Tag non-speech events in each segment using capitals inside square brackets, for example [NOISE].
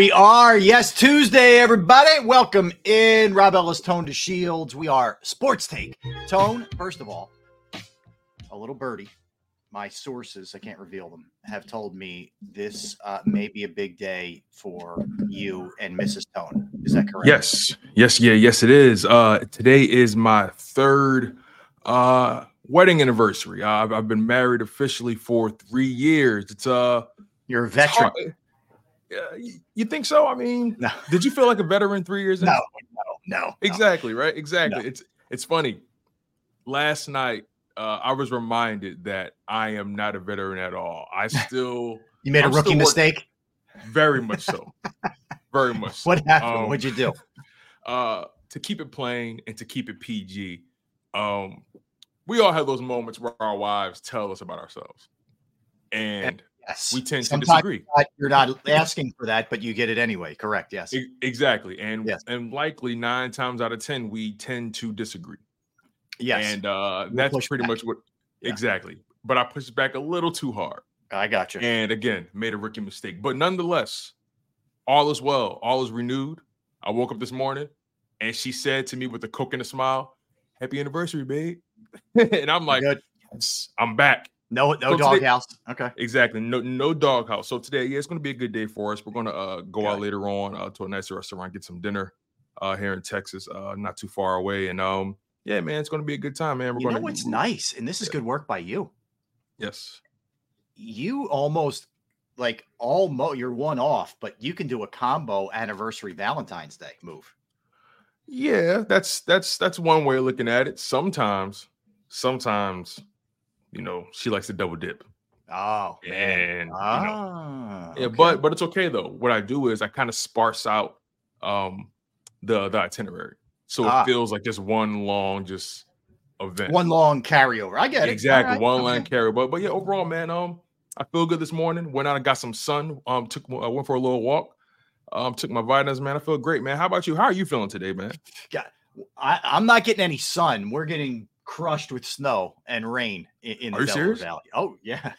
We are. Yes, Tuesday, everybody. Welcome in. Rob Ellis, Tone DeShields. We are Sports Take. Tone, first of all, a little birdie. My sources, I can't reveal them, have told me this uh, may be a big day for you and Mrs. Tone. Is that correct? Yes, yes, yeah, yes, it is. Uh, today is my third uh, wedding anniversary. I've, I've been married officially for three years. It's uh, You're a veteran. You, think so? I mean, No. did you feel like a veteran three years? in? No, no, no. exactly right. Exactly. No. It's it's funny. Last night, uh, I was reminded that I am not a veteran at all. I [LAUGHS] still You made a I'm rookie mistake. very much so, very much. [LAUGHS] So. What happened? Um, What'd you do? [LAUGHS] uh to keep it plain and to keep it PG, um, we all have those moments where our wives tell us about ourselves. And Yes. we tend to disagree. you're not- You're not [LAUGHS] asking for that, but you get it anyway. Correct. Yes. E- exactly. And Yes. and likely nine times out of ten, we tend to disagree. Yes. And uh We'll that's pretty back. much what Yeah. exactly. But I pushed back a little too hard. I got you. And again, made a rookie mistake. But nonetheless, all is well, all is renewed. I woke up this morning and she said to me with a coke and a smile, Happy anniversary, babe. [LAUGHS] and I'm like, "Yes, I'm back. No, no So doghouse. Okay. Exactly. No, no doghouse. So today, yeah, it's gonna be a good day for us. We're gonna uh go out Good. later on uh, to a nicer restaurant, get some dinner uh here in Texas, uh, not too far away. And um, yeah, man, it's gonna be a good time, man. We're You know gonna what's nice, and this is good work by you. yes. You almost like almost you're one off, but you can do a combo anniversary Valentine's Day move. Yeah, that's that's that's one way of looking at it. Sometimes, sometimes, you know, she likes to double dip. Oh, And you know, ah, yeah, okay. but but it's okay though. What I do is I kind of sparse out um the the itinerary. So Ah. it feels like just one long just event. one long carryover. I get it. exactly right, one okay. line carry. But but yeah, overall, man, um, I feel good this morning. Went out and got some sun. Um, took I went for a little walk. Um, took my vitamins, man. I feel great, man. How about you? How are you feeling today, man? I, I'm not getting any sun. We're getting crushed with snow and rain in, in the Delaware? Valley. Oh [LAUGHS] yeah,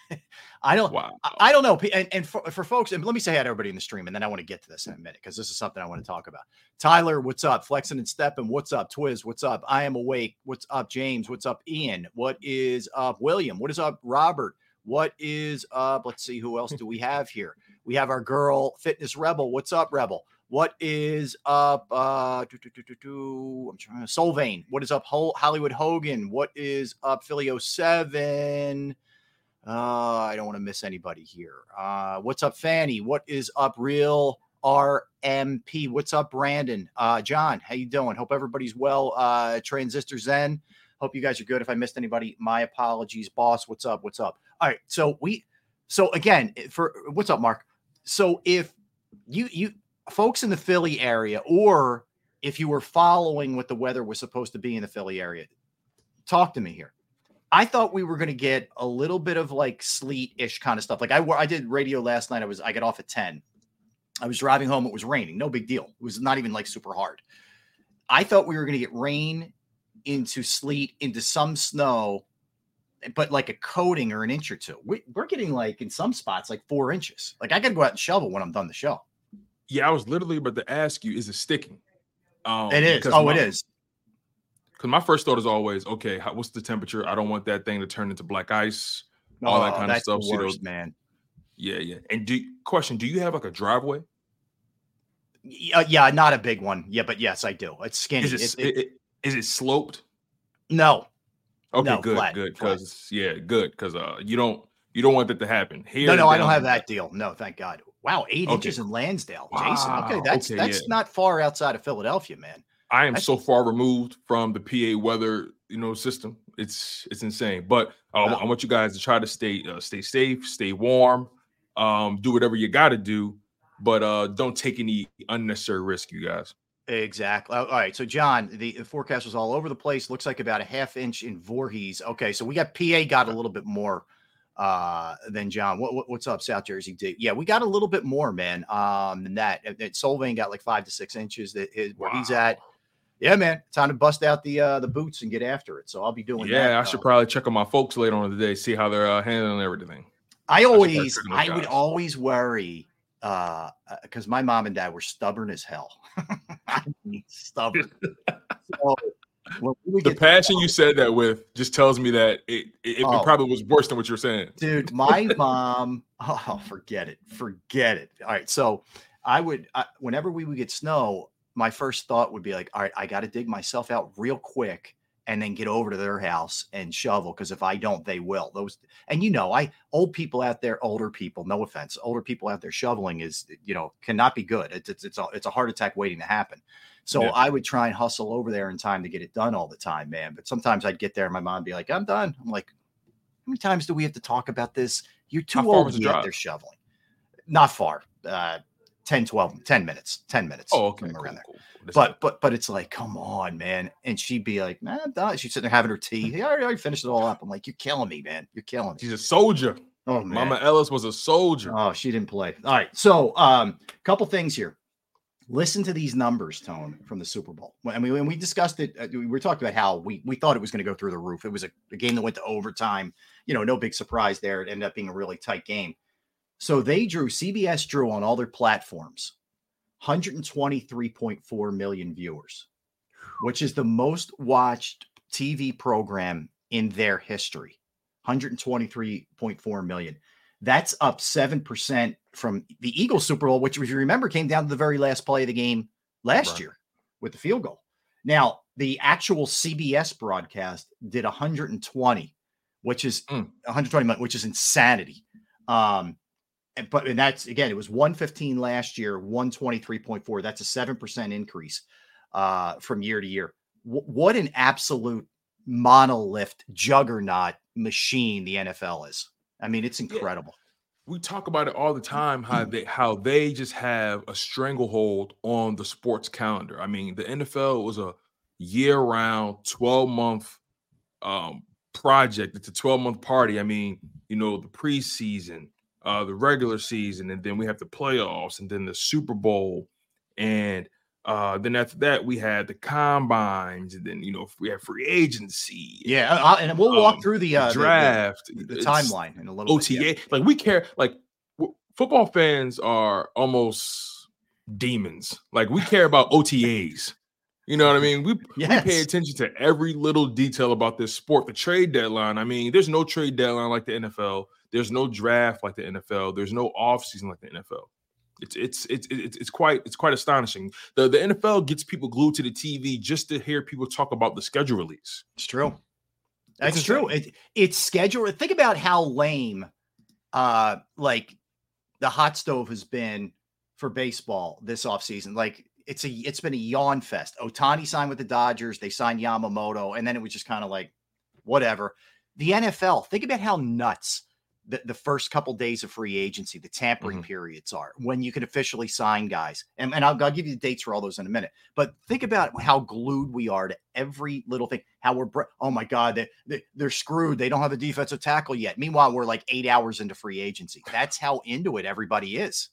I don't. Wow. I, I don't know. And, and for, for folks, and let me say hi to everybody in the stream, and then I want to get to this in a minute because this is something I want to talk about. Tyler, what's up? Flexing and stepping, what's up? Twiz, what's up? I am awake. What's up, James? What's up, Ian? What is up, William? What is up, Robert? What is up? Let's see, who else do we have here? We have our girl, Fitness Rebel. What's up, Rebel? What is up? Uh, doo, doo, doo, I'm trying to Solvane. What is up? Hol- Hollywood Hogan. What is up? Philly 07. Uh, I don't want to miss anybody here. Uh, what's up, Fanny? What is up, Real RMP? What's up, Brandon? Uh, John, how you doing? Hope everybody's well. Uh, Transistor Zen. Hope you guys are good. If I missed anybody, my apologies. Boss, what's up? What's up? All right. So we so again, for what's up, Mark? So if you you folks in the Philly area, or if you were following what the weather was supposed to be in the Philly area, talk to me here. I thought we were going to get a little bit of like sleet ish kind of stuff. Like I, I did radio last night. I was I got off at ten. I was driving home. It was raining. No big deal. It was not even like super hard. I thought we were going to get rain into sleet into some snow, but like a coating or an inch or two. We, we're getting like in some spots like four inches. Like I got to go out and shovel when I'm done the show. Yeah, I was literally about to ask you, is it sticking? Um, It is. Oh, my- it is. Because my first thought is always, okay, how, what's the temperature? I don't want that thing to turn into black ice, all that Oh, kind of stuff. The so worst, man. yeah, yeah. And do question, do you have like a driveway? Yeah, yeah, not a big one. Yeah, but yes, I do. It's skinny. Is it- it- it- is it sloped? no, Okay, No, good, flat, good. Because yeah, good. Because uh, you don't you don't want that to happen here. no, no, I don't have that deal. No, thank God. Wow, eight Okay. inches in Lansdale, Jason. Okay, that's okay, that's yeah. not far outside of Philadelphia, man. I am That's- so far removed from the PA weather, you know, system. It's it's insane. But uh, Wow. I want you guys to try to stay uh, stay safe, stay warm, um, do whatever you got to do, but uh, don't take any unnecessary risk, you guys. Exactly. All right. So, John, the the forecast was all over the place. Looks like about a half inch in Voorhees. Okay. So we got PA got a little bit more uh than John. What, what what's up, South Jersey? D? Yeah, we got a little bit more, man. Um, than that. And Solvane got like five to six inches. That is where he's at. Yeah, man. Time to bust out the uh the boots and get after it. So I'll be doing that. Yeah, I uh, should probably check on my folks later on today, see how they're uh, handling everything. I always, those I would always worry, uh, because my mom and dad were stubborn as hell. [LAUGHS] Stubborn. [LAUGHS] so when we would The passion you said that with just tells me that it it, it Oh. probably was worse than what you're saying. dude, my mom, um, [LAUGHS] oh, forget it, forget it. All right, so I would, I, whenever we would get snow, my first thought would be like, all right, I got to dig myself out real quick and then get over to their house and shovel because if I don't, they will. Those and you know, I old people out there, older people, no offense, older people out there shoveling is you know cannot be good. It's it's it's a, it's a heart attack waiting to happen. So Yeah. I would try and hustle over there in time to get it done all the time, man. But sometimes I'd get there and my mom be like, I'm done. I'm like, how many times do we have to talk about this? You're too How old to be out there shoveling. Not far. Uh 10, 12, 10 minutes, 10 minutes. Oh, okay, cool, cool. But but but it's like, come on, man. And she'd be like, nah, I'm. She's sitting there having her tea. [LAUGHS] Yeah, I already, I already finished it all up. I'm like, you're killing me, man. You're killing me. she's a soldier. Oh man. Mama Ellis was a soldier. Oh, she didn't play. All right. So um, couple things here. Listen to these numbers, Tone, from the Super Bowl. Mean, when we discussed it, uh, we were talking about how we we thought it was going to go through the roof. It was a, a game that went to overtime. You know, no big surprise there. It ended up being a really tight game. So they drew CBS drew on all their platforms 123.4 million viewers, which is the most watched TV program in their history. 123.4 million. That's up 7% from the Eagles Super Bowl, which, if you remember, came down to the very last play of the game last Right. year with the field goal. Now, the actual CBS broadcast did 120, which is Mm. 120 million, which is insanity. Um, but and that's again, it was 115 last year, 123.4. That's a 7% increase uh, from year to year. Wh- what an absolute monolith juggernaut machine the NFL is. I mean, it's incredible. we talk about it all the time how they how they just have a stranglehold on the sports calendar. I mean, the NFL was a year-round, 12-month um project. It's a 12-month party. I mean, you know, the preseason, uh the regular season, and then we have the playoffs and then the Super Bowl. And uh then after that, we had the combines, and then you know, we have free agency, Yeah, uh, and we'll walk Um, through the, uh, the- the- draft, the, timeline in a little bit, OTA. yeah. Like we care. Like w- football fans are almost demons. Like we care about OTAs. You know what I [LAUGHS] mean? We, we pay attention to every little detail about this sport. The trade deadline. I mean, there's no trade deadline like the NFL. There's no draft like the NFL. There's no offseason like the NFL. It's it's it's it's, it's quite it's quite astonishing. The the NFL gets people glued to the TV just to hear people talk about the schedule release. It's true. That's true. It, it's scheduled. Think about how lame, uh, like the hot stove has been for baseball this offseason. Like it's a it's been a yawn fest. Ohtani signed with the Dodgers, they signed Yamamoto, and then it was just kind of like whatever. The NFL, think about how nuts the, the first couple days of free agency, the tampering mm-hmm. periods are when you can officially sign guys. And, and I'll, I'll, give you the dates for all those in a minute. But think about how glued we are to every little thing. How we're, oh my God, they, they, they're screwed. They don't have a defensive tackle yet. Meanwhile, we're like eight hours into free agency. That's how into it everybody is.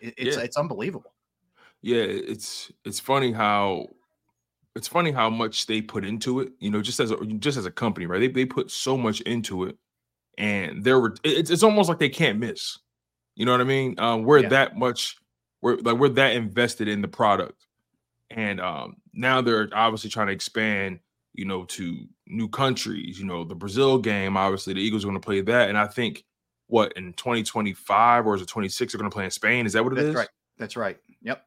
It, it's, yeah. it's unbelievable. Yeah, it's it's funny how it's funny how much they put into it. You know, just as a just as a company, right? They they put so much into it and there were it's, it's almost like they can't miss. You know what I mean? Um, we're yeah. that much we're like we're that invested in the product, and um, now they're obviously trying to expand. You know, to new countries. You know, the Brazil game. Obviously, the Eagles are going to play that, and I think what in 2025 or is it 26 They're going to play in Spain? Is that what it That's is? Right. That's right. Yep.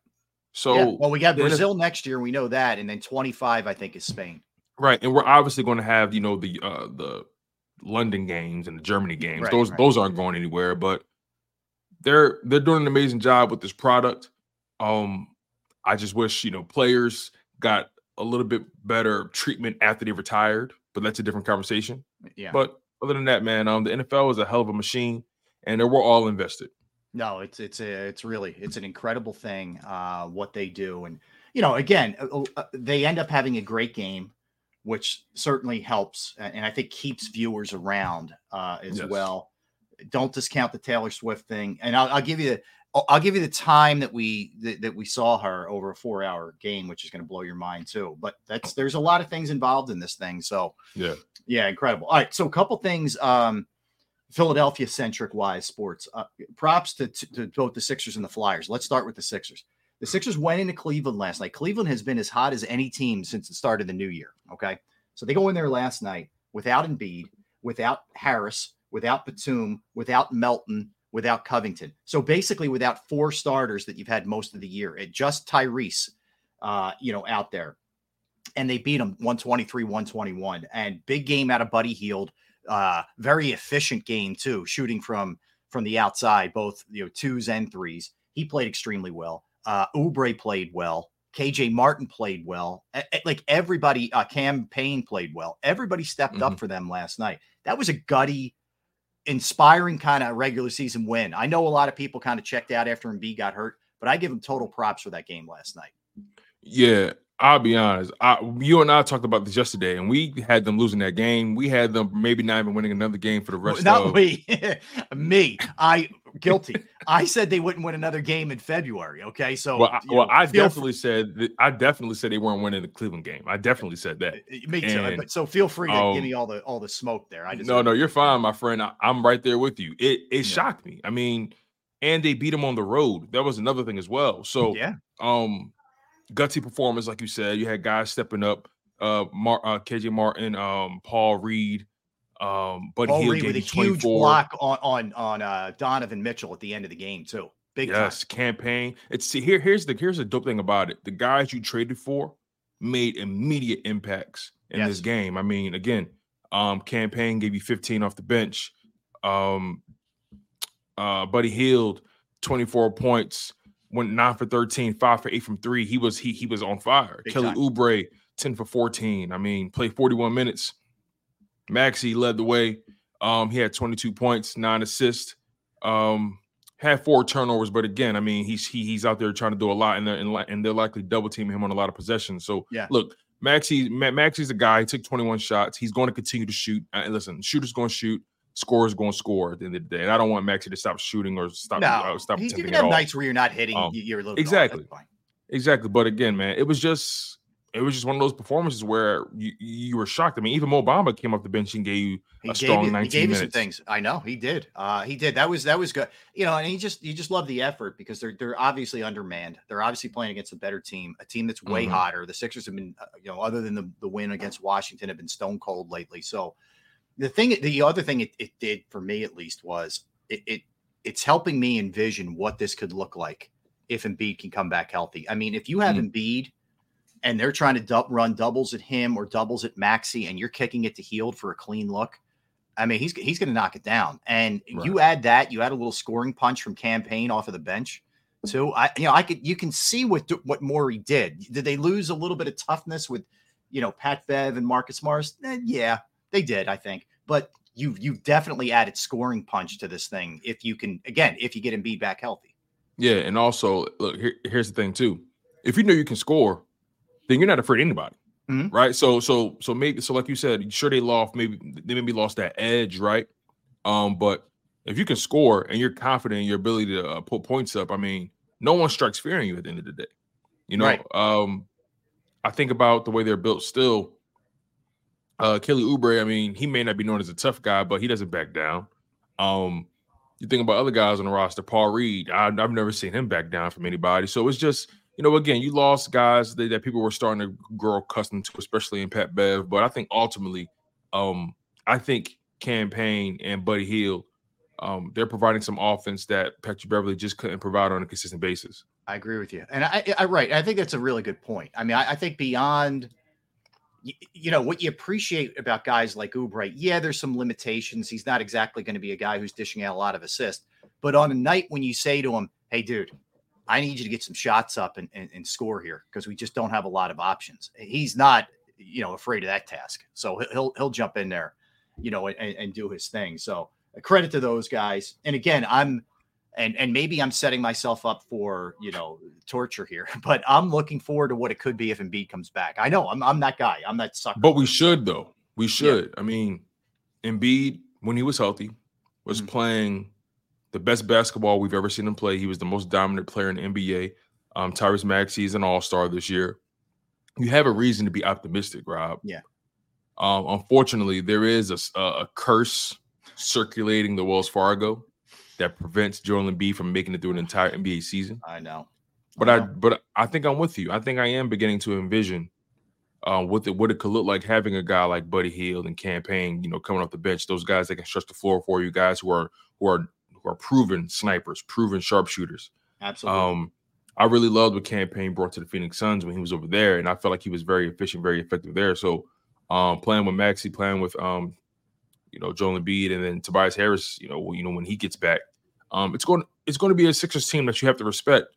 So yeah. well, we got Brazil next year. We know that, and then 25, I think, is Spain. Right, and we're obviously going to have you know the uh the London games and the Germany games. Right, those right. those aren't going anywhere, but they're they're doing an amazing job with this product. Um, I just wish you know players got a little bit better treatment after they retired, but that's a different conversation. Yeah. But other than that, man, um, the NFL is a hell of a machine, and we're all invested. No, it's it's a it's really it's an incredible thing uh, what they do, and you know, again, uh, uh, they end up having a great game which certainly helps and I think keeps viewers around uh, as yes. well. Don't discount the Taylor Swift thing, and I'll, I'll, give you the I'll give you the time that we that, that we saw her over a four hour game, which is going to blow your mind too. But that's there's a lot of things involved in this thing, so yeah, yeah, incredible. All right, so a couple things. Um, Philadelphia centric wise sports. Uh, props to, to, to both the Sixers and the Flyers. Let's start with the Sixers. The Sixers went into Cleveland last night. Cleveland has been as hot as any team since the start of the new year. Okay. So they go in there last night without Embiid, without Harris, without Batum, without Melton, without Covington. So basically without four starters that you've had most of the year. It just Tyrese, uh, you know, out there. And they beat them 123, 121. And big game out of Buddy Hield. Uh, very efficient game too, shooting from from the outside, both you know, twos and threes. He played extremely well. Uh, played well. KJ Martin played well. Like everybody, uh, Cam Payne played well. Everybody stepped mm-hmm. up for them last night. That was a gutty, inspiring kind of regular season win. I know a lot of people kind of checked out after Embiid got hurt, but I give them total props for that game last night. Yeah, I'll be honest. I, you and I talked about this yesterday, and we had them losing that game. We had them maybe not even winning another game for the rest. Not of we, me. [LAUGHS] Me. I guilty. I said they wouldn't win another game in February. Okay, so well, I, well, I definitely said that, I definitely said they weren't winning the Cleveland game. I definitely said that. Me too. And, so feel free to um, give me all the all the smoke there. I just no, no, you're fine, my friend. I, am right there with you. It it yeah. shocked me. I mean, and they beat them on the road. That was another thing as well. So yeah, um, gutsy performance, like you said. You had guys stepping up. Uh, Mar- uh KJ Martin, um, Paul Reed. Um, but Paul Reed with a huge block on on on uh, Donovan Mitchell at the end of the game too. Big yes, time. Cam Payne. It's see here. Here's the here's the dope thing about it. The guys you traded for made immediate impacts in yes. this game. I mean, again, um, Cam Payne gave you 15 off the bench. Um, uh, Buddy Hield, 24 points, went nine for 13, five for eight from three. He was he he was on fire. Big Kelly time. Oubre, 10 for 14. I mean, played 41 minutes. Maxey led the way. Um, he had 22 points, nine assists. Um, had four turnovers, but again, I mean, he's he, he's out there trying to do a lot, and they're and, they're likely double teaming him on a lot of possessions. So yeah, look, Maxey Maxey's a guy. He took 21 shots. He's going to continue to shoot. Uh, listen, shooter's going to shoot. Scorer's going to score at the end of the day. And I don't want Maxey to stop shooting or stop no, uh, stop. You can have nights where you're not hitting. Um, you're a little exactly, exactly. But again, man, it was just it was just one of those performances where you, you were shocked. I mean, even Mo Bamba came off the bench and gave you he a strong you, 19 he gave minutes. You some things. I know he did. Uh, he did. That was that was good. You know, and he just you just love the effort because they're they're obviously undermanned. They're obviously playing against a better team, a team that's way mm-hmm. hotter. The Sixers have been, uh, you know, other than the, the win against Washington, have been stone cold lately. So the thing, the other thing it, it did for me at least was it, it it's helping me envision what this could look like if Embiid can come back healthy. I mean, if you have Mm. Embiid and they're trying to du- run doubles at him or doubles at Maxey, and you're kicking it to Hield for a clean look, I mean, he's he's going to knock it down. And you add that, you add a little scoring punch from Cam Payne off of the bench too. I you know I could you can see what what Morey did. Did they lose a little bit of toughness with you know Pat Bev and Marcus Morris? Eh, yeah, they did. I think, but you you definitely added scoring punch to this thing if you can again if you get Embiid back healthy. Yeah, and also look here, here's the thing too. If you know you can score, then you're not afraid of anybody. Mhm. Right. So so so maybe so like you said, sure they lost, maybe they maybe lost that edge, right? Um, but if you can score and you're confident in your ability to uh, put points up, I mean, no one strikes fear in you at the end of the day. You know, Right. um, I think about the way they're built still. Uh Kelly Oubre, I mean, he may not be known as a tough guy, but he doesn't back down. Um, you think about other guys on the roster, Paul Reed. I, I've never seen him back down from anybody. So it's just, you know, again, you lost guys that, that people were starting to grow accustomed to, especially in Pat Bev. But I think ultimately, um, I think Cam Payne and Buddy Hield, um, they're providing some offense that Patrick Beverley just couldn't provide on a consistent basis. I agree with you, and I, I right. I think that's a really good point. I mean, I, I think beyond, you, you know, what you appreciate about guys like Oubre. Yeah, there's some limitations. He's not exactly going to be a guy who's dishing out a lot of assists. But on a night when you say to him, "Hey, dude, I need you to get some shots up and, and, and score here because we just don't have a lot of options," he's not, you know, afraid of that task. So he'll he'll, jump in there, you know, and, and do his thing. So a credit to those guys. And again, I'm and and maybe I'm setting myself up for you know torture here, [LAUGHS] but I'm looking forward to what it could be if Embiid comes back. I know I'm I'm that guy. I'm that sucker. But we should though. We should. I mean, Embiid, when he was healthy, was Mhm. playing the best basketball we've ever seen him play. He was the most dominant player in the NBA. Um, Tyrese Maxey is an all-star this year. You have a reason to be optimistic, Rob. Yeah. Um, unfortunately, there is a curse circulating the Wells Fargo that prevents Joel Embiid from making it through an entire NBA season. I know. But I, know. but I think I'm with you. I think I am beginning to envision uh, what it what it could look like having a guy like Buddy Hield and Cam Payne, you know, coming off the bench. Those guys that can stretch the floor for you, guys who are who are who are proven snipers, proven sharpshooters. absolutely. Um, I really loved what Cam Payne brought to the Phoenix Suns when he was over there, and I felt like he was very efficient, very effective there. So, um, playing with Maxey, playing with um, you know, Joel Embiid, and then Tobias Harris, you know, you know when he gets back, um, it's going it's going to be a Sixers team that you have to respect.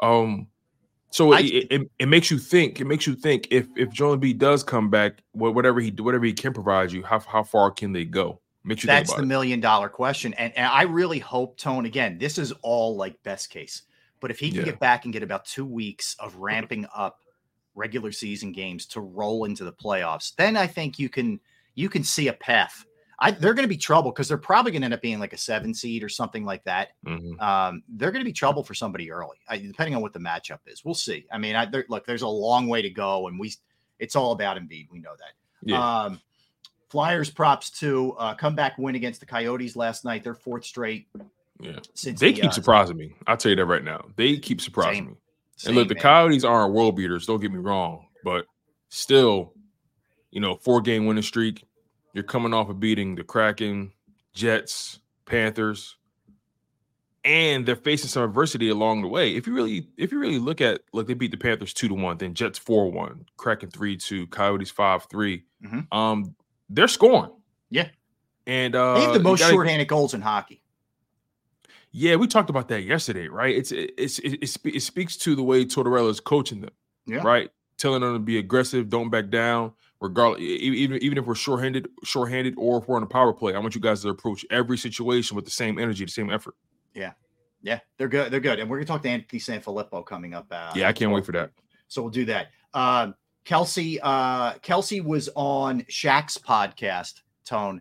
Um, so I- it, it, it makes you think. It makes you think if if Joel Embiid does come back, whatever he whatever he can provide you, how how far can they go? Makes you That's the million dollar question. And, and I really hope, Tone, again, this is all like best case. But if he can Yeah. get back and get about two weeks of ramping up regular season games to roll into the playoffs, then I think you can you can see a path. I, they're going to be trouble because they're probably going to end up being like a seven seed or something like that. Mhm. Um, they're going to be trouble for somebody early, I, depending on what the matchup is. We'll see. I mean, I, look, there's a long way to go, and we it's all about Embiid. We know that. Yeah, Um, Flyers props to uh, comeback win against the Coyotes last night. Their fourth straight yeah. since They the, keep uh, surprising me. I'll tell you that right now. They keep surprising Same. me. same, and look, the man. Coyotes aren't world beaters. Don't get me wrong, but still, you know, four game winning streak. You're coming off of beating the Kraken, Jets, Panthers, and they're facing some adversity along the way. If you really, if you really look at, look, they beat the Panthers two to one, then Jets four one, Kraken three two, Coyotes five 3 Mhm. Um, they're scoring. Yeah. and uh, They have the most gotta- shorthanded goals in hockey. yeah, we talked about that yesterday, right? It's it, it's it, it, spe- it speaks to the way Tortorella is coaching them, Yeah. right? Telling them to be aggressive, don't back down, regardless. Even even if we're shorthanded, shorthanded, or if we're on a power play, I want you guys to approach every situation with the same energy, the same effort. Yeah, yeah, they're good. They're good. And we're going to talk to Anthony Sanfilippo coming up. Uh, Yeah, I can't wait for that. So we'll do that. Um, Kelsey, uh, Kelsey was on Shaq's podcast, Tone,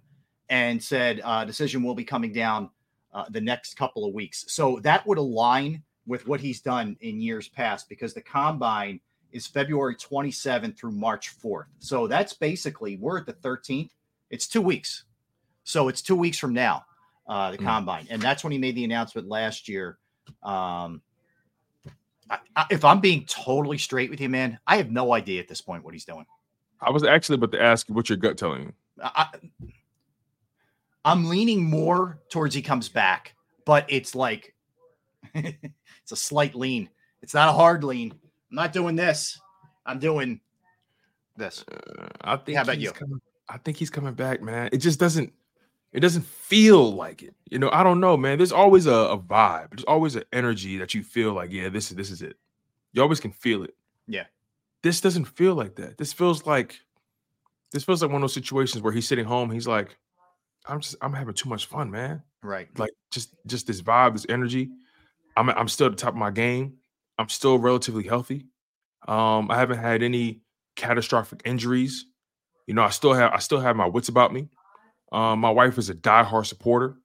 and said uh, decision will be coming down uh, the next couple of weeks. So that would align with what he's done in years past because the combine is February 27th through March 4th. So that's basically we're at the 13th. It's two weeks. So it's two weeks from now, uh, the Mm. combine, and that's when he made the announcement last year. Um, I, I, if I'm being totally straight with you, man, I have no idea at this point what he's doing. I was actually about to ask you what's your gut telling you. I, I'm leaning more towards he comes back, but it's like [LAUGHS] It's a slight lean. It's not a hard lean. I'm not doing this. I'm doing this. Uh, I think How about he's you? coming. I think he's coming back, man. It just doesn't. It doesn't feel like it. You know, I don't know, man. There's always a, a vibe. There's always an energy that you feel like, yeah, this is this is it. You always can feel it. Yeah. This doesn't feel like that. This feels like this feels like one of those situations where he's sitting home. He's like, I'm just I'm having too much fun, man. Right. Like just just this vibe, this energy. I'm I'm still at the top of my game. I'm still relatively healthy. Um, I haven't had any catastrophic injuries. You know, I still have I still have my wits about me. Um, my wife is a diehard supporter.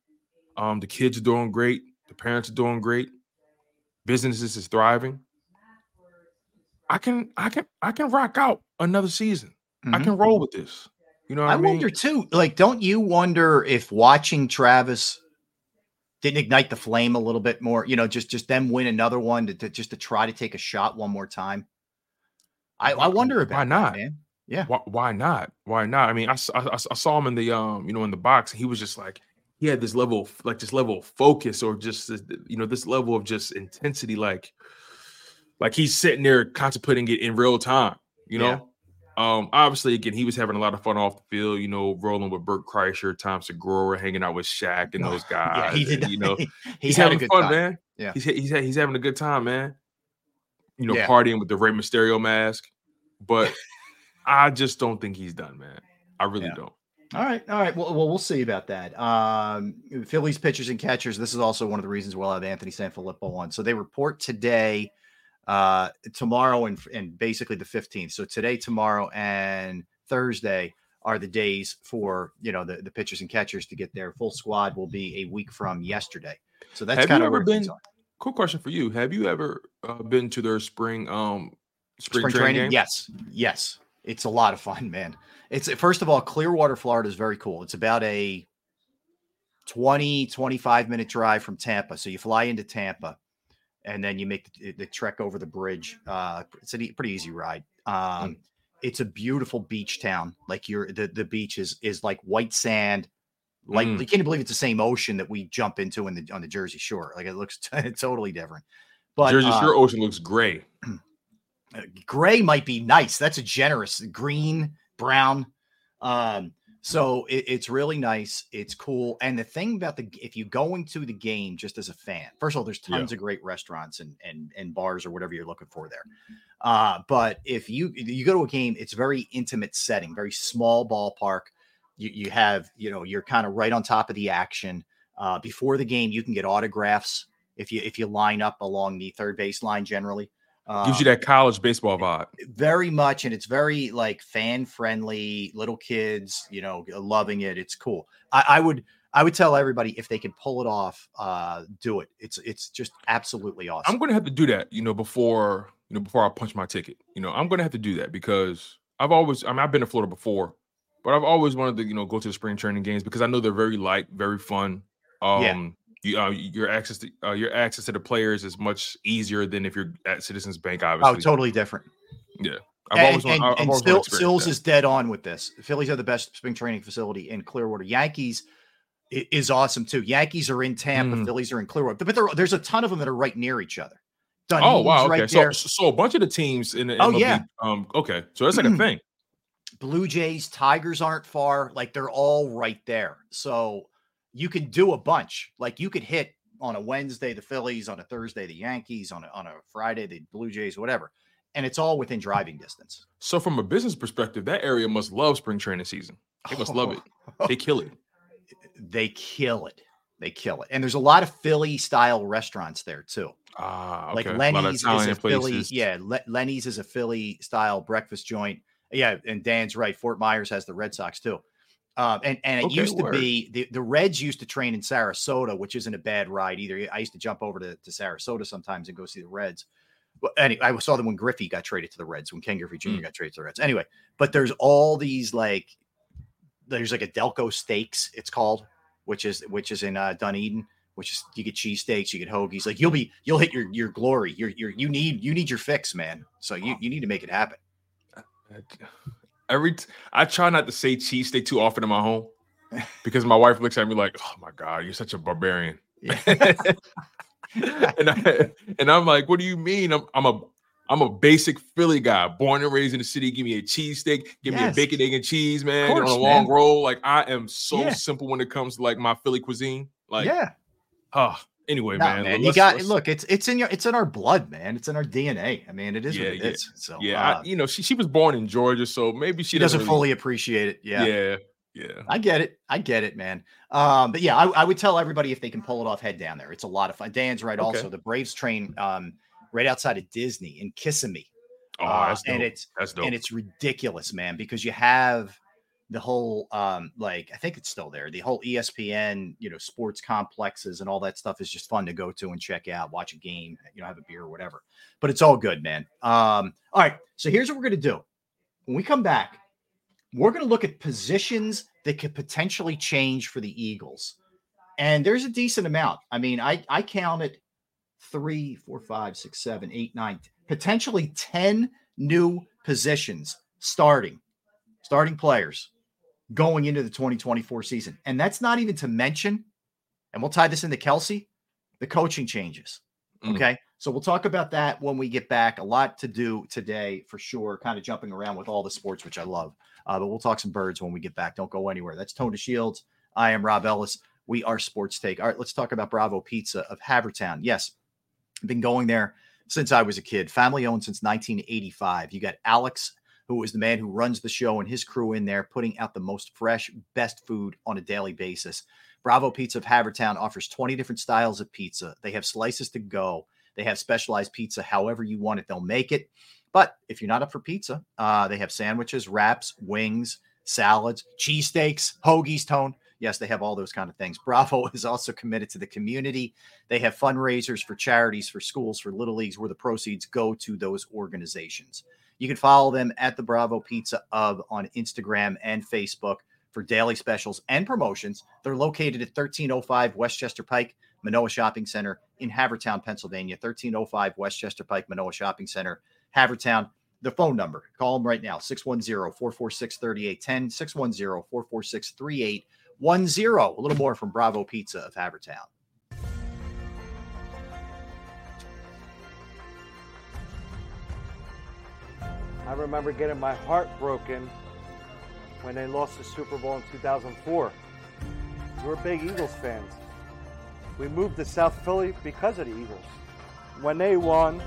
Um, the kids are doing great. The parents are doing great. Businesses is thriving. I can I can I can rock out another season. I Mhm. can roll with this. You know what I, I mean? wonder too, like, don't you wonder if watching Travis didn't ignite the flame a little bit more? You know, just just them win another one to, to just to try to take a shot one more time. I, I wonder about why that, not? man. Yeah. Why, why not? Why not? I mean, I saw him in the um, you know, in the box. And he was just like he had this level, of, like this level of focus, or just this, you know, this level of just intensity, like like he's sitting there contemplating it in real time. You Yeah. Um, obviously, again, he was having a lot of fun off the field. You know, rolling with Bert Kreischer, Tom Segura, hanging out with Shaq and those guys. [LAUGHS] Yeah, he did. and, You know, [LAUGHS] he he's having fun, time. man. Yeah. he's he's he's having a good time, man. You know, Yeah. partying with the Rey Mysterio mask, but [LAUGHS] I just don't think he's done, man. I really Yeah. don't. All right, all right. Well, well, we'll see about that. Um, Phillies pitchers and catchers. This is also one of the reasons we'll have Anthony Sanfilippo on. So they report today, uh, tomorrow, and and basically the fifteenth. So today, tomorrow, and Thursday are the days for you know the, the pitchers and catchers to get their full squad. Will be a week from yesterday. So that's Have kind of where things been- are. Quick question for you: Have you ever uh, been to their spring um spring, Spring training? training, game? yes, yes. It's a lot of fun, man. It's first of all, Clearwater, Florida is very cool. It's about a 20, 25 minute drive from Tampa. So you fly into Tampa and then you make the, the trek over the bridge. Uh, it's a pretty easy ride. Um, It's a beautiful beach town. Like you're the, the beach is is like white sand. Like Mm. you can't believe it's the same ocean that we jump into in the on the Jersey Shore. Like it looks [LAUGHS] totally different. But Jersey uh, Shore ocean looks gray. uh, [CLEARS THROAT] gray might be nice. That's a generous green, brown. Um, so it, it's really nice. It's cool. And the thing about the if you go into the game just as a fan, first of all, there's Yeah. tons of great restaurants and and and bars or whatever you're looking for there. Uh, but if you you go to a game, it's very intimate setting, very small ballpark. You you have you know you're kind of right on top of the action. Uh, before the game, you can get autographs if you if you line up along the third base line generally. Gives you Um, that college baseball vibe. very much and it's very like fan friendly little kids you know loving it it's cool I, I would i would tell everybody if they can pull it off uh do it it's it's just absolutely awesome I'm going to have to do that, you know, before you know before I punch my ticket. You know, I'm going to have to do that because I've always, I mean, I've been to Florida before, but I've always wanted to, you know, go to the spring training games because I know they're very light, very fun. Um, Yeah. You, uh, your access to uh, your access to the players is much easier than if you're at Citizens Bank. Obviously, oh totally different Yeah, I've and, always, and, I've and Still, Sills that. is dead on with this. The Phillies are the best spring training facility in Clearwater. Yankees is awesome too. Yankees are in Tampa. Mm. Phillies are in Clearwater, but there, there's a ton of them that are right near each other. Oh wow! Okay, right so there. so a bunch of the teams in the Oh, yeah. Um. Okay, so that's like a [CLEARS THROAT] thing. Blue Jays, Tigers aren't far. Like they're all right there. So you can do a bunch. Like you could hit on a Wednesday the Phillies, on a Thursday the Yankees, on a on a Friday the Blue Jays, whatever. And it's all within driving distance. So from a business perspective, that area must love spring training season. They must love it. They [LAUGHS] kill it. They kill it. They kill it. And there's a lot of Philly style restaurants there too. Ah, Like okay. A Lenny's is a Philly. Yeah, Le- Lenny's is a Philly style breakfast joint. Yeah, and Dan's right. Fort Myers has the Red Sox too. Um, and and it Okay, used to word. be the, the Reds used to train in Sarasota, which isn't a bad ride either. I used to jump over to, to Sarasota sometimes and go see the Reds. But anyway, I saw them when Griffey got traded to the Reds, when Ken Griffey Jr. Mm. got traded to the Reds. Anyway, but there's all these like there's like a Delco Steaks, it's called, which is which is in uh, Dunedin, which is you get cheesesteaks, you get hoagies. Like you'll be you'll hit your your glory. You're you're you need you need your fix, man. So you you need to make it happen. Every t- I try not to say cheesesteak too often in my home because my wife looks at me like, "Oh my god, you're such a barbarian." [LAUGHS] and I and I'm like, what do you mean? I'm I'm a I'm a basic Philly guy, born and raised in the city. Give me a cheesesteak, give me a bacon, egg, and cheese, man, course, on a long man. roll. Like I am so Yeah. simple when it comes to like my Philly cuisine. Like, yeah, ah, anyway, man. man, you got look. It's it's in your it's in our blood, man. It's in our DNA. I mean, it is Yeah, what it yeah. is. So Yeah, uh, I, you know, she she was born in Georgia, so maybe she she doesn't really- fully appreciate it. Yeah, Yeah. yeah, I get it. I get it, man. Um, but yeah, I, I would tell everybody if they can pull it off, head down there. It's a lot of fun. Dan's right. Okay. Also, the Braves train um, right outside of Disney in Kissimmee. Oh, Uh, and it's that's dope. and it's ridiculous, man, because you have the whole um like I think it's still there. The whole ESPN, you know, sports complexes and all that stuff is just fun to go to and check out, watch a game, you know, have a beer or whatever. But it's all good, man. Um, all right. So here's what we're gonna do. When we come back, we're gonna look at positions that could potentially change for the Eagles. And there's a decent amount. I mean, I I counted three, four, five, six, seven, eight, nine, potentially 10 new positions starting, starting players going into the 2024 season. And that's not even to mention, and we'll tie this into Kelsey, the coaching changes. Mm. Okay. So we'll talk about that when we get back. A lot to do today for sure, kind of jumping around with all the sports, which I love. Uh, but we'll talk some birds when we get back. Don't go anywhere. That's Tone DeShields. I am Rob Ellis. We are Sports Take. All right, let's talk about Bravo Pizza of Havertown. Yes, I've been going there since I was a kid. Family owned since 1985. You got Alex, who is the man who runs the show, and his crew in there putting out the most fresh, best food on a daily basis. Bravo Pizza of Havertown offers 20 different styles of pizza. They have slices to go. They have specialized pizza, however you want it, they'll make it. But if you're not up for pizza, uh, they have sandwiches, wraps, wings, salads, cheesesteaks, hoagies, tone. Yes, they have all those kind of things. [LAUGHS] Bravo is also committed to the community. They have fundraisers for charities, for schools, for little leagues, where the proceeds go to those organizations. You can follow them at the Bravo Pizza of on Instagram and Facebook for daily specials and promotions. They're located at 1305 Westchester Pike, Manoa Shopping Center in Havertown, Pennsylvania. 1305 Westchester Pike, Manoa Shopping Center, Havertown. The phone number, call them right now 610 446 3810, 610 446 3810. A little more from Bravo Pizza of Havertown. I remember getting my heart broken when they lost the Super Bowl in 2004. We're big Eagles fans. We moved to South Philly because of the Eagles. When they won,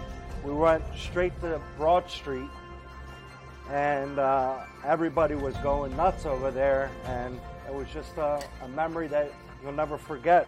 we went straight to Broad Street, and uh, everybody was going nuts over there, and it was just a, a memory that you'll never forget.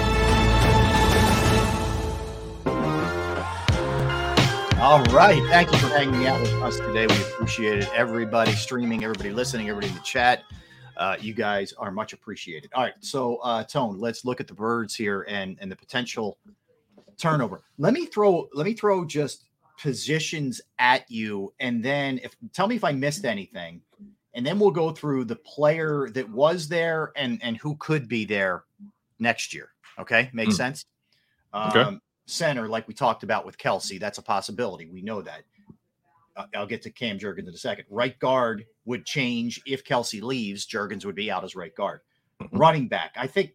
All right. Thank you for hanging out with us today. We appreciate it. Everybody streaming, everybody listening, everybody in the chat. Uh, you guys are much appreciated. All right. So, uh, Tone, let's look at the birds here and and the potential turnover. Let me throw let me throw just positions at you, and then if tell me if I missed anything, and then we'll go through the player that was there and and who could be there next year. Okay, makes Mm. sense. Okay. Center, like we talked about with Kelce, that's a possibility. We know that. I'll get to Cam Jurgens in a second. Right guard would change if Kelce leaves. Jurgens would be out as right guard. Running back, I think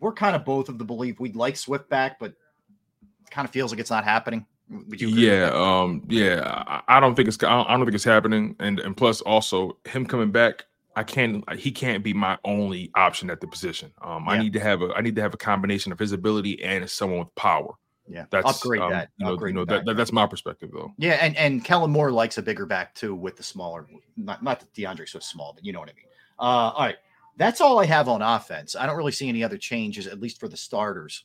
we're kind of both of the belief we'd like Swift back, but it kind of feels like it's not happening. Yeah, um, yeah. I, I don't think it's. I don't, I don't think it's happening. And and plus, also him coming back, I can't. He can't be my only option at the position. Um, I need to have a. I need to have a combination of his ability and someone with power. Yeah, That's upgrade um, that. You know, upgrade you know that, that- that's my perspective though. Yeah, and and Kellen Moore likes a bigger back too with the smaller. Not not that DeAndre's so small, but you know what I mean. Uh, all right, that's all I have on offense. I don't really see any other changes, at least for the starters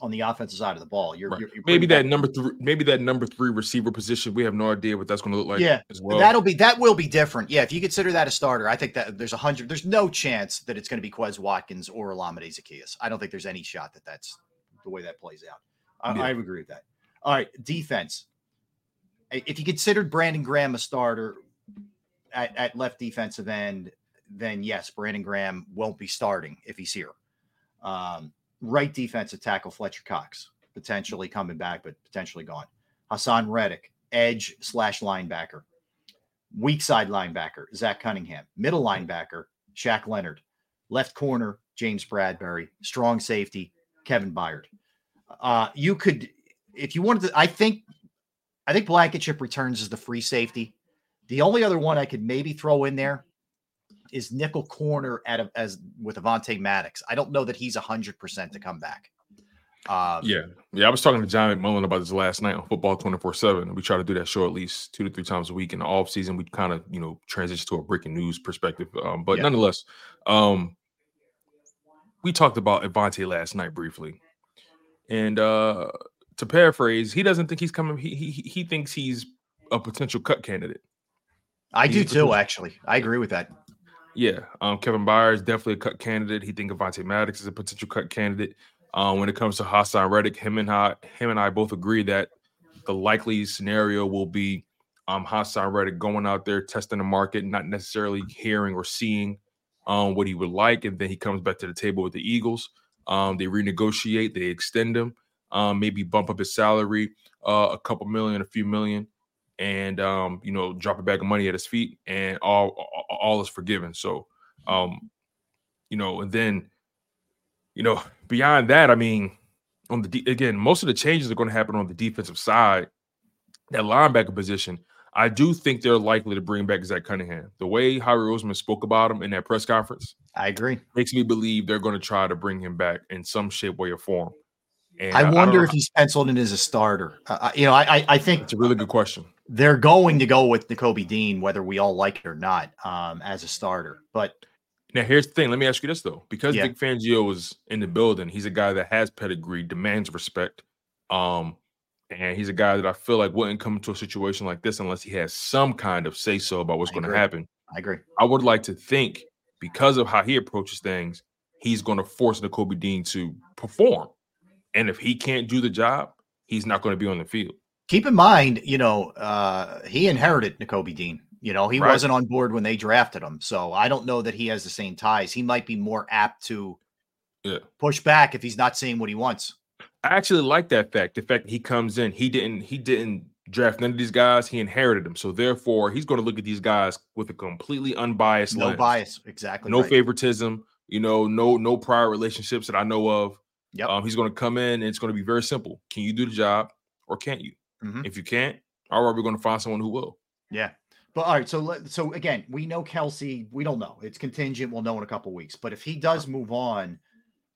on the offensive side of the ball. You're, you're, you're Maybe that number three. Maybe that number three receiver position. We have no idea what that's going to look like. yeah, well. that'll be that will be different. Yeah, if you consider that a starter, I think that there's a hundred. There's no chance that it's going to be Quez Watkins or Olamide Zaccheaus. I don't think there's any shot that that's the way that plays out. I, Yeah. I agree with that. All right, defense. If you considered Brandon Graham a starter at, at left defensive end, then yes, Brandon Graham won't be starting if he's here. Um, right defensive tackle Fletcher Cox potentially coming back, but potentially gone. Haason Reddick, edge slash linebacker. Weak side linebacker, Zach Cunningham. Middle linebacker, Shaq Leonard. Left corner, James Bradberry. Strong safety, Kevin Byard. Uh, you could, if you wanted to, I think, I think Blankenship returns as the free safety. The only other one I could maybe throw in there is nickel corner at a, as with Avonte Maddox. I don't know that he's hundred percent to come back. Um, Yeah, yeah. I was talking to John McMullen about this last night on Football Twenty Four Seven. We try to do that show at least two to three times a week. In the off season, we kind of you know transition to a breaking news perspective. Um, but Yeah. nonetheless, um, we talked about Avonte last night briefly, and uh, to paraphrase, he doesn't think he's coming. He he he thinks he's a potential cut candidate. I He's do too. potential- Actually, I agree with that. Yeah, um, Kevin Byard is definitely a cut candidate. He think Avonte Maddox is a potential cut candidate. Um, when it comes to Haason Reddick, him and I, him and I both agree that the likely scenario will be um, Haason Reddick going out there testing the market, not necessarily hearing or seeing um, what he would like, and then he comes back to the table with the Eagles. Um, they renegotiate, they extend him, um, maybe bump up his salary uh, a couple million, a few million, and um, you know drop a bag of money at his feet, and all all, is forgiven. So, um, you know, and then you know beyond that, I mean, on the de- again, most of the changes are going to happen on the defensive side. That linebacker position, I do think they're likely to bring back Zach Cunningham. The way Howie Roseman spoke about him in that press conference, I agree. makes me believe they're going to try to bring him back in some shape, way, or form. And I wonder know- if he's penciled in as a starter. Uh, you know, I, I I think it's a really good question. they're going to go with Nakobe Dean, whether we all like it or not, um, as a starter. But Now, here's the thing. Let me ask you this though, because Yeah. Vic Fangio is in the building, he's a guy that has pedigree, demands respect, um, and he's a guy that I feel like wouldn't come into a situation like this unless he has some kind of say so about what's going to happen. I agree. I would like to think because of how he approaches things, he's going to force Nakobe Dean to perform. And if he can't do the job, he's not going to be on the field. Keep in mind, you know, uh, he inherited Nakobe Dean. You know, he Right. wasn't on board when they drafted him. So I don't know that he has the same ties. He might be more apt to Yeah. push back if he's not seeing what he wants. I actually like that fact. The fact that he comes in, he didn't he didn't draft none of these guys. He inherited them. So therefore, he's going to look at these guys with a completely unbiased No lens. bias. Exactly. no right. favoritism. You know, no no prior relationships that I know of. Yeah, Um, he's going to come in and it's going to be very simple. Can you do the job or can't you? Mhm. If you can't, all right, we're going to find someone who will. Yeah. But all right, so let- so again, we know Kelce. We don't know. It's contingent. We'll know in a couple weeks. But if he does move on,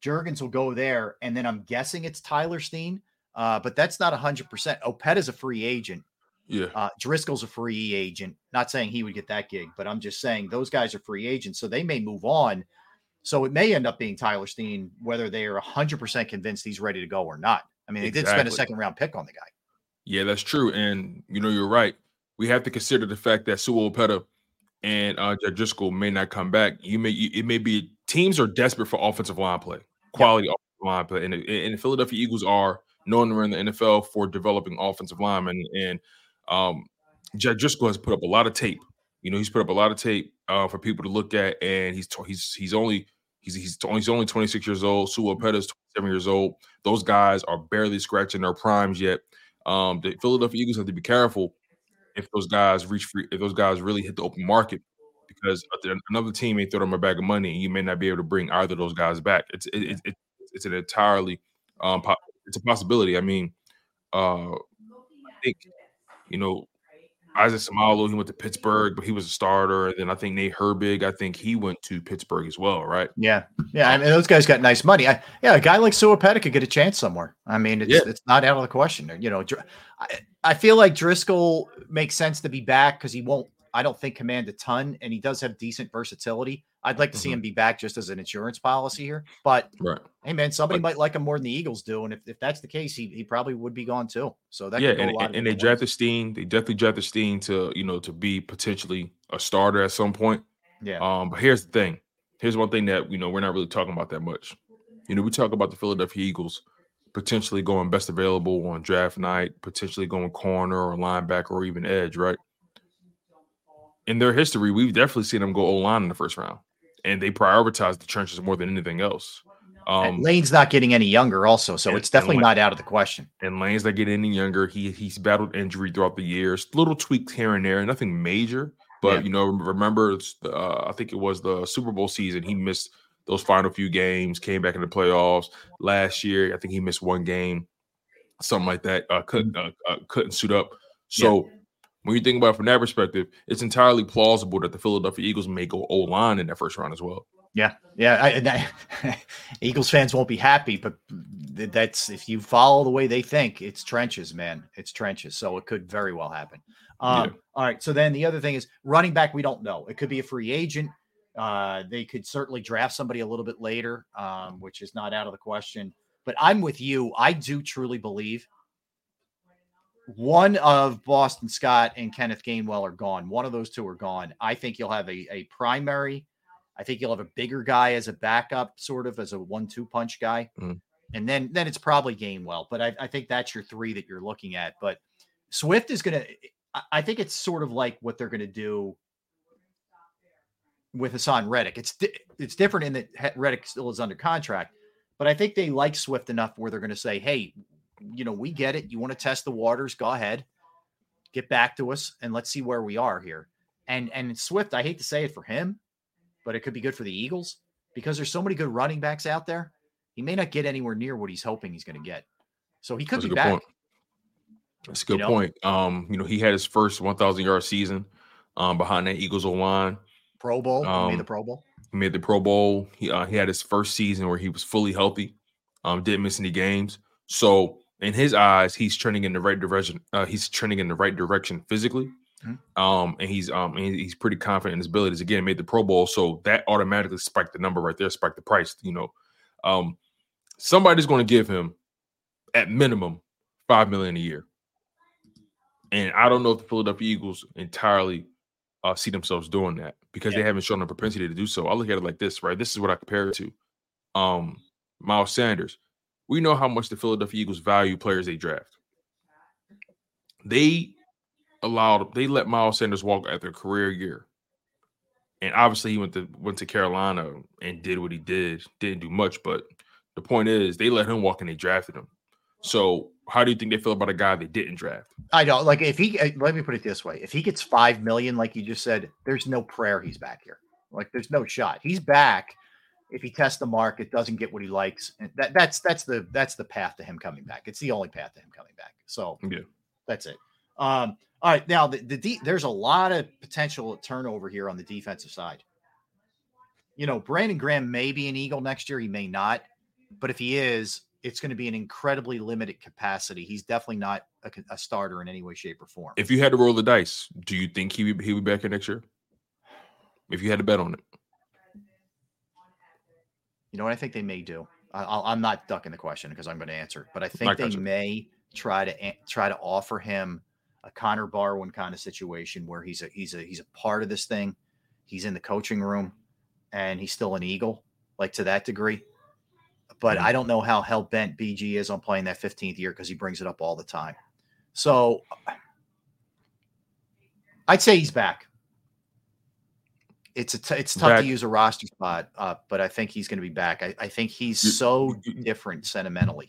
Jurgens will go there, and then I'm guessing it's Tyler Steen. Uh, but that's not hundred percent. Opeta's a free agent. Yeah. Uh, Driscoll's a free agent. Not saying he would get that gig, but I'm just saying those guys are free agents, so they may move on. So it may end up being Tyler Steen, whether they are hundred percent convinced he's ready to go or not. I mean, they did spend a second round pick on the guy. Yeah, that's true. And you know, you're right. We have to consider the fact that Sua Opeta and uh Driscoll may not come back. You may it may be teams are desperate for offensive line play, quality offensive line play. And, and the Philadelphia Eagles are known around the NFL for developing offensive linemen. And um Jack Driscoll has put up a lot of tape. You know, he's put up a lot of tape uh, for people to look at, and he's he's he's only he's he's only, he's only 26 years old. Sua Opeta is 27 years old. Those guys are barely scratching their primes yet. Um, the Philadelphia Eagles have to be careful if those guys reach free, if those guys really hit the open market, because another team may throw them a bag of money, and you may not be able to bring either of those guys back. It's it, it, it, it's an entirely um, it's a possibility. I mean, uh, I think you know Isaac Seumalo, he went to Pittsburgh, but he was a starter. And then I think Nate Herbig, I think he went to Pittsburgh as well, right? Yeah, yeah. I mean, those guys got nice money. I, yeah, a guy like Sua Opeta could get a chance somewhere. I mean, it's Yeah. it's not out of the question. You know, I, I feel like Driscoll makes sense to be back because he won't. I don't think command a ton, and he does have decent versatility. I'd like to see him be back just as an insurance policy here. But Right. hey, man, somebody might like him more than the Eagles do, and if, if that's the case, he, he probably would be gone too. So that yeah, could go and, a lot and, and they drafted Steen. They definitely drafted Steen to you know to be potentially a starter at some point. Yeah. Um, but here's the thing. Here's one thing that you know we're not really talking about that much. You know, we talk about the Philadelphia Eagles potentially going best available on draft night, potentially going corner or linebacker or even edge, right? In their history, we've definitely seen them go O line in the first round, and they prioritize the trenches more than anything else. Um, Lane's not getting any younger, also, so and- it's definitely and not out of the question. and Lane's not getting any younger. He he's battled injury throughout the years, little tweaks here and there, nothing major. But Yeah. you know, remember, uh, I think it was the Super Bowl season. He missed those final few games, came back in the playoffs last year. I think he missed one game, something like that. Uh, couldn't uh, uh, couldn't suit up. So when you think about it from that perspective, it's entirely plausible that the Philadelphia Eagles may go O line in that first round as well. Yeah, yeah. I, and I, [LAUGHS] Eagles fans won't be happy, but that's if you follow the way they think, it's trenches, man. It's trenches. So it could very well happen. Um, Yeah. All right. So then the other thing is running back. We don't know. It could be a free agent. Uh, they could certainly draft somebody a little bit later, um, which is not out of the question. But I'm with you. I do truly believe one of Boston Scott and Kenneth Gainwell are gone. One of those two are gone. I think you'll have a, a primary. I think you'll have a bigger guy as a backup, sort of as a one-two punch guy, Mm. and then then it's probably Gainwell. But I, I think that's your three that you're looking at. But Swift is gonna. I- I think it's sort of like what they're gonna do with Haason Reddick. It's di- it's different in that Reddick still is under contract, but I think they like Swift enough where they're going to say, "Hey, you know, we get it. You want to test the waters? Go ahead, get back to us, and let's see where we are here." And and Swift, I hate to say it for him, but it could be good for the Eagles because there's so many good running backs out there. He may not get anywhere near what he's hoping he's going to get, so he could That's be back. point. That's a good know? point. Um, you know, he had his first 1,000 yard season um, behind that Eagles O line. Pro Bowl, he made the Um, Pro Bowl. He made the Pro Bowl. He uh, he had his first season where he was fully healthy, um, didn't miss any games. So in his eyes, he's trending in the right direction. Uh, he's trending in the right direction physically, Mhm. um, and he's um and he's pretty confident in his abilities. Again, made the Pro Bowl, so that automatically spiked the number right there, spiked the price. You know, um, somebody's going to give him at minimum five million a year, and I don't know if the Philadelphia Eagles entirely uh, see themselves doing that because Yeah. they haven't shown a propensity to do so. I look at it like this, right? This is what I compare it to. Um, Miles Sanders. We know how much the Philadelphia Eagles value players they draft. They allowed they let Miles Sanders walk at their career year. And obviously he went to went to Carolina and did what he did. Didn't do much, but the point is they let him walk and they drafted him. So how do you think they feel about a guy they didn't draft? I don't Like if he, uh, let me put it this way: if he gets five million, like you just said, there's no prayer he's back here. Like there's no shot. He's back. If he tests the market, doesn't get what he likes, and that that's that's the that's the path to him coming back. It's the only path to him coming back. So Yeah. that's it. Um, all right, now the, the de- there's a lot of potential turnover here on the defensive side. You know, Brandon Graham may be an Eagle next year. He may not, but if he is, it's going to be an incredibly limited capacity. He's definitely not a starter in any way, shape, or form. If you had to roll the dice, do you think he he would be back here next year? If you had to bet on it. You know what I think they may do? I, I'm not ducking the question because I'm going to answer, it, but I think I they gotcha. may try to try to offer him a Connor Barwin kind of situation where he's a he's a he's a part of this thing. He's in the coaching room, and he's still an Eagle, like to that degree. But Mm-hmm. I don't know how hell bent BG is on playing that 15th year because he brings it up all the time. So I'd say he's back. It's a t- it's tough Back. to use a roster spot, uh, but I think he's going to be back. I, I think he's so different sentimentally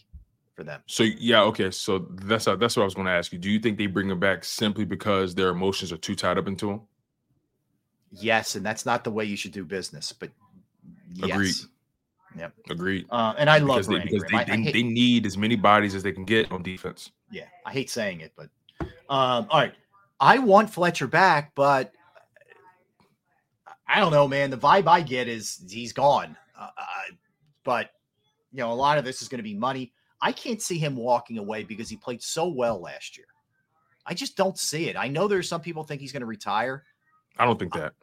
for them. So yeah, okay. So that's that's what I was going to ask you. Do you think they bring him back simply because their emotions are too tied up into him? Yes, and that's not the way you should do business. But yes. Agreed. Yep. Agreed. Uh, and I love because they, because they, Graham. I- I they, hate- they need as many bodies as they can get on defense. Yeah, I hate saying it, but um, all right. I want Fletcher back, but I don't know, man. The vibe I get is he's gone. Uh, uh, but you know, a lot of this is going to be money. I can't see him walking away because he played so well last year. I just don't see it. I know there's some people think he's going to retire. I don't think that.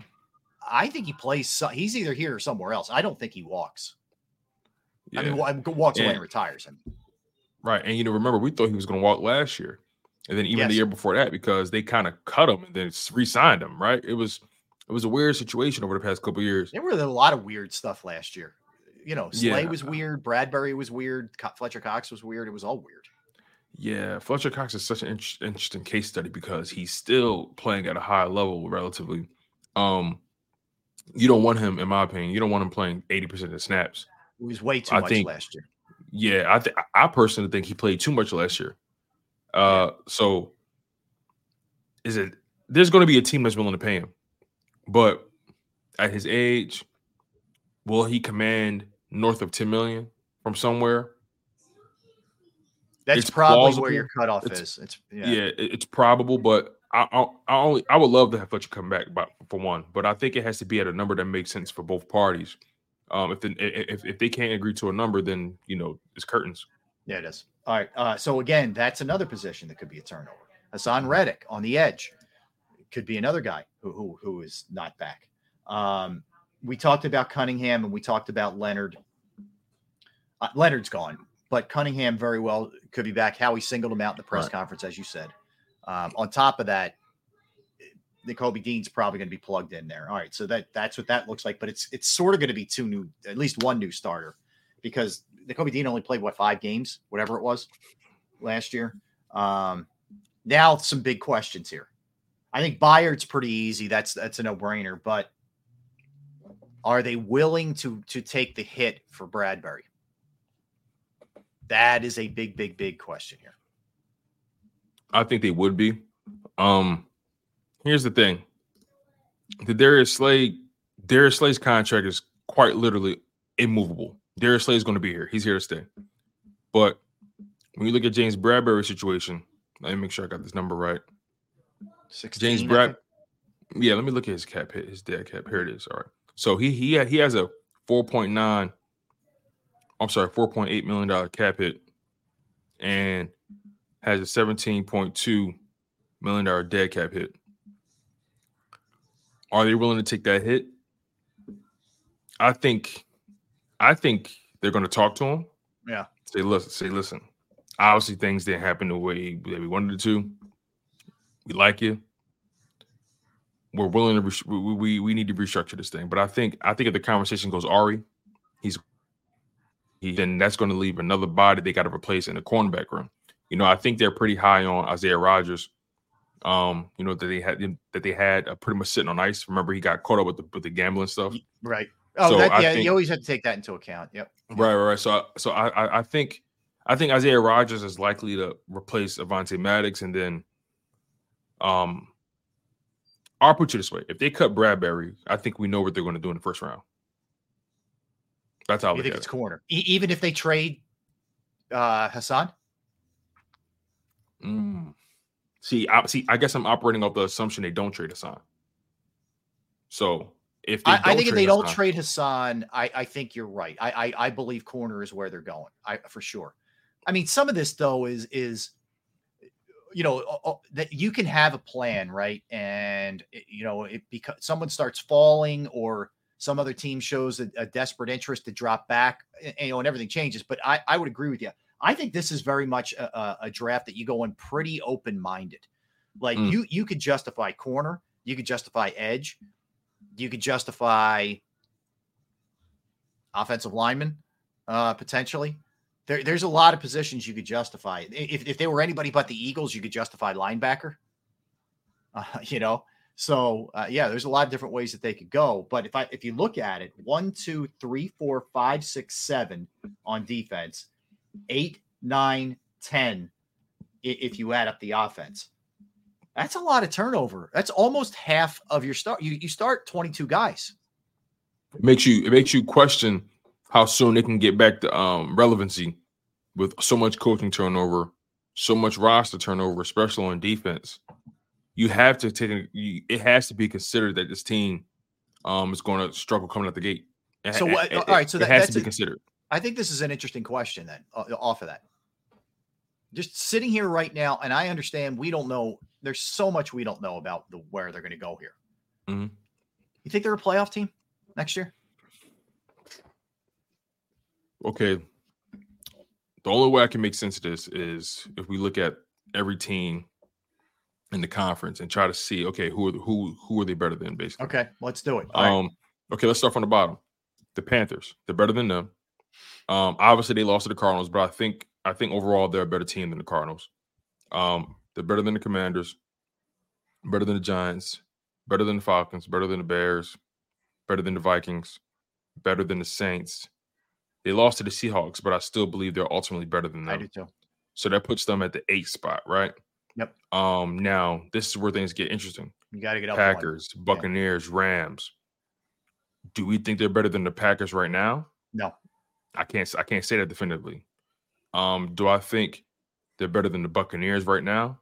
I think he plays. So, he's either here or somewhere else. I don't think he walks. I mean, Yeah. wa- walks away And- and retires. I mean, Right. And you know, remember we thought he was going to walk last year, and then even Yes. the year before that because they kind of cut him and then re-signed him. Right. It was it was a weird situation over the past couple years. There were a lot of weird stuff last year. You know, Slay Yeah. was weird. Bradberry was weird. Fletcher Cox was weird. It was all weird. Yeah, Fletcher Cox is such an int- interesting case study because he's still playing at a high level relatively. Um, you don't want him, in my opinion, you don't want him playing eighty percent of the snaps. It was way too I much think- last year. Yeah, I think I personally think he played too much last year. Uh, so is it? There's going to be a team that's willing to pay him, but at his age, will he command north of ten million from somewhere? That's It's probably plausible. where your cutoff It's- is. It's Yeah, yeah. it's probable, but I, I, I only I would love to have Fletcher come back, but for one, but I think it has to be at a number that makes sense for both parties. Um, if the, if if they can't agree to a number, then you know it's curtains. Yeah, it is. All right. Uh, so again, that's another position that could be a turnover. Haason Reddick on the edge could be another guy who who, who is not back. Um, we talked about Cunningham and we talked about Leonard. Uh, Leonard's gone, but Cunningham very well could be back. How Howie singled him out in the press Right. conference, as you said. Um, on top of that, Nakobe Dean's probably going to be plugged in there. All right, so that that's what that looks like. But it's it's sort of going to be two new, at least one new starter, because Jacoby Dean only played what five games, whatever it was, last year. Um, now some big questions here. I think Byard's pretty easy. That's that's a no brainer. But are they willing to to take the hit for Bradberry? That is a big, big, big question here. I think they would be. Um, here's the thing: the Darius Slay, Darius Slay's contract is quite literally immovable. Darius Slay is going to be here; he's here to stay. But when you look at James Bradberry's situation, let me make sure I got this number right. 16, James Brad. Yeah, let me look at his cap hit, his dead cap. Here it is. All right. So he he he has a four point nine. I'm sorry, four point eight million dollar cap hit, and has a seventeen point two million dollar dead cap hit. Are they willing to take that hit? I think, I think they're going to talk to him. Yeah. Say listen, say listen. Obviously, things didn't happen the way that we wanted it to. We like you. we're willing to res- we, we we need to restructure this thing. But I think I think if the conversation goes Ari, he's he, then that's going to leave another body they got to replace in the cornerback room. You know, I think they're pretty high on Isaiah Rodgers. Um, you know that they had that they had uh, pretty much sitting on ice. Remember, he got caught up with the with the gambling stuff. Right. Oh, So that, yeah. think- you always have to take that into account. Yep. Right, right, right. So, so I, I, I think, I think Isaiah Rodgers is likely to replace Avonte Maddox, and then, um, I'll put you this way: if they cut Bradberry, I think we know what they're going to do in the first round. That's how I You think it's it. corner, e- even if they trade uh, Haason? Mm. See, I see. I guess I'm operating off the assumption they don't trade Haason. So if they I, I think if they don't trade Haason, I, I think you're right. I, I I believe corner is where they're going. I for sure. I mean, some of this though is is you know that you can have a plan, right? And you know, it because someone starts falling or some other team shows a, a desperate interest to drop back, and, you know, and everything changes. But I I would agree with you. I think this is very much a, a, a draft that you go in pretty open minded. Like Mm. you you could justify corner, you could justify edge, you could justify offensive lineman uh, potentially. There, there's a lot of positions you could justify. If, if they were anybody but the Eagles, you could justify linebacker. Uh, [LAUGHS] you know, so uh, yeah, there's a lot of different ways that they could go. But if I if you look at it, one, two, three, four, five, six, seven on defense, eight, nine, ten, if you add up the offense. That's a lot of turnover. That's almost half of your start. You you start 22 guys. it makes you it makes you question how soon they can get back to um relevancy with so much coaching turnover, so much roster turnover, especially on defense. You have to take it. You, it has to be considered that this team um is going to struggle coming out the gate. It- So what? it- all right. So it that, has that's to be a- considered. I think this is an interesting question. Then uh, off of that, just sitting here right now, and I understand we don't know. There's so much we don't know about the where they're going to go here. Mhm. You think they're a playoff team next year? Okay, the only way I can make sense of this is if we look at every team in the conference and try to see, okay, who are the, who who are they better than basically. Okay, let's do it. All right. Um, okay, let's start from the bottom. The Panthers, they're better than them. Um, obviously they lost to the Cardinals, but I think I think overall they're a better team than the Cardinals. Um, they're better than the Commanders, better than the Giants, better than the Falcons, better than the Bears, better than the Vikings, better than the Saints. They lost to the Seahawks, but I still believe they're ultimately better than them. I do too. So that puts them at the eighth spot, right? Yep. Um, now this is where things get interesting. You got to get. Packers, Buccaneers, Rams. Do we think they're better than the Packers right now? No. I can't. I can't say that definitively. Um, do I think they're better than the Buccaneers right now?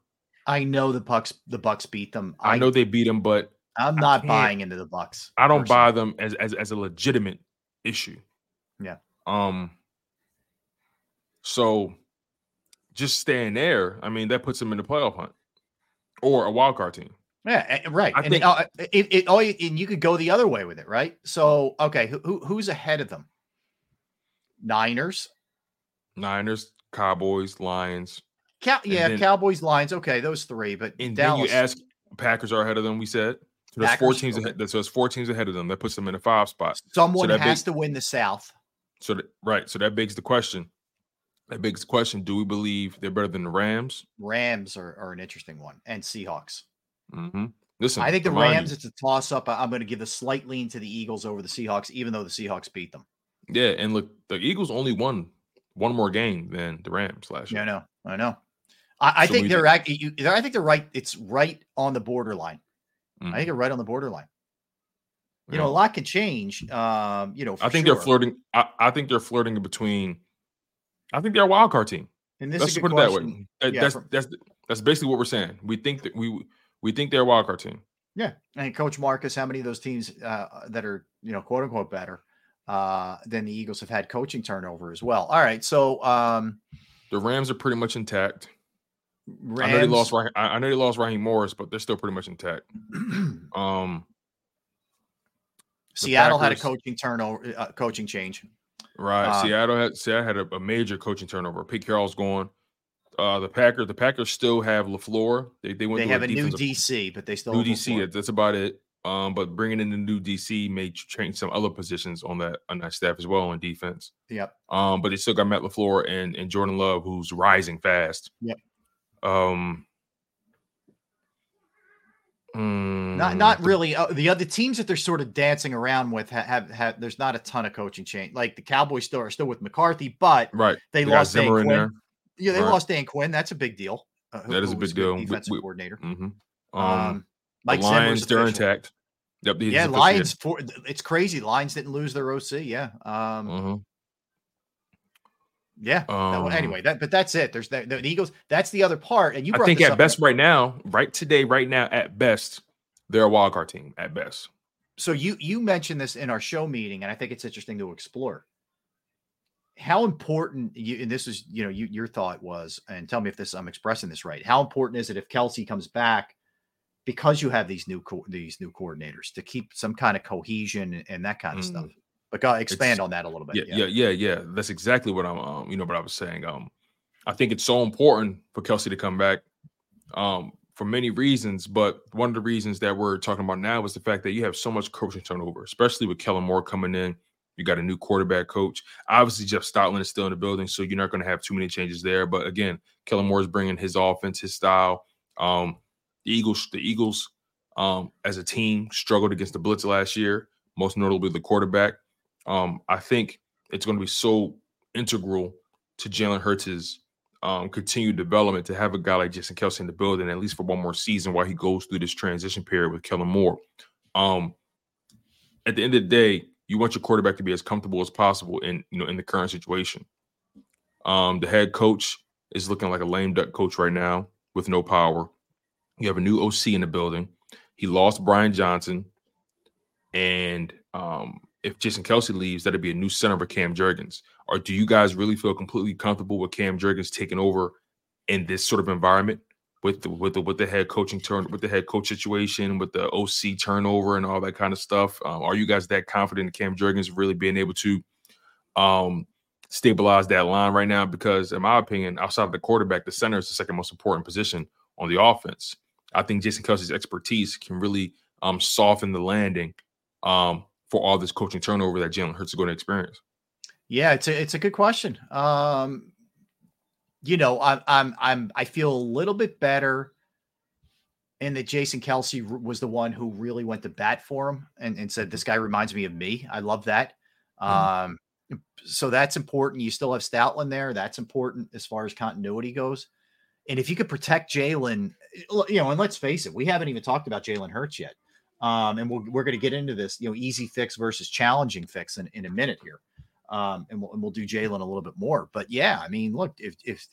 I know the Bucks. The Bucks beat them. I, know they beat them, but I'm not buying into the Bucks. I don't personally. buy them as, as as a legitimate issue. Yeah. Um. So, just staying there, I mean, that puts them in the playoff hunt or a wild card team. Yeah, right. I and think- uh, it, it, all and you could go the other way with it, right? So, okay, who, who who's ahead of them? Niners, Niners, Cowboys, Lions, Cow- yeah, then- Cowboys, Lions. Okay, those three. But and Dallas, then you ask Packers are ahead of them. We said so there's four teams okay. ahead. So there's four teams ahead of them. That puts them in a five spot. someone so has to win the South. So that, right. So that begs the question. That begs the question: Do we believe they're better than the Rams? Rams are, are an interesting one, and Seahawks. Mm-hmm. Listen, I think the remind you- Rams. It's a toss up. I'm going to give a slight lean to the Eagles over the Seahawks, even though the Seahawks beat them. Yeah, and look, the Eagles only won one more game than the Rams last Yeah, year. I know. I know. I, I So think they're act, you, they're- I think they're right. It's right on the borderline. I Mhm. think they're right on the borderline. You Yeah. know, a lot can change. Um, you know, I think sure. they're flirting. I, I think they're flirting in between. I think they're a wild card team. And this Let's put it that way. Yeah, that's from- that's that's basically what we're saying. We think that we we think they're a wild card team. Yeah, and Coach Marcus, how many of those teams uh, that are you know quote unquote better uh, than the Eagles have had coaching turnover as well? All right, so um, The Rams are pretty much intact. Rams, I know they lost. I know they lost Raheem Morris, but they're still pretty much intact. [CLEARS THROAT] Um, Seattle had a coaching turnover, uh, coaching change. right. Uh, Seattle had Seattle had a, a major coaching turnover. Pete Carroll's gone. Uh, the Packers, the Packers still have Lafleur. They they went They have a new DC, but they still new DC. That's about it. Um, but bringing in the new DC may change some other positions on that on that staff as well on defense. Yep. Um, but they still got Matt Lafleur and and Jordan Love, who's rising fast. Yep. Um. Not mm, not really. Uh, the other teams that they're sort of dancing around with ha- have, have there's not a ton of coaching change. Like the Cowboys still are still with McCarthy, but Right. they They lost Dan Quinn. there. Yeah, they Right. lost Dan Quinn. That's a big deal. Uh, who- That is a big deal. Defensive we- coordinator. mhm. Um, Um, Mike the Lions, they're intact. Yep. Yeah, Lions. For, it's crazy. Lions didn't lose their OC. Yeah. Um, Mhm. Yeah. that Um, anyway, that but that's it. There's that the Eagles. That's the other part. And you I think at best right now, right today, right now, at best, they're a wild card team at best. so you you mentioned this in our show meeting, and I think it's interesting to explore. How important you and this is you know you, your thought was, and tell me if this I'm expressing this right. How important is it if Kelce comes back because you have these new co- these new coordinators to keep some kind of cohesion and, and that kind of stuff? But go expand It's- on that a little bit. Yeah, yeah, yeah, yeah. That's exactly what I'm. Um, you know what I was saying. Um, I think it's so important for Kelce to come back. Um, for many reasons, but one of the reasons that we're talking about now is the fact that you have so much coaching turnover, especially with Kellen Moore coming in. You got a new quarterback coach. Obviously, Jeff Stoutland is still in the building, so you're not going to have too many changes there. But again, Kellen Moore is bringing his offense, his style. Um, the Eagles, the Eagles, um, as a team, struggled against the blitz last year, most notably the quarterback. Um, I think it's going to be so integral to Jalen Hurts' um, continued development to have a guy like Jason Kelce in the building at least for one more season while he goes through this transition period with Kellen Moore. Um, at the end of the day, you want your quarterback to be as comfortable as possible in you know in the current situation. Um, the head coach is looking like a lame duck coach right now with no power. You have a new OC in the building. He lost Brian Johnson, and um, if Jason Kelce leaves, that'd be a new center for Cam Jurgens. Or do you guys really feel completely comfortable with Cam Jurgens taking over in this sort of environment with the with the with the head coaching turn with the head coach situation, with the OC turnover and all that kind of stuff? Um, are you guys that confident in Cam Jurgens really being able to um, stabilize that line right now? Because in my opinion, outside of the quarterback, the center is the second most important position on the offense. I think Jason Kelce's expertise can really um, soften the landing um, for all this coaching turnover that Jalen Hurts is going to experience. Yeah, it's a it's a good question. Um, you know, I'm I'm I'm I feel a little bit better in that Jason Kelce was the one who really went to bat for him and, and said, This guy reminds me of me. I love that. Um, so that's important. You still have Stoutland there. That's important as far as continuity goes. And if you could protect Jalen, you know, and let's face it, we haven't even talked about Jalen Hurts yet. Um, and we'll, we're going to get into this, you know, easy fix versus challenging fix in, in a minute here. Um, and we'll, and we'll do Jalen a little bit more. But yeah, I mean, look, if, if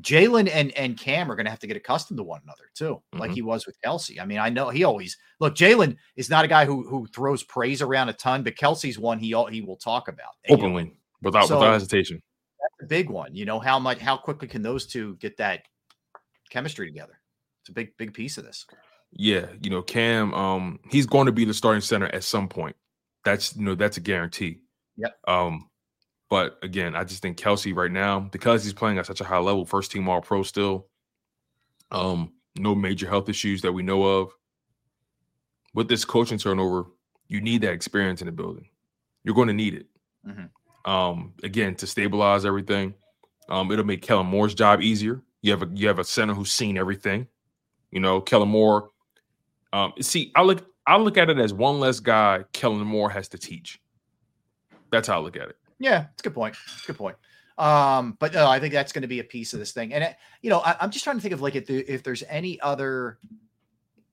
Jalen and, and Cam are going to have to get accustomed to one another too, like Mhm. he was with Kelce. I mean, I know he always look, Jalen is not a guy who, who throws praise around a ton, but Kelce's one he, he will talk about And, you know, Openly, without So- without hesitation. that's a big one. You know, how much, how quickly can those two get that chemistry together? It's a big, big piece of this. Yeah, you know, Cam, um, he's going to be the starting center at some point. That's you know, that's a guarantee. Yep. Um, but again, I just think Kelce right now, because he's playing at such a high level, first team all pro still. Um, no major health issues that we know of. With this coaching turnover, you need that experience in the building. You're going to need it. Mhm. Um, again, to stabilize everything. Um, it'll make Kellen Moore's job easier. You have a you have a center who's seen everything. You know, Kellen Moore. Um, see, I look I look at it as one less guy Kellen Moore has to teach. That's how I look at it. Yeah, it's a good point. It's a good point. Um, but no, I think that's going to be a piece of this thing. And it, you know, I, I'm just trying to think of like if, the, if there's any other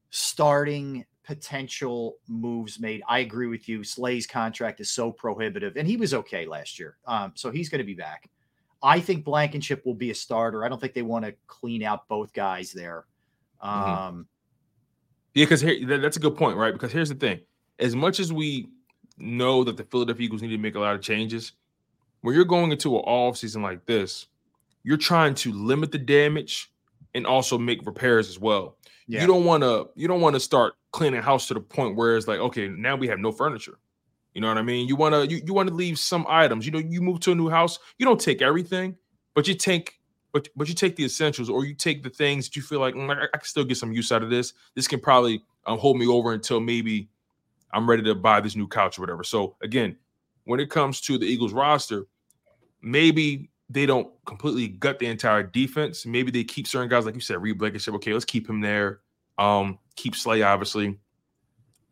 starting potential moves made. I agree with you. Slay's contract is so prohibitive, and he was okay last year. Um, so he's going to be back. I think Blankenship will be a starter. I don't think they want to clean out both guys there. Mhm. Um, Yeah, because here that- that's a good point, right? Because here's the thing: as much as we know that the Philadelphia Eagles need to make a lot of changes, when you're going into an off season like this, you're trying to limit the damage and also make repairs as well. Yeah. You don't want to you don't want to start cleaning house to the point where it's like, okay, now we have no furniture. You know what I mean? You want to you, you want to leave some items. You know, you move to a new house, you don't take everything, but you take but but you take the essentials or you take the things that you feel like "Mm, I, I can still get some use out of this. This can probably um, hold me over until maybe I'm ready to buy this new couch or whatever. So again, when it comes to the Eagles roster, maybe they don't completely gut the entire defense. Maybe they keep certain guys, like you said, Reed Blankenship. Okay, let's keep him there. Um, keep Slay, obviously.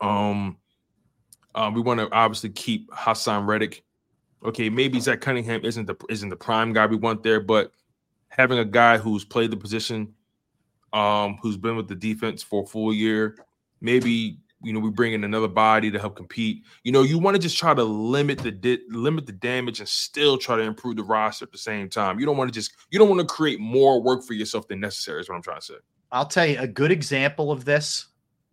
Um, um, we want to obviously keep Haason Reddick. Okay, maybe Zach Cunningham isn't the isn't the prime guy we want there, but having a guy who's played the position, um, who's been with the defense for a full year, maybe you know we bring in another body to help compete. You know, you want to just try to limit the di- limit the damage and still try to improve the roster at the same time. You don't want to just you don't want to create more work for yourself than necessary. Is what I'm trying to say. I'll tell you a good example of this,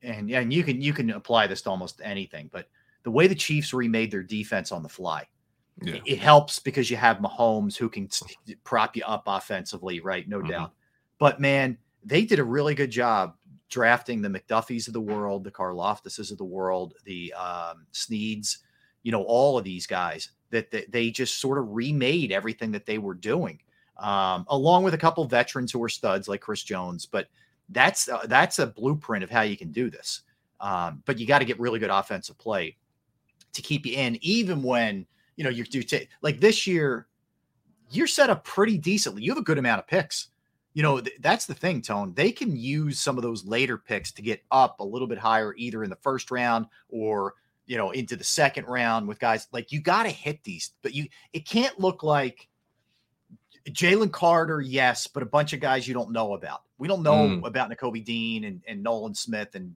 and and you can you can apply this to almost anything, but the way the Chiefs remade their defense on the fly. Yeah. It, it helps because you have Mahomes who can prop you up offensively, right? No Mhm. doubt. But man, they did a really good job drafting the McDuffies of the world, the Karlaftises of the world, the um, Sneeds, you know, all of these guys that, that they just sort of remade everything that they were doing, um, along with a couple veterans who were studs like Chris Jones. But that's uh, that's a blueprint of how you can do this. Um, but you got to get really good offensive play to keep you in, even when you know you're do take like this year, you're set up pretty decently. You have a good amount of picks. You know, th- that's the thing, Tone. They can use some of those later picks to get up a little bit higher, either in the first round or you know into the second round with guys like you got to hit these, but you it can't look like Jalen Carter, yes, but a bunch of guys you don't know about. We don't know Mm. about Nakobe Dean and, and Nolan Smith and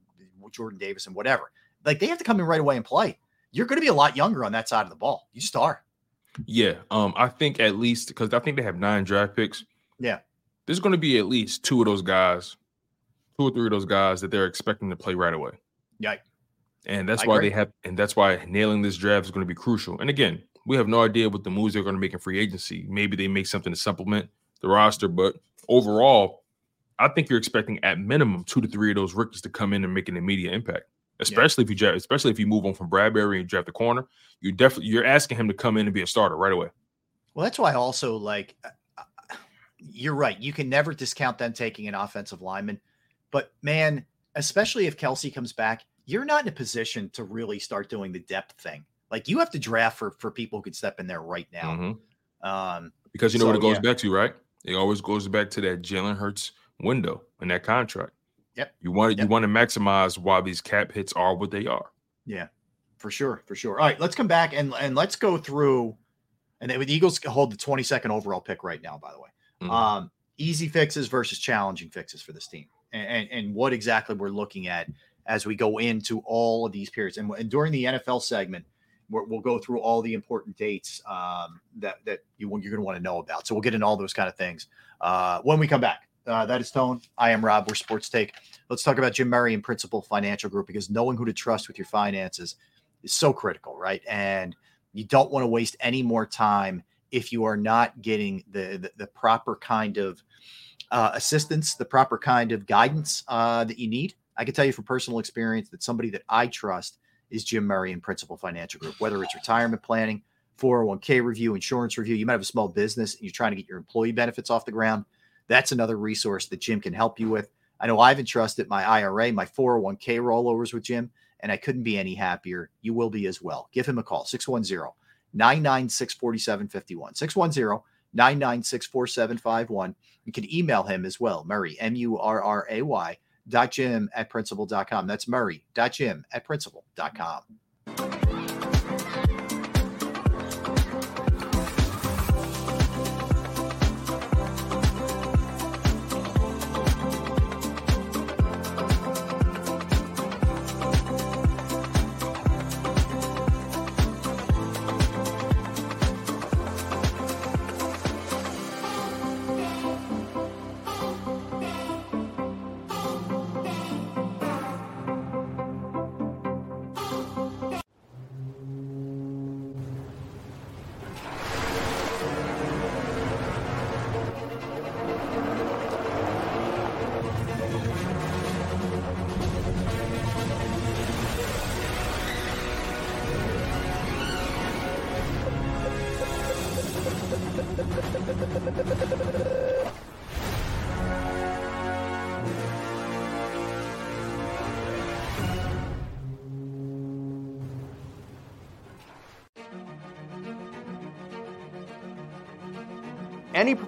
Jordan Davis and whatever. Like they have to come in right away and play. You're going to be a lot younger on that side of the ball. You just are. Yeah, um, I think at least because I think they have nine draft picks. Yeah. There's going to be at least two of those guys, two or three of those guys that they're expecting to play right away. Yeah. And that's I why agree. they have, and that's why nailing this draft is going to be crucial. And again, we have no idea what the moves they're going to make in free agency. Maybe they make something to supplement the roster, but overall, I think you're expecting at minimum two to three of those rookies to come in and make an immediate impact. Especially if you draft, especially if you move on from Bradberry and draft the corner, you definitely you're asking him to come in and be a starter right away. Well, that's why also like uh, uh, you're right. You can never discount them taking an offensive lineman, but man, especially if Kelce comes back, you're not in a position to really start doing the depth thing. Like you have to draft for for people who could step in there right now. Mhm. Um, Because you know what it goes yeah. back to, right? It always goes back to that Jalen Hurts window and that contract. Yep. You want you want to maximize while these cap hits are what they are. Yeah, for sure, for sure. All right, let's come back and and let's go through. And the Eagles hold the 22nd overall pick right now, by the way. Mhm. Um, easy fixes versus challenging fixes for this team, and, and and what exactly we're looking at as we go into all of these periods. And, and during the NFL segment, we're, we'll go through all the important dates um, that that you you're going to want to know about. So we'll get into all those kind of things uh, when we come back. Uh, that is Tone. I am Rob. We're Sports Take. Let's talk about Jim Murray and Principal Financial Group because knowing who to trust with your finances is so critical, right? And you don't want to waste any more time if you are not getting the the, the proper kind of uh, assistance, the proper kind of guidance uh, that you need. I can tell you from personal experience that somebody that I trust is Jim Murray and Principal Financial Group, whether it's retirement planning, 401k review, insurance review. You might have a small business and you're trying to get your employee benefits off the ground. That's another resource that Jim can help you with. I know I've entrusted my IRA, my 401k rollovers with Jim, and I couldn't be any happier. You will be as well. Give him a call 610 996 4751. 610 996 4751. You can email him as well, Murray, M U R R A Y, dot Jim at principal.com. That's Murray, dot Jim at principal.com. Any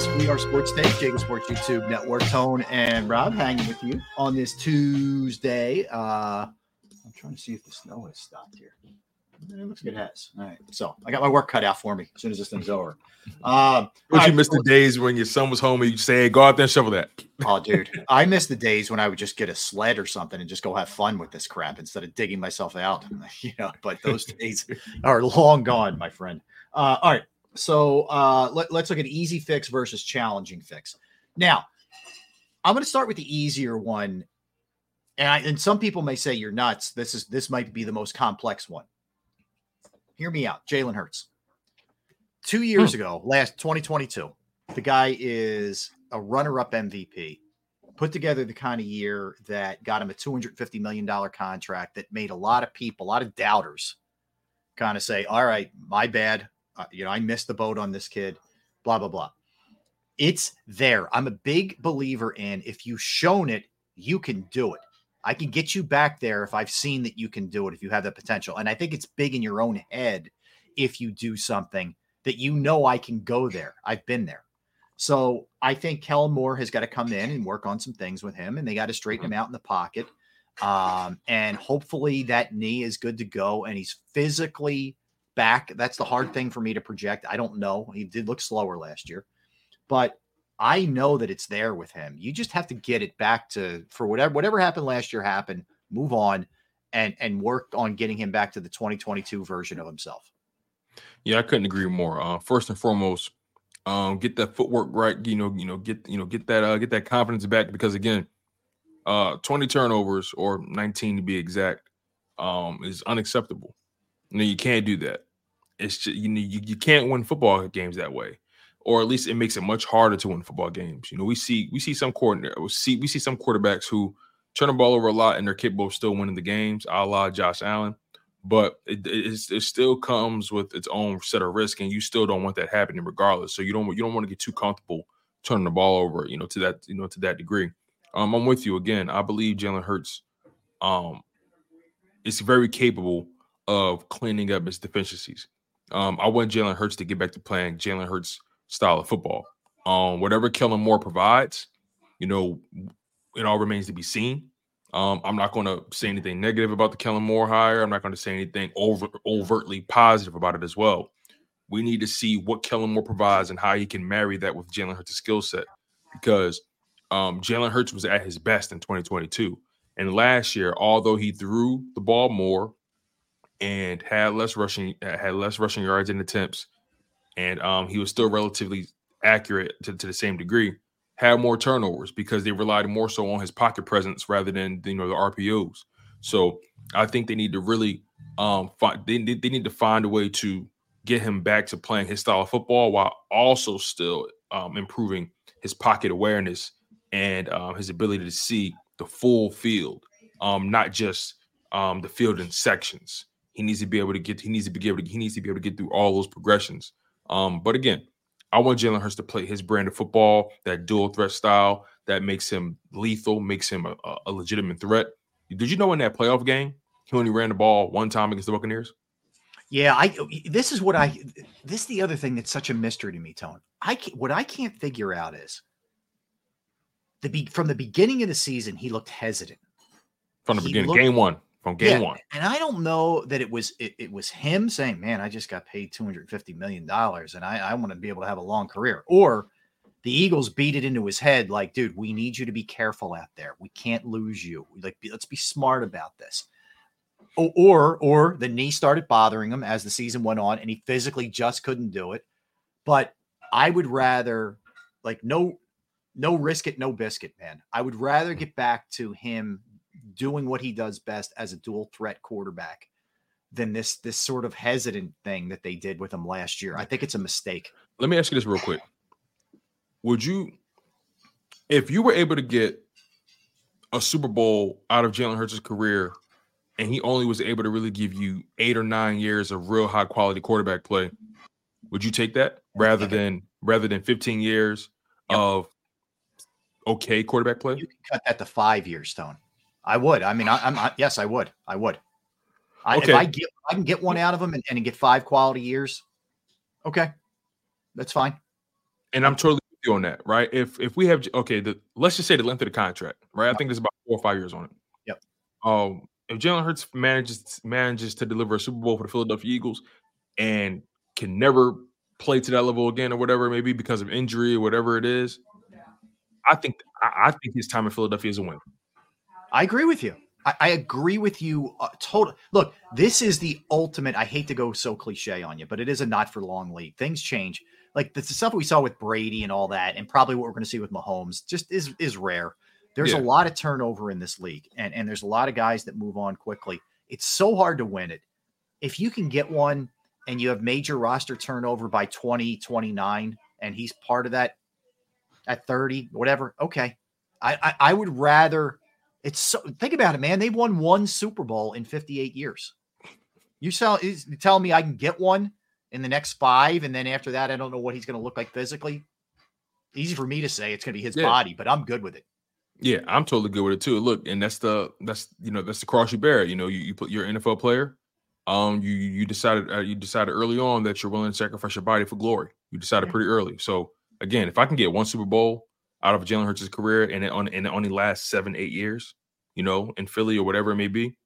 Friends. We are Sports Take, JAKIB Sports YouTube Network. Tone and Rob hanging with you on this Tuesday. Uh, I'm trying to see if the snow has stopped here. It looks like it has. All right, so I got my work cut out for me as soon as this thing's over. Um, Don't right, you miss the days when your son was home and you say, go out there and shovel that? Oh, [LAUGHS] dude, I miss the days when I would just get a sled or something and just go have fun with this crap instead of digging myself out. [LAUGHS] You know, but those days [LAUGHS] are long gone, my friend. Uh, all right, so uh, let, let's look at easy fix versus challenging fix. Now, I'm going to start with the easier one, and I, and some people may say you're nuts. This is this might be the most complex one. Hear me out, Jalen Hurts. Two years ago, last 2022, the guy is a runner-up MVP. Put together the kind of year that got him a 250 million dollar contract that made a lot of people, a lot of doubters, kind of say, "All right, my bad. You know, I missed the boat on this kid." Blah blah blah. It's there. I'm a big believer in if you've shown it, you can do it. I can get you back there if I've seen that you can do it, if you have the potential. And I think it's big in your own head if you do something that you know I can go there. I've been there. So I think Kellen Moore has got to come in and work on some things with him, and they got to straighten him out in the pocket. Um, and hopefully that knee is good to go and he's physically back. That's the hard thing for me to project. I don't know. He did look slower last year, but I know that it's there with him. You just have to get it back to for whatever whatever happened last year happened, move on and and work on getting him back to the 2022 version of himself. Yeah, I couldn't agree more. Uh, first and foremost, um, get that footwork right. You know, you know, get you know, get that uh, get that confidence back because again, uh, 20 turnovers or 19 to be exact, um, is unacceptable. Know, you can't do that. It's just you know, you, you can't win football games that way, or at least it makes it much harder to win football games. You know, we see we see some coordinator we see we see some quarterbacks who turn the ball over a lot and they're capable of still winning the games, a la Josh Allen. But it, it, it still comes with its own set of risk, and you still don't want that happening regardless. So you don't you don't want to get too comfortable turning the ball over, you know, to that you know to that degree. Um, I'm with you again. I believe Jalen Hurts, um, is very capable of cleaning up his deficiencies. Um, I want Jalen Hurts to get back to playing Jalen Hurts style of football. Um, whatever Kellen Moore provides, you know, it all remains to be seen. Um, I'm not going to say anything negative about the Kellen Moore hire. I'm not going to say anything over overtly positive about it as well. We need to see what Kellen Moore provides and how he can marry that with Jalen Hurts' skill set because um, Jalen Hurts was at his best in 2022. And last year, although he threw the ball more, and had less rushing had less rushing yards and attempts, and um, he was still relatively accurate to, to the same degree. Had more turnovers because they relied more so on his pocket presence rather than you know the RPOs. So I think they need to really um find they, they need to find a way to get him back to playing his style of football while also still um, improving his pocket awareness and um, his ability to see the full field, um, not just um, the field in sections. He needs to be able to get. He needs to be able to. He needs to be able to get through all those progressions. Um, but again, I want Jalen Hurts to play his brand of football, that dual threat style that makes him lethal, makes him a, a legitimate threat. Did you know in that playoff game he only ran the ball one time against the Buccaneers? Yeah, I. This is what I. This is the other thing that's such a mystery to me, Tone. I can't, what I can't figure out is the be, from the beginning of the season he looked hesitant from the He beginning, looked- game one, from game Yeah, one. and I don't know that it was it, it was him saying, "Man, I just got paid two hundred fifty million dollars, and I, I want to be able to have a long career," or the Eagles beat it into his head, like, "Dude, we need you to be careful out there. We can't lose you. Like, let's be smart about this." Or, or the knee started bothering him as the season went on, and he physically just couldn't do it. But I would rather, like, no, no risk it, no biscuit, man. I would rather mm. get back to him doing what he does best as a dual threat quarterback than this this sort of hesitant thing that they did with him last year. I think it's a mistake. Let me ask you this real quick. Would you, if you were able to get a Super Bowl out of Jalen Hurts' career, and he only was able to really give you eight or nine years of real high quality quarterback play, would you take that rather than rather than 15 years of okay quarterback play? You can Cut that to five years, Tone. I would. I mean, I, I'm I, yes, I would. I would. I, Okay. If I get, I can get one out of them and, and get five quality years. Okay, that's fine. And I'm totally with you on that, right? If if we have okay, the let's just say the length of the contract, right? I think there's about four or five years on it. Yep. Um, if Jalen Hurts manages manages to deliver a Super Bowl for the Philadelphia Eagles and can never play to that level again or whatever it may be because of injury or whatever it is, I think I, I think his time in Philadelphia is a win. I agree with you. I, I agree with you. Uh, total. Look, this is the ultimate. I hate to go so cliche on you, but it is a not for long league. Things change. Like the, stuff we saw with Brady and all that, and probably what we're going to see with Mahomes, just is is rare. There's Yeah. a lot of turnover in this league, and and there's a lot of guys that move on quickly. It's so hard to win it. If you can get one, and you have major roster turnover by 2029, and he's part of that at 30, whatever. Okay, I I, I would rather. It's so think about it, man. They've won one Super Bowl in 58 years. You tell is telling me I can get one in the next five, and then after that, I don't know what he's going to look like physically. Easy for me to say it's going to be his Yeah. body, but I'm good with it. Yeah, I'm totally good with it too. Look, and that's the that's you know that's the cross you bear. You know, you, you put you're NFL player. Um, you you decided uh, you decided early on that you're willing to sacrifice your body for glory. You decided pretty early. So again, if I can get one Super Bowl out of Jalen Hurts' career and it on and it only lasts seven eight years, you know, in Philly or whatever it may be,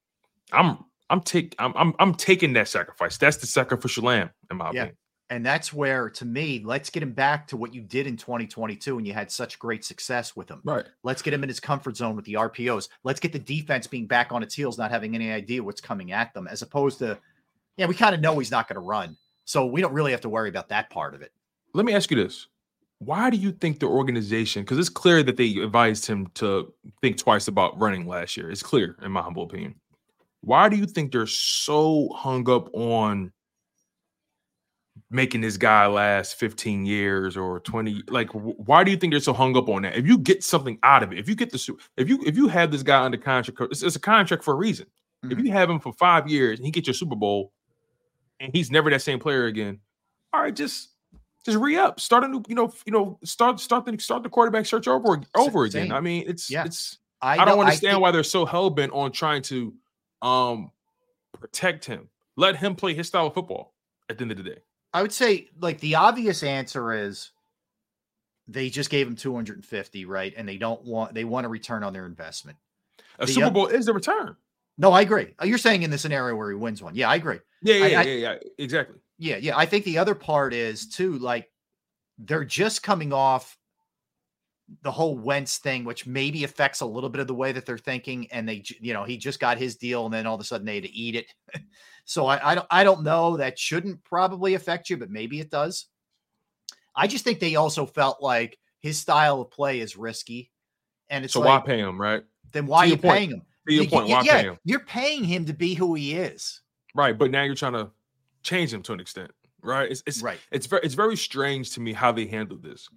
I'm I'm take I'm I'm I'm taking that sacrifice. That's the sacrificial lamb in my Yeah. opinion. And that's where, to me, let's get him back to what you did in 2022 and you had such great success with him. Right. Let's get him in his comfort zone with the RPOs. Let's get the defense being back on its heels, not having any idea what's coming at them, as opposed to, yeah, we kind of know he's not going to run. So we don't really have to worry about that part of it. Let me ask you this. Why do you think the organization, because it's clear that they advised him to think twice about running last year. It's clear, in my humble opinion. Why do you think they're so hung up on making this guy last 15 years or 20? Like, why do you think they're so hung up on that? If you get something out of it, if you get the if you if you have this guy under contract, it's, it's a contract for a reason. If mm-hmm. you have him for five years and he gets your Super Bowl and he's never that same player again, all right, just just re up, start a new, you know, you know, start start the start the quarterback search over over again. I mean, it's Yeah. it's. I I, don't know- I understand think- why they're so hell bent on trying to um protect him. Let him play his style of football. At the end of the day, I would say, like, the obvious answer is they just gave him 250, right? And they don't want, they want a return on their investment. a The Super Bowl is the return. No, I agree. You're saying in the scenario where he wins one. Yeah, I agree. Yeah, I- yeah, I- yeah, yeah, exactly. Yeah, yeah. I think the other part is too like they're just coming off the whole Wentz thing, which maybe affects a little bit of the way that they're thinking. And they, you know, he just got his deal, and then all of a sudden they had to eat it. [LAUGHS] so I, I don't, I don't know. That shouldn't probably affect you, but maybe it does. I just think they also felt like his style of play is risky, and it's So like, why pay him, right? Then why are you point- paying him? To your You- point, you- why yeah, pay him? You're paying him to be who he is. Right, but now you're trying to change him to an extent, right? It's, it's right. It's very it's very strange to me how they handled this.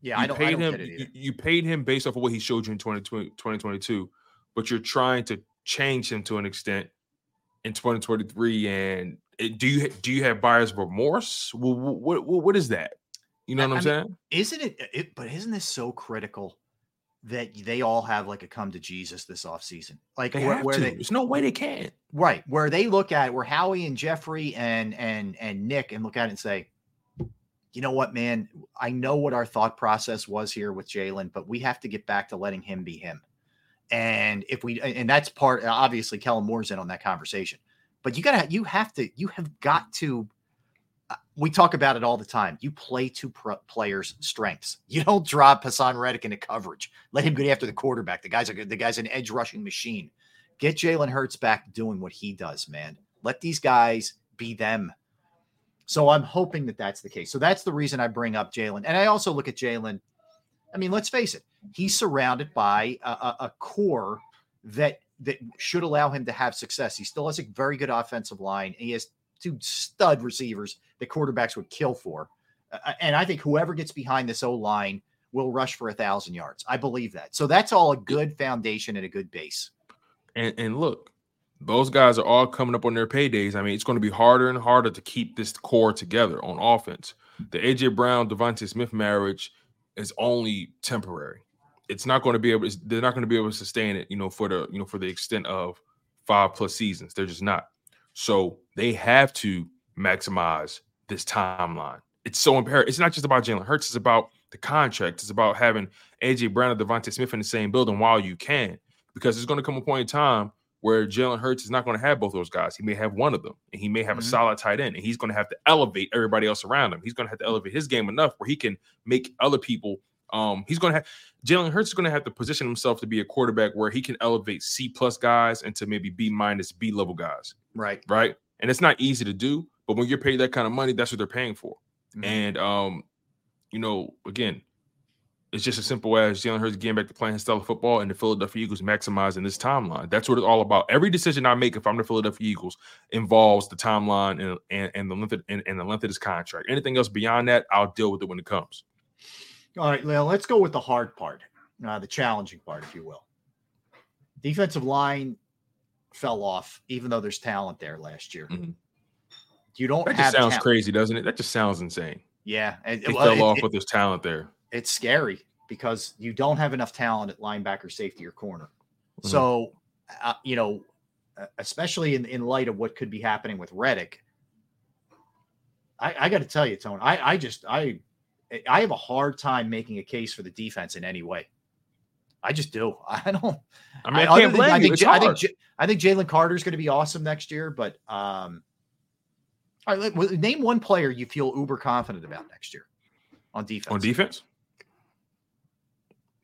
Yeah, you I don't, I paid don't him. get it you, you paid him based off of what he showed you in 2020, 2022, but you're trying to change him to an extent in 2023. And it, do you do you have buyer's remorse? What what, what, what is that? You know I- what I'm I mean, saying? Isn't it, it? But isn't this so critical that they all have like a come to Jesus this offseason? Like They where, where they There's no way they can. right where they look at it, where Howie and Jeffrey and and and Nick and look at it and say, you know what, man, I know what our thought process was here with Jalen, but we have to get back to letting him be him. And if we and that's part obviously Kellen Moore's in on that conversation. But you gotta you have to you have got to we talk about it all the time. You play to pro- players' strengths. [LAUGHS] You don't drop Haason Reddick into coverage. Let him get after the quarterback. The guy's a the guy's an edge rushing machine. Get Jalen Hurts back doing what he does, man. Let these guys be them. So I'm hoping that that's the case. So that's the reason I bring up Jalen. And I also look at Jalen. I mean, let's face it. He's surrounded by a, a, a core that that should allow him to have success. He still has a very good offensive line. He has two stud receivers that quarterbacks would kill for. Uh, and I think whoever gets behind this O line will rush for a thousand yards. I believe that. So that's all a good foundation and a good base. And and look, those guys are all coming up on their paydays. I mean, it's going to be harder and harder to keep this core together on offense. The AJ Brown DeVonta Smith marriage is only temporary. It's not going to be able. They're not going to be able to sustain it. You know, for the you know for the extent of five plus seasons. They're just not. So they have to maximize this timeline. It's so imperative. It's not just about Jalen Hurts. It's about the contract. It's about having AJ Brown and DeVonta Smith in the same building while you can, because there's going to come a point in time where Jalen Hurts is not going to have both those guys. He may have one of them, and he may have Mhm. a solid tight end, and he's going to have to elevate everybody else around him. He's going to have to elevate his game enough where he can make other people. Um, he's going to have Jalen Hurts is going to have to position himself to be a quarterback where he can elevate C plus guys into maybe B minus B level guys. Right. Right. And it's not easy to do, but when you're paid that kind of money, that's what they're paying for. And um, you know, again, it's just as simple as Jalen Hurts getting back to playing his style of football and the Philadelphia Eagles maximizing this timeline. That's what it's all about. Every decision I make if I'm the Philadelphia Eagles involves the timeline and and, and the length of, and, and the length of this contract. Anything else beyond that, I'll deal with it when it comes. All right, Leo, let's go with the hard part, uh, the challenging part, if you will. Defensive line fell off, even though there's talent there last year. You don't Mm-hmm. That just sounds talent. crazy, doesn't it? That just sounds insane. Yeah, and- They well, fell it- off, it- but there's talent there. it's scary because you don't have enough talent at linebacker, safety, or corner. Mhm. So, uh, you know, especially in, in light of what could be happening with Reddick, I, I got to tell you, Tone, I, I just I I have a hard time making a case for the defense in any way. I just do. [LAUGHS] I don't. I mean, I other can't than- blame I you. think, It's I think hard. I think Jalen Carter is going to be awesome next year, but um, all right, name one player you feel uber confident about next year on defense. On defense?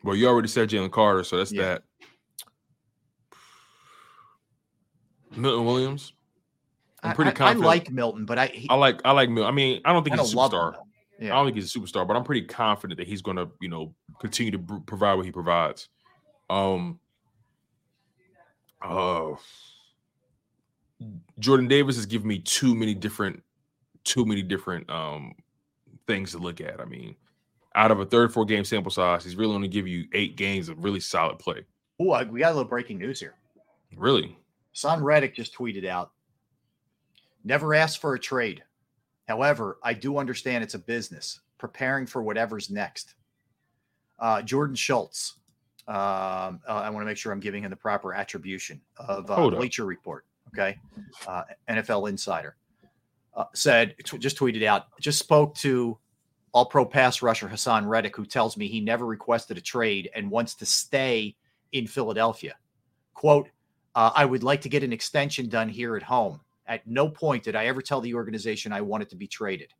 Well, you already said Jalen Carter, so that's Yeah. that. Milton Williams. I'm pretty I, I like Milton, but I he, I like I like Milton. I mean, I don't think I he's a don't love him, superstar. Yeah. I don't think he's a superstar, but I'm pretty confident that he's going to, you know, continue to provide what he provides. Um. Uh, Jordan Davis has given me too many different, too many different um things to look at. I mean, out of a 34 game sample size, he's really only give you eight games of really solid play. Oh, we got a little breaking news here. Really, Son Reddick just tweeted out, never asked for a trade. However, I do understand it's a business, preparing for whatever's next. Uh, Jordan Schultz, um, uh, I want to make sure I'm giving him the proper attribution of uh. Bleacher Report. Okay. Uh, NFL Insider uh, said, just tweeted out, just spoke to all pro pass rusher Haason Reddick, who tells me he never requested a trade and wants to stay in Philadelphia. Quote, uh, I would like to get an extension done here at home. At no point did I ever tell the organization I wanted to be traded.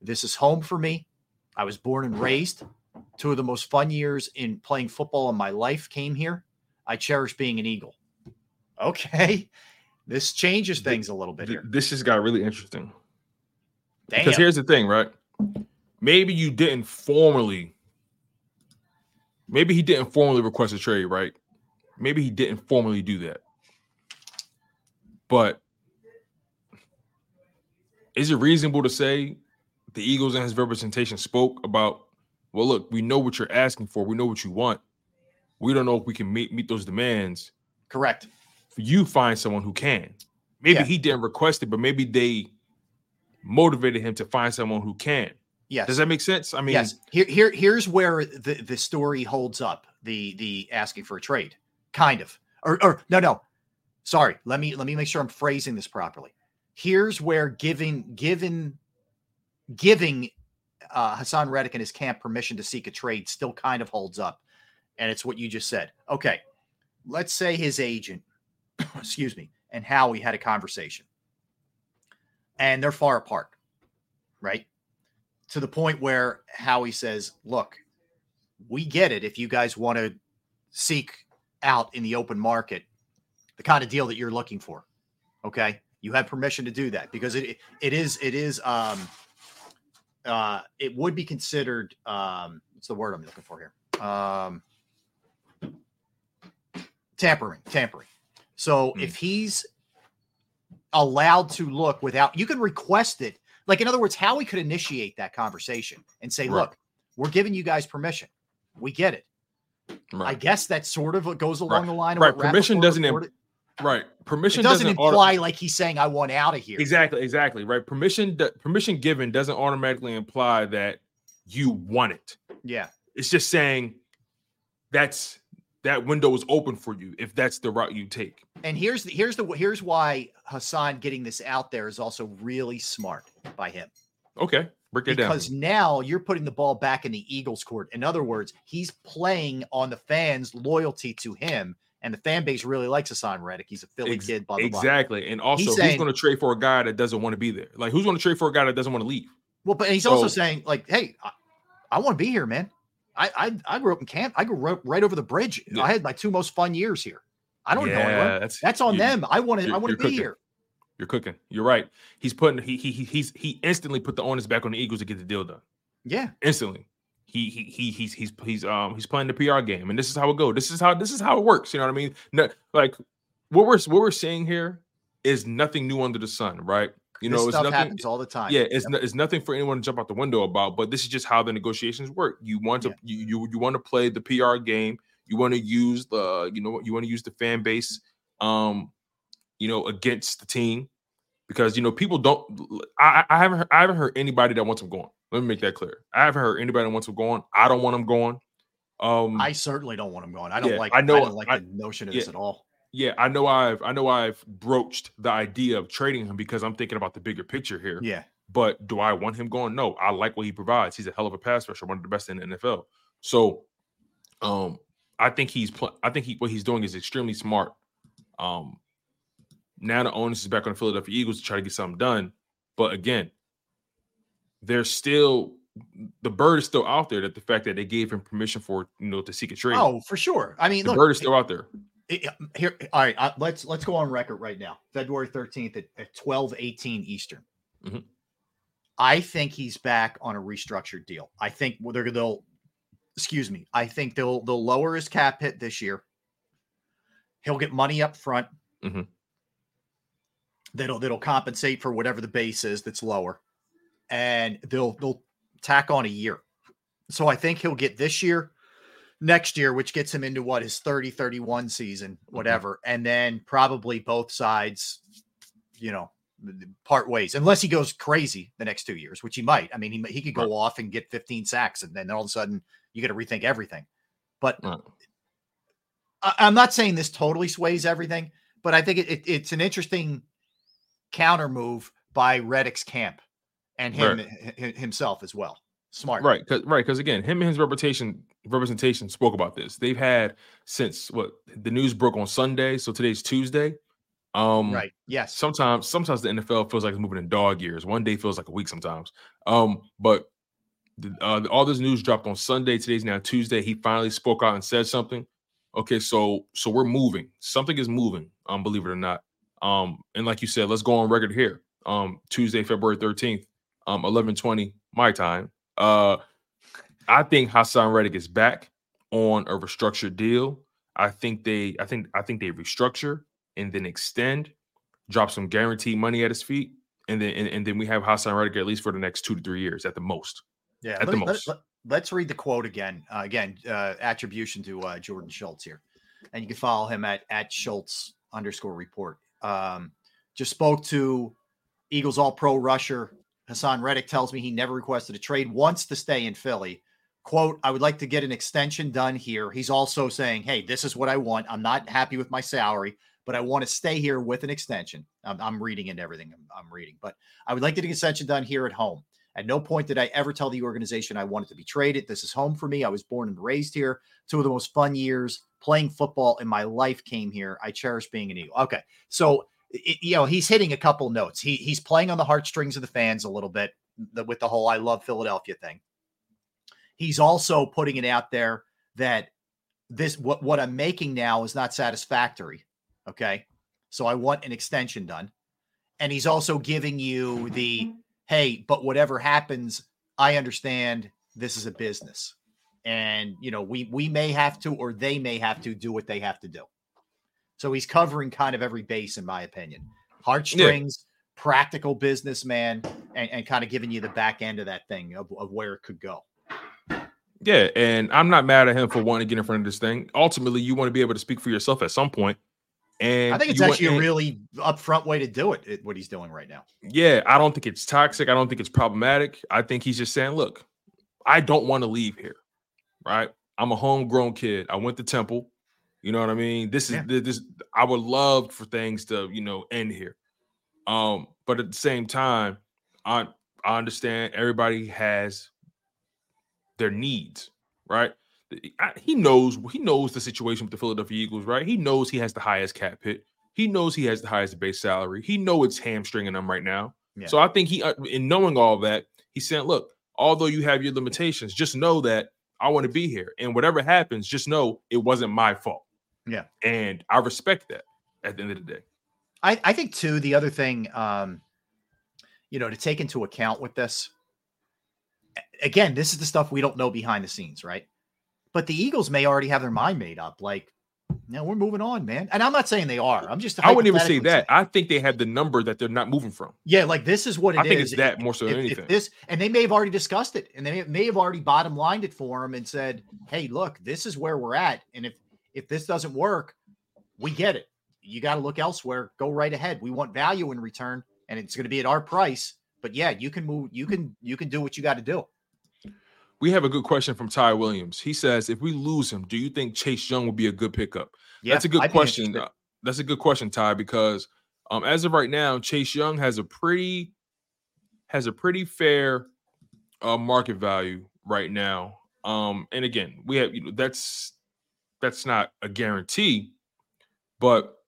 This is home for me. I was born and raised. two of the most fun years in playing football in my life came here. I cherish being an Eagle. Okay. This changes things a little bit here. This just got really interesting. Damn. Because here's the thing, right? Maybe you didn't formally, maybe he didn't formally request a trade, right? Maybe he didn't formally do that. But is it reasonable to say the Eagles and his representation spoke about, well, look, we know what you're asking for, we know what you want. We don't know if we can meet meet those demands. Correct. You find someone who can. Maybe Yeah. he didn't request it, but maybe they motivated him to find someone who can. Yes. Does that make sense? I mean, yes. Here, here, here's where the, the story holds up. The the asking for a trade, kind of, or or no, no. Sorry. Let me let me make sure I'm phrasing this properly. Here's where giving given giving uh, Haason Reddick and his camp permission to seek a trade still kind of holds up, and it's what you just said. Okay, let's say his agent, [COUGHS] excuse me, and Howie had a conversation, and they're far apart, right? to the point where Howie says, "Look, we get it. If you guys want to seek out in the open market the kind of deal that you're looking for, okay, you have permission to do that because it it is it is um uh it would be considered um what's the word I'm looking for here um tampering tampering. So hmm. if he's allowed to look without you can request it like in other words howie could initiate that conversation and say Right. look we're giving you guys permission we get it i guess that sort of goes along Right. the line of right. Permission doesn't im- right. Permission it doesn't, doesn't auto- imply like he's saying i want out of here exactly, exactly. Right. Permission permission given doesn't automatically imply that you want it. yeah It's just saying that's that window is open for you if that's the route you take. and here's the here's the here's why haason getting this out there is also really smart by him Okay. Break that down. because now you're putting the ball back in the Eagles' court. In other words, he's playing on the fans' loyalty to him, and the fan base really likes Haason Reddick. He's a Philly Ex- kid, blah, blah, blah. exactly. And also, He's who's saying- going to trade for a guy that doesn't want to be there? Like, who's going to trade for a guy that doesn't want to leave? Well, but he's also saying, like, hey, I, I want to be here, man. I, I I grew up in camp. I grew up right over the bridge. Yeah. I had my two most fun years here. I don't know Yeah, anywhere. that's- That's, on you- them. I want to. I want to be cooking. here. You're cooking. You're right. He's putting he he he- he's he instantly put the onus back on the Eagles to get the deal done. Yeah. Instantly. He he he he's he's he's um he's playing the PR game, and this is how it go. This is how this is how it works. You know what I mean? No, like what we're what we're seeing here is nothing new under the sun, right? You know, This it's stuff nothing. happens all the time. Yeah, it's no, it's nothing for anyone to jump out the window about. But this is just how the negotiations work. You want to you, you you want to play the PR game. You want to use the you know you want to use the fan base, um, you know, against the team because you know people don't. I I haven't heard, I haven't heard anybody that wants him going. Let me make that clear. I haven't heard anybody that wants him going. I don't want him going. Um, I certainly don't want him going. I don't yeah, like. I know- know. I don't like I- the notion of yeah. this at all. Yeah, I know I've I know I've broached the idea of trading him because I'm thinking about the bigger picture here. Yeah. But do I want him going? No, I like what he provides. He's a hell of a pass rusher, one of the best in the NFL. So, um, I think he's pl- I think he what he's doing is extremely smart. Um, now the onus is back on the Philadelphia Eagles to try to get something done. But again, there's still the bird is still out there. That the fact that they gave him permission for you know to seek a trade. Oh, for sure. I mean, the look, bird is still out there. It- here all right uh, let's let's go on record right now. February 13th at, at 12 18 eastern. Mhm. i think he's back on a restructured deal. I think they're they'll excuse me i think they'll they'll lower his cap hit this year. He'll get money up front. Mhm. that'll that'll compensate for whatever the base is that's lower. And they'll they'll tack on a year. So i think he'll get this year next year which gets him into what his 30 31 season whatever and then probably both sides you know part ways unless he goes crazy the next two years which he might. I mean he, he could go off and get 15 sacks and then all of a sudden you got to rethink everything. But I, i'm not saying this totally sways everything but i think it, it, it's an interesting counter move by reddick's camp and him Right. hi- himself as well. Smart. Right, cause, right, because again, him and his reputation representation spoke about this. They've had since what the news broke on Sunday, so today's Tuesday. Um, Right, yes. Sometimes, sometimes the NFL feels like it's moving in dog years. One day feels like a week sometimes. Um, but the, uh, all this news dropped on Sunday. Today's now Tuesday. He finally spoke out and said something. Okay, so so we're moving. Something is moving. Um, believe it or not. Um, and like you said, let's go on record here. Um, Tuesday, February thirteenth, um, eleven twenty my time. Uh, I think Haason Reddick is back on a restructured deal. I think they, I think, I think they restructure and then extend, drop some guaranteed money at his feet, and then and, and then we have Haason Reddick at least for the next two to three years at the most. Yeah, at let the most. let- let's read the quote again. Uh, again, uh, attribution to uh, Jordan Schultz here, and you can follow him at at Schultz underscore report. Um, just spoke to Eagles All Pro rusher Haason Reddick. Tells me he never requested a trade, wants to stay in Philly. Quote: I would like to get an extension done here. He's also saying, "Hey, this is what I want. I'm not happy with my salary, but I want to stay here with an extension." I'm, I'm reading into everything I'm, I'm reading, but I would like to get an extension done here at home. At no point did I ever tell the organization I wanted to be traded. This is home for me. I was born and raised here. Two of the most fun years playing football in my life came here. I cherish being an Eagle. Okay, so it, you know he's hitting a couple notes. He he's playing on the heartstrings of the fans a little bit the, with the whole "I love Philadelphia" thing. He's also putting it out there that this what what I'm making now is not satisfactory. Okay, so I want an extension done, and he's also giving you the hey, but whatever happens, I understand this is a business. And you know, we we may have to or they may have to do what they have to do. So he's covering kind of every base, in my opinion. Heartstrings, practical businessman, and, and kind of giving you the back end of that thing of, of where it could go. Yeah, and I'm not mad at him for wanting to get in front of this thing. Ultimately, you want to be able to speak for yourself at some point. And I think it's you want- actually a really upfront way to do it, it, what he's doing right now. Yeah, I don't think it's toxic. I don't think it's problematic. I think he's just saying, look, I don't want to leave here. Right? I'm a homegrown kid. I went to Temple. You know what I mean? This is Yeah. this I would love for things to, you know, end here. Um, but at the same time, I I understand everybody has their needs, right? He knows he knows the situation with the Philadelphia Eagles, right? He knows he has the highest cap hit. He knows he has the highest base salary. He know it's hamstringing him right now. Yeah. So I think he, uh, in knowing all that, he said, "Look, although you have your limitations, just know that I want to be here, and whatever happens, just know it wasn't my fault." Yeah. And I respect that. At the end of the day, I, I think too the other thing um you know to take into account with this again this is the stuff we don't know behind the scenes right but the eagles may already have their mind made up like no we're moving on man and i'm not saying they are i'm just I wouldn't even say that. I think they have the number that they're not moving from. yeah like this is what it I is. think it's that more so than If- if anything. this and they may have already discussed it and they may, may have already bottom lined it for him and said hey look this is where we're at and if if this doesn't work we get it you got to look elsewhere go right ahead we want value in return and it's going to be at our price but yeah you can move you can you can do what you got to do We have a good question from Ty Williams. He says, "If we lose him, do you think Chase Young would be a good pickup?" Yeah, That's a good I'd question. Uh, That's a good question, Ty, because um, as of right now, Chase Young has a pretty has a pretty fair uh, market value right now. Um, and again, we have you know that's that's not a guarantee, but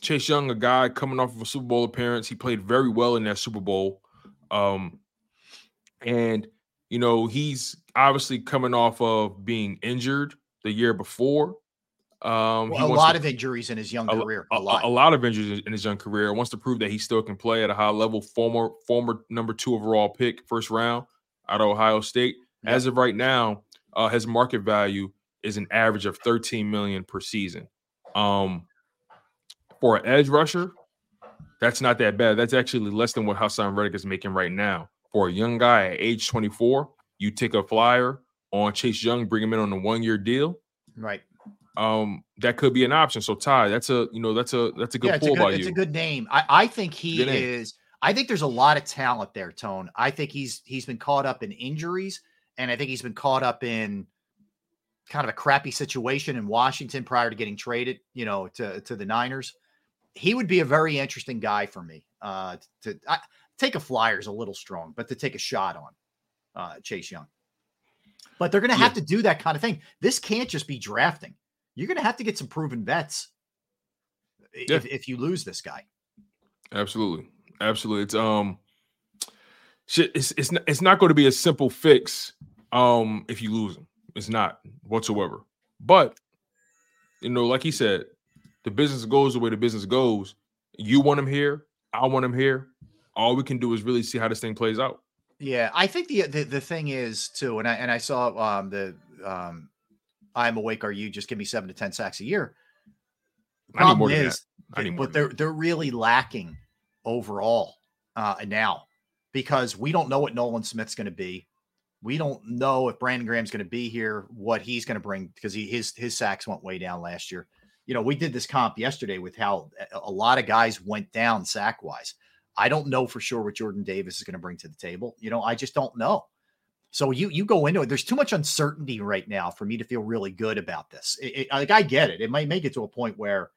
Chase Young, a guy coming off of a Super Bowl appearance, he played very well in that Super Bowl. Um, and you know, he's obviously coming off of being injured the year before. Um, Well, a lot to- of injuries in his young a, career a, a lot a lot of injuries in his young career. Wants to prove that he still can play at a high level. Former former number two overall pick, first round out of Ohio State. As of right now, uh, his market value is an average of 13 million per season. Um, for an edge rusher, that's not that bad. That's actually less than what Haason Reddick is making right now. For a young guy at age 24, you take a flyer on Chase Young, bring him in on a one year deal. right Um, that could be an option. So Ty, that's a you know that's a that's a good yeah, it's, a pull good, by it's you. a good name. I, I think he is. I think there's a lot of talent there, Tone. I think he's he's been caught up in injuries, and I think he's been caught up in kind of a crappy situation in Washington prior to getting traded, you know, to to the Niners. He would be a very interesting guy for me. Uh, to I, take a flyer is a little strong, but to take a shot on uh, Chase Young. But they're going to have to do that kind of thing. This can't just be drafting. You're going to have to get some proven vets if, if you lose this guy. Absolutely, absolutely. It's um, shit, it's it's not, it's not going to be a simple fix um if you lose him. It's not whatsoever. But you know, like he said, the business goes the way the business goes. You want him here, I want him here. All we can do is really see how this thing plays out. Yeah, I think the the, the thing is too, and I and I saw um the um I'm awake. Are you just give me seven to ten sacks a year? The I need more problem than is, that. I need but they're they're really lacking overall uh now because we don't know what Nolan Smith's going to be. We don't know if Brandon Graham's going to be here, what he's going to bring because he his his sacks went way down last year. You know, we did this comp yesterday with how a- a lot of guys went down sack wise. I don't know for sure what Jordan Davis is going to bring to the table. You know, I just don't know. So you you go into it. There's too much uncertainty right now for me to feel really good about this. It, it- like I get it. It might make it to a point where,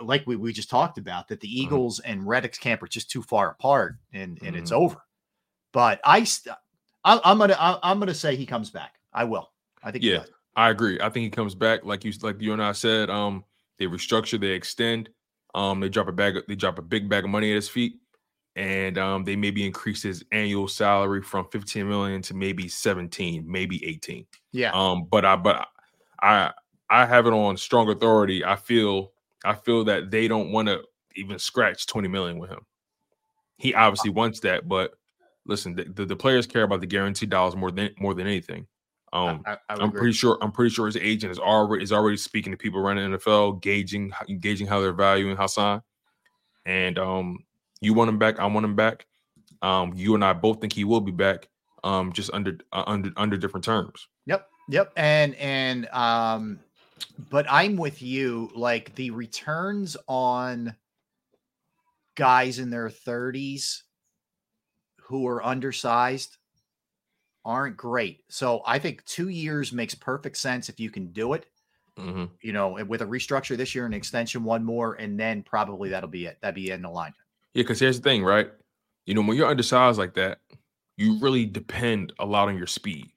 like we, we just talked about, that the Eagles and Reddick's camp are just too far apart, and and it's Mhm. over. But I, st- I I'm gonna I, I'm gonna say he comes back. I will. I think he Yeah, does. I agree. I think he comes back like you like you and I said. Um, they restructure, they extend. Um, they drop a bag, they drop a big bag of money at his feet, and um, they maybe increase his annual salary from 15 million to maybe 17, maybe 18. Yeah. Um, but I but I I have it on strong authority. I feel I feel that they don't want to even scratch 20 million with him. He obviously wants that, but listen, the, the, the players care about the guaranteed dollars more than more than anything. Um, I, I'm pretty sure I'm pretty sure his agent is already is already speaking to people around the NFL, gauging how- gauging how they're valuing Haason. And um, you want him back, I want him back. Um, you and I both think he will be back. Um, just under uh, under under different terms. Yep. Yep. And and um but I'm with you like the returns on guys in their 30s who are undersized aren't great. So I think 2 years makes perfect sense if you can do it. Mm-hmm. You know, with a restructure this year and extension one more and then probably that'll be it. That'd be in the line. Yeah, because here's the thing, right? You know, when you're undersized like that, you really depend a lot on your speed.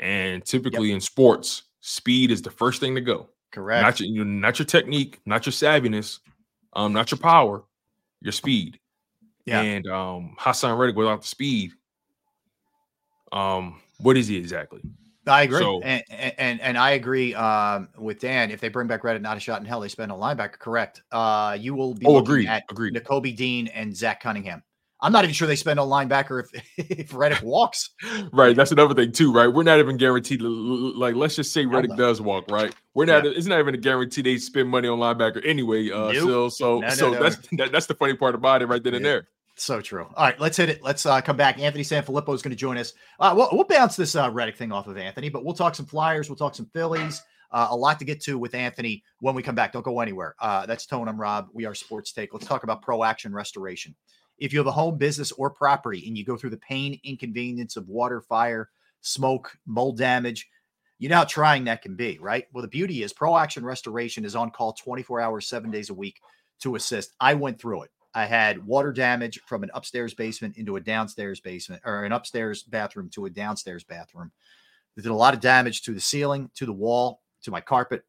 And typically in sports, speed is the first thing to go. Correct. Not your, you know, not your technique, not your savviness, um, not your power, your speed. Yeah. And um, Haason Reddick without the speed, um, what is he exactly? I agree, So- and, and and I agree um, with Dan. If they bring back Reddick, not a shot in hell, they spend a linebacker. Correct. Uh, you will be Oh, looking agreed, at agreed. Nakobe Dean and Zach Cunningham. I'm not even sure they spend a linebacker if [LAUGHS] if Reddick walks. Right, that's another thing too, right? We're not even guaranteed. Like, let's just say Reddick does walk, right? We're not. It's not even a guarantee they spend money on linebacker anyway. Uh, Nope. still, so No, no, so no. that's that, that's the funny part about it, right then and there. So true. All right, let's hit it. Let's uh, come back. Anthony Sanfilippo is going to join us. Uh, we'll, we'll bounce this uh, Reddick thing off of Anthony, but we'll talk some Flyers. We'll talk some Phillies. Uh, a lot to get to with Anthony when we come back. Don't go anywhere. Uh, that's Tone. I'm Rob. We are Sports Take. Let's talk about Pro Action Restoration. If you have a home, business, or property and you go through the pain, inconvenience of water, fire, smoke, mold damage, you know how trying that can be, right? Well, the beauty is Pro Action Restoration is on call 24 hours, seven days a week to assist. I went through it. I had water damage from an upstairs basement into a downstairs basement or an upstairs bathroom to a downstairs bathroom. They did a lot of damage to the ceiling, to the wall, to my carpet.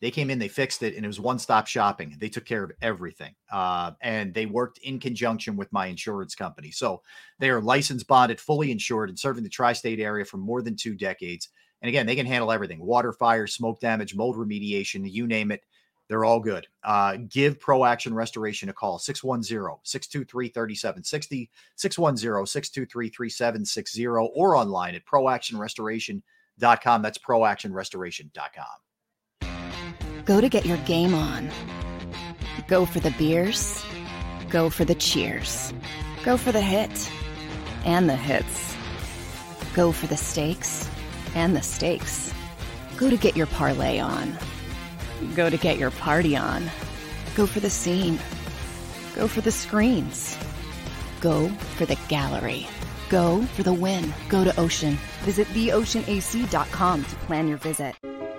They came in, they fixed it, and it was one stop shopping. They took care of everything. Uh, and they worked in conjunction with my insurance company. So they are licensed, bonded, fully insured, and serving the tri state area for more than two decades. And again, they can handle everything water, fire, smoke damage, mold remediation, you name it. They're all good. Uh, give Pro Action Restoration a call 610 623 3760, 610 623 3760, or online at proactionrestoration.com. That's proactionrestoration.com. Go to get your game on. Go for the beers. Go for the cheers. Go for the hit and the hits. Go for the stakes and the stakes. Go to get your parlay on. Go to get your party on. Go for the scene. Go for the screens. Go for the gallery. Go for the win. Go to Ocean. Visit theoceanac.com to plan your visit.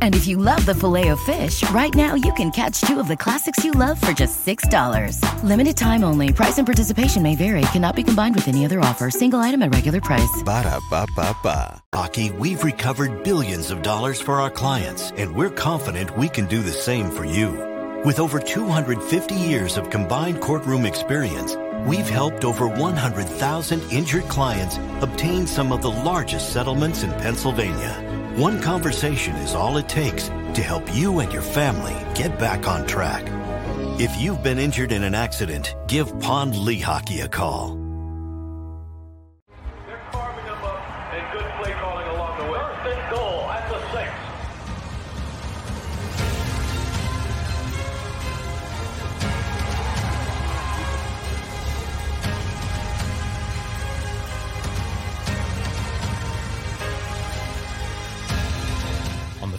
And if you love the filet of fish, right now you can catch two of the classics you love for just $6. Limited time only. Price and participation may vary. Cannot be combined with any other offer. Single item at regular price. Ba-da-ba-ba-ba. Hockey, we've recovered billions of dollars for our clients, and we're confident we can do the same for you. With over 250 years of combined courtroom experience, we've helped over 100,000 injured clients obtain some of the largest settlements in Pennsylvania. One conversation is all it takes to help you and your family get back on track. If you've been injured in an accident, give Pond Lehocky a call.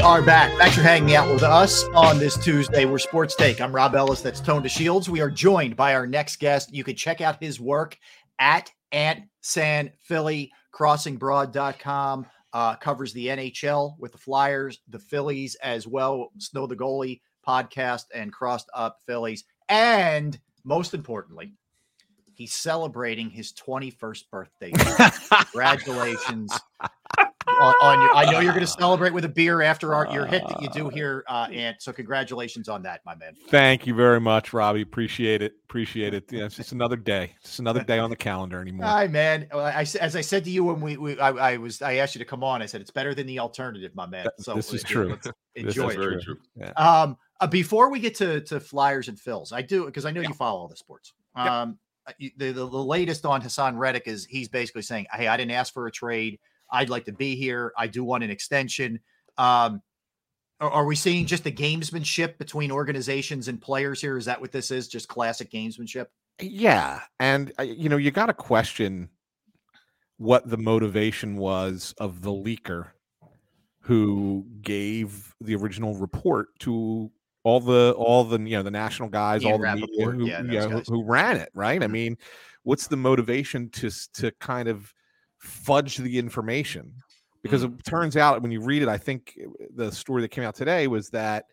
We are back. Thanks for hanging out with us on this Tuesday. We're Sports Take. I'm Rob Ellis. That's Tone DeShields. We are joined by our next guest. You can check out his work at Ant San Philly, crossingbroad.com. Uh, covers the NHL with the Flyers, the Phillies as well, Snow the Goalie podcast, and Crossed Up Phillies. And most importantly, he's celebrating his 21st birthday. [LAUGHS] Congratulations on, on your. I know you're going to celebrate with a beer after our, your hit that you do here, uh, Ant. So congratulations on that, my man. Thank you very much, Robbie. Appreciate it. Appreciate it. Yeah, it's just another day. Just another day on the calendar anymore. Hi, man. I, as I said to you when we, we I, I was I asked you to come on. I said it's better than the alternative, my man. So this is uh, true. let's [LAUGHS] This Enjoy is it. very true. Yeah. Um, uh, before we get to to Flyers and Phils, I do because I know you follow all the sports. Um, uh, the, the the latest on Haason Reddick is he's basically saying, "Hey, I didn't ask for a trade. I'd like to be here. I do want an extension." Um, are, are we seeing just the gamesmanship between organizations and players here? Is that what this is? Just classic gamesmanship? Yeah, and uh, you know you got to question what the motivation was of the leaker who gave the original report to all the all the you know the national guys, Ian all the media who, yeah, those yeah, who, who ran it, right? I mean, what's the motivation to to kind of fudge the information? Because it turns out when you read it, I think the story that came out today was that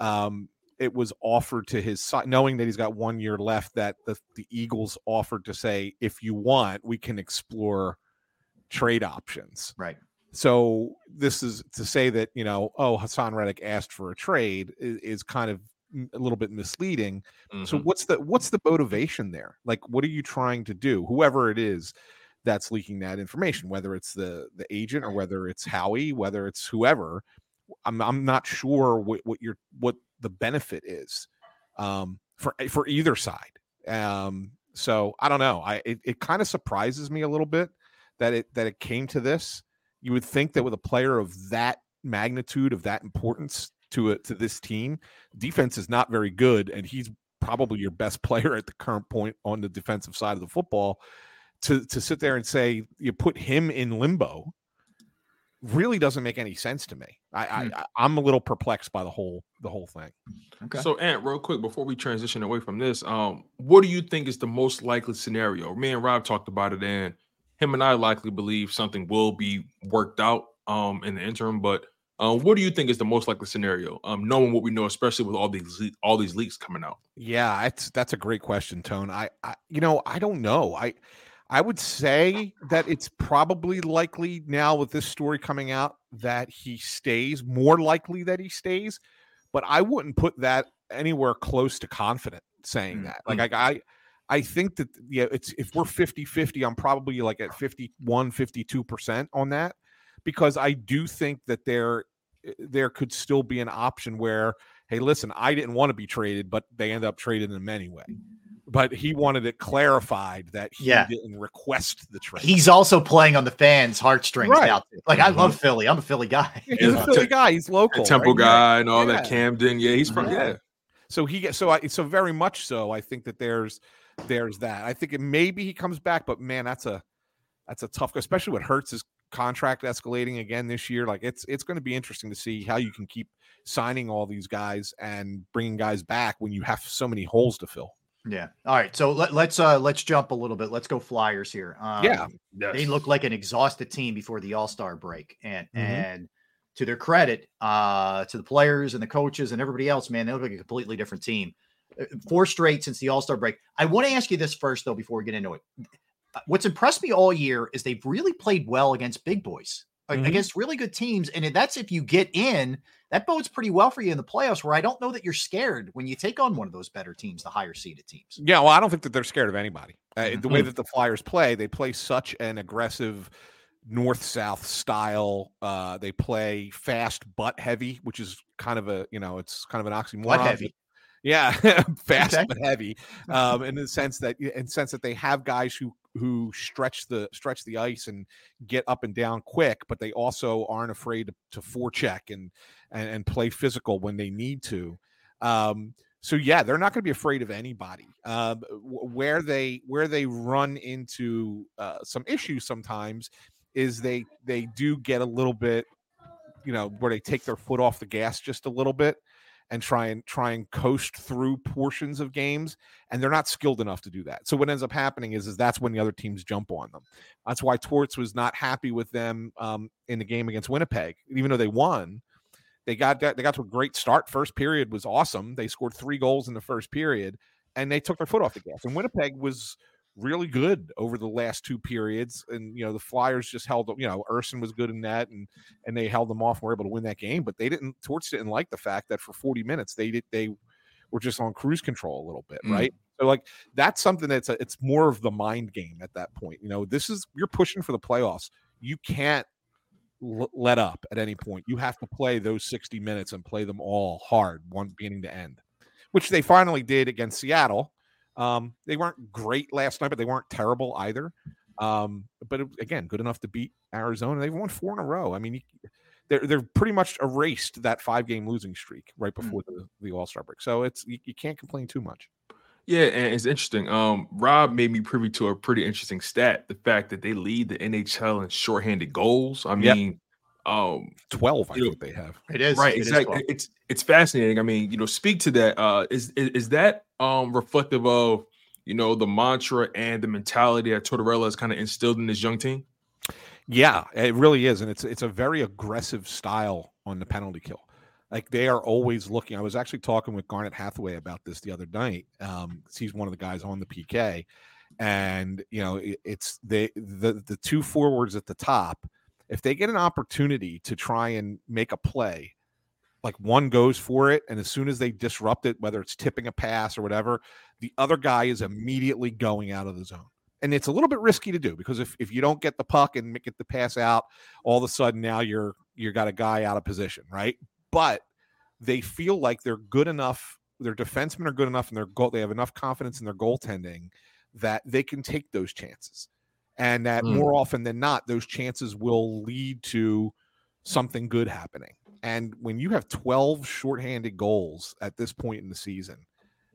um, it was offered to his side, knowing that he's got one year left. That the the Eagles offered to say, if you want, we can explore trade options. Right. So this is to say that you know, oh, Haason Reddick asked for a trade is, is kind of a little bit misleading. So Mhm. what's the what's the motivation there? Like, what are you trying to do? Whoever it is that's leaking that information, whether it's the the agent or whether it's Howie, whether it's whoever, I'm I'm not sure what what your what the benefit is um, for for either side. Um, so I don't know. I it, it kind of surprises me a little bit that it that it came to this. You would think that with a player of that magnitude of that importance to it to this team, defense is not very good, and he's probably your best [LAUGHS] player at the current point on the defensive side of the football. To to sit there and say you put him in limbo really doesn't make any sense to me. I, I I I'm a little perplexed by the whole the whole thing. Okay. So, Ant, real quick before we transition away from this, um, what do you think is the most likely scenario? Me and Rob talked about it, and him and I likely believe something will be worked out um in the interim. But um, what do you think is the most likely scenario? Um, knowing what we know, especially with all these le- all these leaks coming out. Yeah, that's that's a great question, Tone. I, I you know, I don't know. I I would say that it's probably likely now with this story coming out that he stays, more likely that he stays, but I wouldn't put that anywhere close to confident saying mm, that. Like mm. I I I think that yeah, it's if we're 50-50, I'm probably like at 51, 52% on that because I do think that there eh, there could still be an option where hey, listen, I didn't want to be traded, but they end up trading him anyway. But he wanted it clarified that he Yeah. didn't request the trade. He's also playing on the fans' heartstrings Right. now. too. Like I Mm-hmm. love Philly. I'm a Philly guy. [LAUGHS] He's a Philly guy. He's local. Temple right? guy and all that Camden. Yeah, he's from yeah. So he gets so I so very much so. I think that there's there's that. I think it maybe he comes back, but man, that's a that's a tough, especially with Hurts's contract escalating again this year. Like it's it's going to be interesting to see how you can keep signing all these guys and bringing guys back when you have so many holes to fill. Yeah. All right. So let, let's uh let's jump a little bit. Let's go Flyers here. Um, Yeah. They look like an exhausted team before the All Star break, and Mhm. and to their credit, uh, to the players and the coaches and everybody else, man, they look like a completely different team. Uh, Four straight since the All Star break. I want to ask you this first, though, before we get into it. What's impressed me all year is they've really played well against big boys, Mhm. against really good teams, and that's if you get in. That bodes pretty well for you in the playoffs, where I don't know that you're scared when you take on one of those better teams, the higher seeded teams. Yeah, well, I don't think that they're scared of anybody. Uh, the way Mhm. that the Flyers play, they play such an aggressive north-south style. Uh, they play fast but heavy, which is kind of a you know it's kind of an oxymoron. But- heavy? Yeah, [LAUGHS] fast Okay. but heavy. Um, in the sense that in sense that they have guys who who stretch the stretch the ice and get up and down quick, but they also aren't afraid to, to forecheck and, and and play physical when they need to. Um, so yeah, they're not going to be afraid of anybody. Um, where they where they run into uh, some issues sometimes is they they do get a little bit, you know, where they take their foot off the gas just a little bit and try and try and coast through portions of games and they're not skilled enough to do that. So what ends up happening is is that's when the other teams jump on them. That's why torts was not happy with them um, in the game against winnipeg. Even though they won they got they got to a great start. First period was awesome. They scored three goals in the first period and they took their foot off the gas. And winnipeg was really good over the last two periods and you know the flyers just held you know Ersson was good in that and and they held them off and were able to win that game but they didn't torts didn't like the fact that for 40 minutes they did they were just on cruise control a little bit Mm. right? So like that's something that's a, it's more of the mind game at that point you know? This is you're pushing for the playoffs. You can't l- let up at any point. You have to play those 60 minutes and play them all hard one beginning to end which they finally did against seattle um, they weren't great last night, but they weren't terrible either. Um, but it, again, good enough to beat Arizona. They've won four in a row. I mean, you, they're they're pretty much erased that five game losing streak right before the, the All Star break. So it's you, you can't complain too much. Yeah, and it's interesting. Um, Rob made me privy to a pretty interesting stat: the fact that they lead the NHL in shorthanded goals. I Yep. Mean, Um, twelve, I you know, think they have. It is right. it is exactly. 12. it's it's fascinating. I mean, you know, speak to that. Uh, is is, is that um reflective of you know the mantra and the mentality that Tortorella has kind of instilled in this young team? Yeah, it really is, and it's it's a very aggressive style on the penalty kill. Like they are always looking. I was actually talking with Garnet Hathaway about this the other night. um he's one of the guys on the PK, and you know it, it's they the the two forwards at the top. If they get an opportunity to try and make a play, like one goes for it, and as soon as they disrupt it, whether it's tipping a pass or whatever, the other guy is immediately going out of the zone. And it's a little bit risky to do because if, if you don't get the puck and get the pass out, all of a sudden now you're you got a guy out of position, right? But they feel like they're good enough, their defensemen are good enough, and their goal they have enough confidence in their goaltending that they can take those chances. And that Mm. more often than not, those chances will lead to something good happening. And when you have 12 shorthanded goals at this point in the season,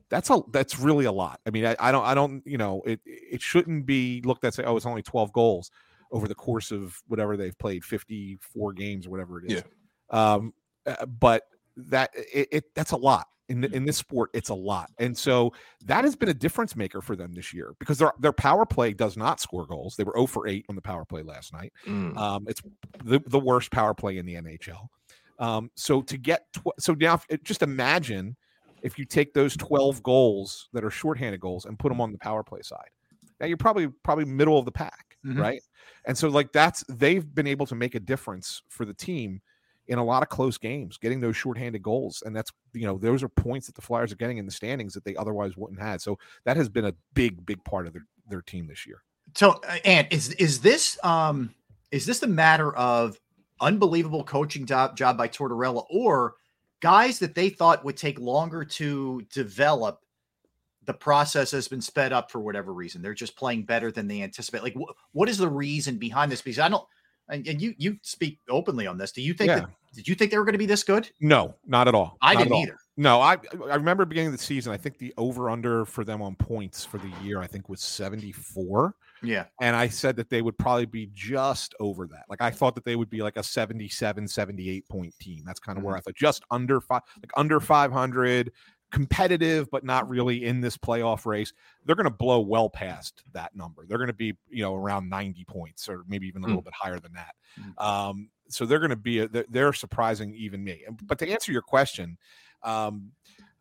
that's a that's really a lot. I mean, I, I don't I don't you know it it shouldn't be looked at say oh it's only 12 goals over the course of whatever they've played 54 games or whatever it is. Um, uh, but that it, it that's a lot in the, in this sport. It's a lot, and so that has been a difference maker for them this year because their their power play does not score goals. They were 0 for 8 on the power play last night. Mm. Um, it's the, the worst power play in the NHL. Um, so to get tw- so now if- just imagine if you take those 12 goals that are shorthanded goals and put them on the power play side. Now you're probably probably middle of the pack, Mhm. right? And so like that's they've been able to make a difference for the team in a lot of close games, getting those shorthanded goals. And that's you know, those are points that the Flyers are getting in the standings that they otherwise wouldn't have. So that has been a big, big part of their, their team this year. So, uh, and is is this um is this the matter of unbelievable coaching job job by Tortorella or guys that they thought would take longer to develop? The process has been sped up for whatever reason. They're just playing better than they anticipate. Like, wh- what is the reason behind this? Because I don't, and, and you you speak openly on this. Do you think Yeah. that? Did you think they were going to be this good? No, not at all. I Not didn't all. either. No, I I remember beginning of the season. I think the over under for them on points for the year I think was seventy four. Yeah. And I said that they would probably be just over that. Like I thought that they would be like a 77, 78 point team. That's kind of where mm-hmm. I thought just under five, like under 500, competitive, but not really in this playoff race. They're going to blow well past that number. They're going to be, you know, around 90 points or maybe even a little bit higher than that. Um, so they're going to be, a, they're- surprising even me. But to answer your question, um,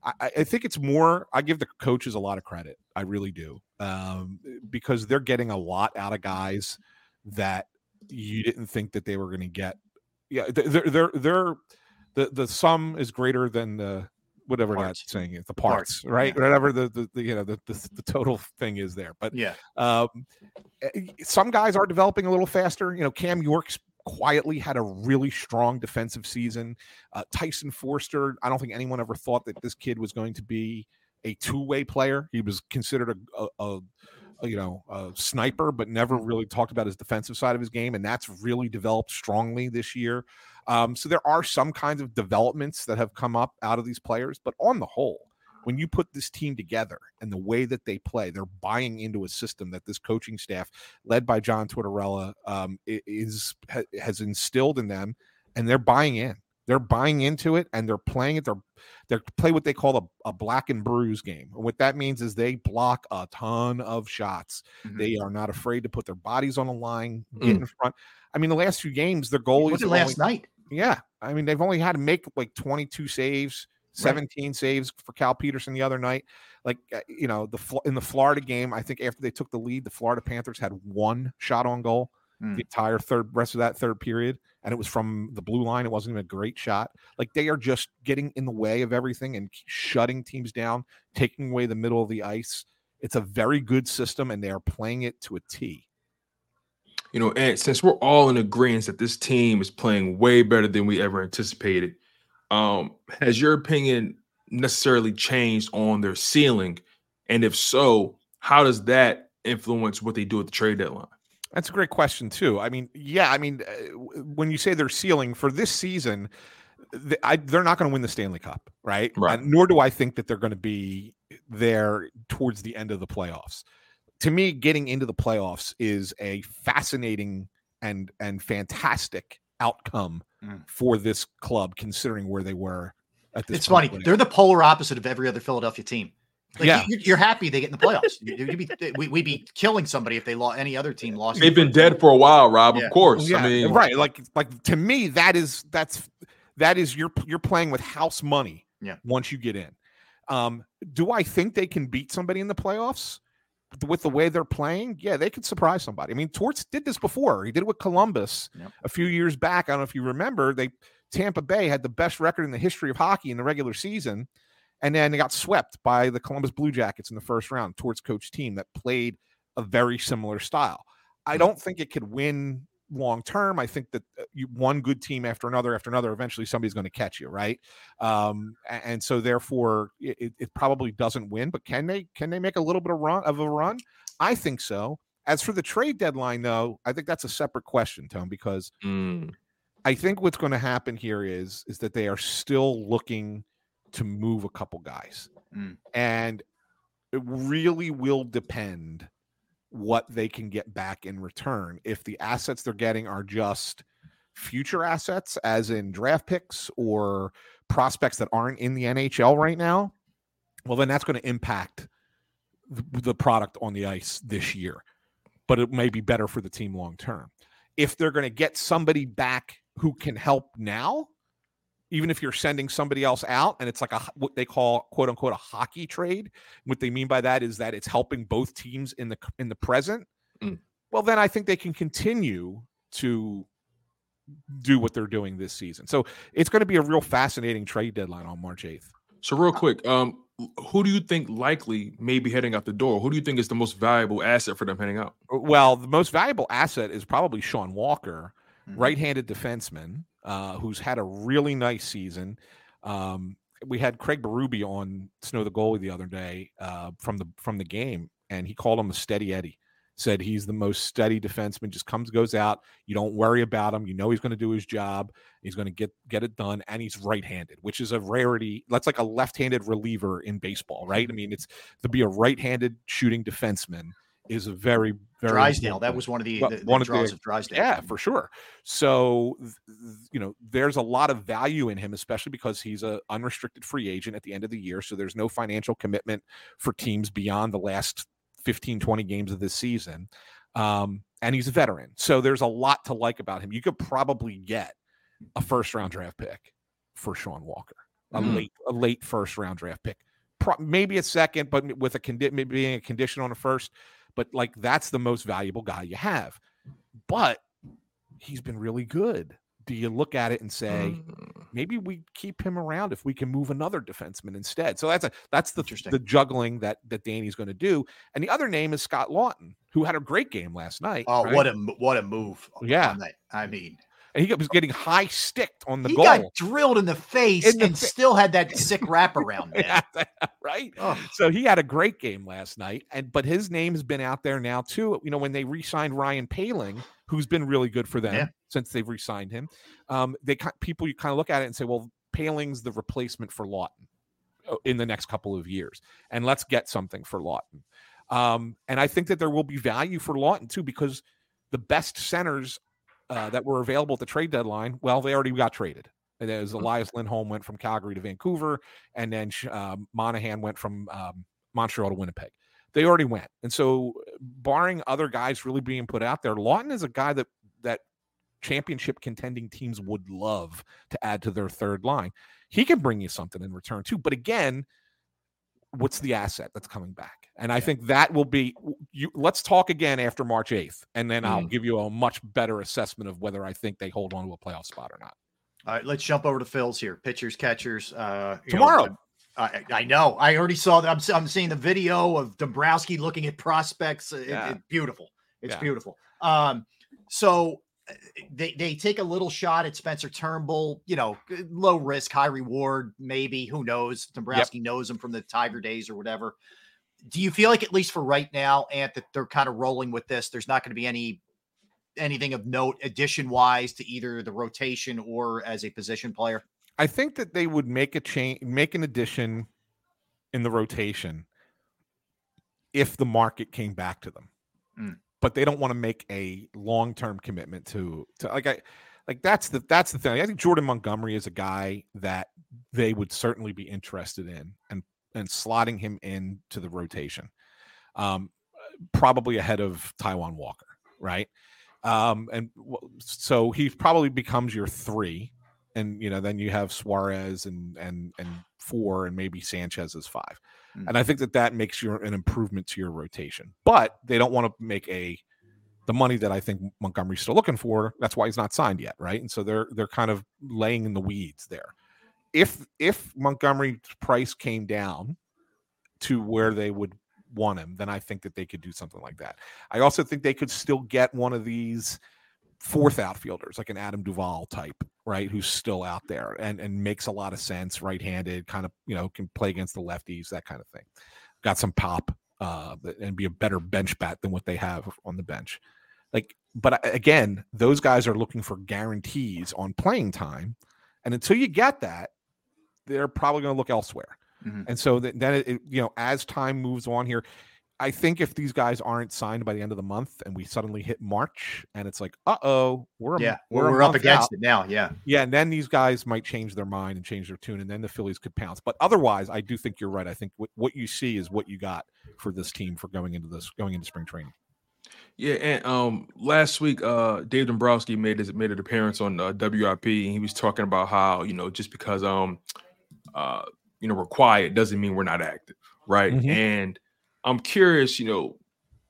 I, I- I think it's more. I give the coaches a lot of credit. I really do, um, because they're getting a lot out of guys that you didn't think that they were going to get. Yeah, they're they're they're the the sum is greater than the whatever that saying is the parts, Parts, right? yeah. Whatever the, the, the you know the, the the total [LAUGHS] thing is there. But Yeah. um, eh, some guys are developing a little faster. You know, Cam York's quietly had a really strong defensive season. Uh, Tyson Foerster, I don't think anyone ever thought that this kid was going to be a two-way player. He was considered a, a, a a, you know a sniper, but never really talked about his defensive side of his game, and that's really developed strongly this year. Um, so there are some kinds of developments that have come up out of these players, but on the whole, when you put this team together and the way that they play, they're buying into a system that this coaching staff, led by John Tortorella, um, is ha- has instilled in them, and they're buying in. They're buying into it, and they're playing it. They're they play what they call a, a black and bruise game. And what that means is they block a ton of shots. They are not afraid to put their bodies on the line, get Mm. in front. I mean, the last few games, their goalies last only- night. yeah, I mean they've only had to make like 22 saves, 17 saves for Cal Petersen the other night. Like uh, you know, the in the Florida game, I think after they took the lead, the Florida Panthers had one shot on goal Mm. the entire third rest of that third period, and it was from the blue line. It wasn't even a great shot. Like they are just getting in the way of everything and shutting teams down, taking away the middle of the ice. It's a very good system, and they are playing it to a T. You know, and since we're all in agreement that this team is playing way better than we ever anticipated, um, has your opinion necessarily changed on their ceiling? And if so, how does that influence what they do at the trade deadline? That's a great question too. I mean, yeah, I mean, uh, when you say their ceiling for this season, th- I, they're not going to win the Stanley Cup, right? Right. And nor do I think that they're going to be there towards the end of the playoffs. To me, getting into the playoffs is a fascinating and and fantastic outcome for this club, considering where they were at this. It's funny. They're the polar opposite of every other Philadelphia team. Like, Yeah. you- you're happy they get in the [LAUGHS] playoffs. You- you'd be, we, we'd be killing somebody if they lost. Any other team lost. They've been dead for a while, Rob. Yeah. Of course. Yeah, I mean, right. Like, like to me, that is that's that is you're you're playing with house money. Yeah. Once you get in, um, do I think they can beat somebody in the playoffs with the way they're playing? Yeah, they could surprise somebody. I mean, Torts did this before. He did it with Columbus a few years back. I don't know if you remember. They Tampa Bay had the best record in the history of hockey in the regular season. And then they got swept by the Columbus Blue Jackets in the first round, towards coach team that played a very similar style. I don't think it could win long term. I think that uh, you one good team after another after another, eventually somebody's going to catch you, right? Um, and, so therefore, it, it- probably doesn't win. But can they can they make a little bit of run of a run? I think so. As for the trade deadline, though, I think that's a separate question, Tone, because I think what's going to happen here is is that they are still looking to move a couple guys, Mm. and it really will depend what they can get back in return. If the assets they're getting are just future assets, as in draft picks or prospects that aren't in the NHL right now, well, then that's going to impact the, the product on the ice this year. But it may be better for the team long term. If they're going to get somebody back who can help now, even if you're sending somebody else out and it's like a what they call quote unquote a hockey trade what they mean by that is that it's helping both teams in the in the present well then i think they can continue to do what they're doing this season so it's going to be a real fascinating trade deadline on march 8th So real quick, um, who do you think likely may be heading out the door? Who do you think is the most valuable asset for them heading out? well the most valuable asset is probably sean walker Mm-hmm. right-handed defenseman uh, who's had a really nice season. Um, we had craig berube on snow the goalie the other day uh, from the from the game and he called him a steady eddie. Said he's the most steady defenseman just comes goes out. You don't worry about him. You know he's going to do his job. He's going to get get it done and he's right-handed which is a rarity that's like a left-handed reliever in baseball right? I mean it's to be a right-handed shooting defenseman is a very very Drysdale. That was one of the- Well, the- the one draws of Drysdale. Yeah, for sure. So you know, there's a lot of value in him, especially because he's a unrestricted free agent at the end of the year. So there's no financial commitment for teams beyond the last 15, 20 games of this season. Um, and he's a veteran. So there's a lot to like about him. You could probably get a first round draft pick for Sean Walker, a Mm. late, a late first round draft pick. Pro- maybe a second, but with a condi- maybe being a condition on a first. But like that's the most valuable guy you have. But he's been really good. Do you look at it and say mm. maybe we keep him around if we can move another defenseman instead? So that's a that's the the juggling that that Danny's going to do. And the other name is Scott Laughton, who had a great game last night. Oh, right? what a what a move! Yeah. I mean, and he was getting high sticked on the he goal. got drilled in the face In the and fa- still had that [LAUGHS] sick wraparound. Man. [LAUGHS] right? So he had a great game last night, and but his name has been out there now too. You know, when they re-signed Ryan Poehling, who's been really good for them Yeah. since they've re-signed him, um, they people you kind of look at it and say, well, Poehling's the replacement for Laughton uh, in the next couple of years, and let's get something for Laughton. Um, and I think that there will be value for Laughton too because the best centers uh, that were available at the trade deadline, well, they already got traded. And there's Elias Lindholm went from Calgary to Vancouver, and then um, Monahan went from um, Montreal to Winnipeg. They already went, and so barring other guys really being put out there, Laughton is a guy that that championship contending teams would love to add to their third line. He can bring you something in return too. But again, what's the asset that's coming back? And I think that will be you let's talk again after March 8th and then I'll Mhm. give you a much better assessment of whether I think they hold on to a playoff spot or not. All right, let's jump over to Phil's here. Pitchers, catchers. Uh, you know, Tomorrow. I, I know. I already saw that. I'm, I'm seeing the video of Dombrowski looking at prospects. It- Yeah. it's beautiful. It's Yeah. beautiful. Um, so uh, they they take a little shot at Spencer Turnbull. You know, low risk, high reward. Maybe who knows? Dombrowski knows him from the Tiger days or whatever. Do you feel like at least for right now, Ant, that they're kind of rolling with this? There's not going to be any anything of note addition wise to either the rotation or as a position player. I think that they would make a change, make an addition in the rotation if the market came back to them. Mm. But they don't want to make a long-term commitment to to like I Like that's the that's the thing. I think Jordan Montgomery is a guy that they would certainly be interested in and and slotting him into the rotation. Um, probably ahead of Taijuan Walker, right? Um, and w- so he probably becomes your three, and you know then you have Suarez and and and four, and maybe Sanchez is five. And I think that that makes you an improvement to your rotation. But they don't want to make a the money that I think Montgomery's still looking for. That's why he's not signed yet, right? And so they're they're kind of laying in the weeds there. If if Montgomery's price came down to where they would want him, then I think that they could do something like that. I also think they could still get one of these fourth outfielders, like an Adam Duvall type, right? Who's still out there and and makes a lot of sense, right-handed, kind of you know can play against the lefties, that kind of thing. Got some pop uh, and be a better bench bat than what they have on the bench. Like, but again, those guys are looking for guarantees on playing time, and until you get that, they're probably going to look elsewhere. Mhm. And so th- then, it- you know, as time moves on here, I think if these guys aren't signed by the end of the month, and we suddenly hit March, and it's like, uh oh, we're a- Yeah, we're, we're, a up against out. it now. Yeah. Yeah, and then these guys might change their mind and change their tune, and then the Phillies could pounce. But otherwise, I do think you're right. I think what, what you see is what you got for this team for going into this going into spring training. Yeah, and um, last week, uh, Dave Dombrowski made his made an appearance on uh, WIP, and he was talking about how you know just because um, uh, you know we're quiet doesn't mean we're not active, right? Mhm. And I'm curious, you know,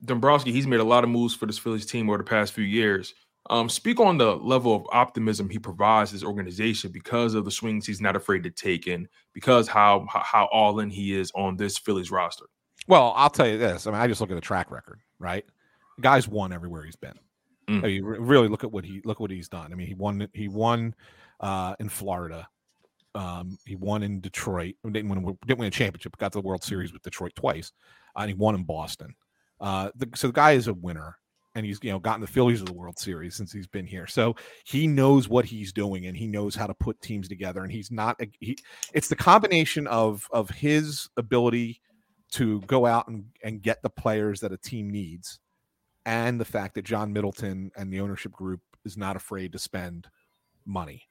Dombrowski, he's made a lot of moves for this Phillies team over the past few years. Um, speak on the level of optimism he provides his organization because of the swings he's not afraid to take, and because how how, all in he is on this Phillies roster. Well, I'll tell you this. I mean, I just look at the track record, right? The guy's won everywhere he's been. Mm. I mean, really look at what he look what he's done. I mean, he won he won uh, in Florida. Um, he won in Detroit. Didn't win didn't win a championship. Got to the World Series with Detroit twice, and he won in Boston. Uh, the, so the guy is a winner, and he's you know gotten the Phillies to the World Series since he's been here. So he knows what he's doing, and he knows how to put teams together. And he's not he. It's the combination of of his ability to go out and, and get the players that a team needs and the fact that John Middleton and the ownership group is not afraid to spend money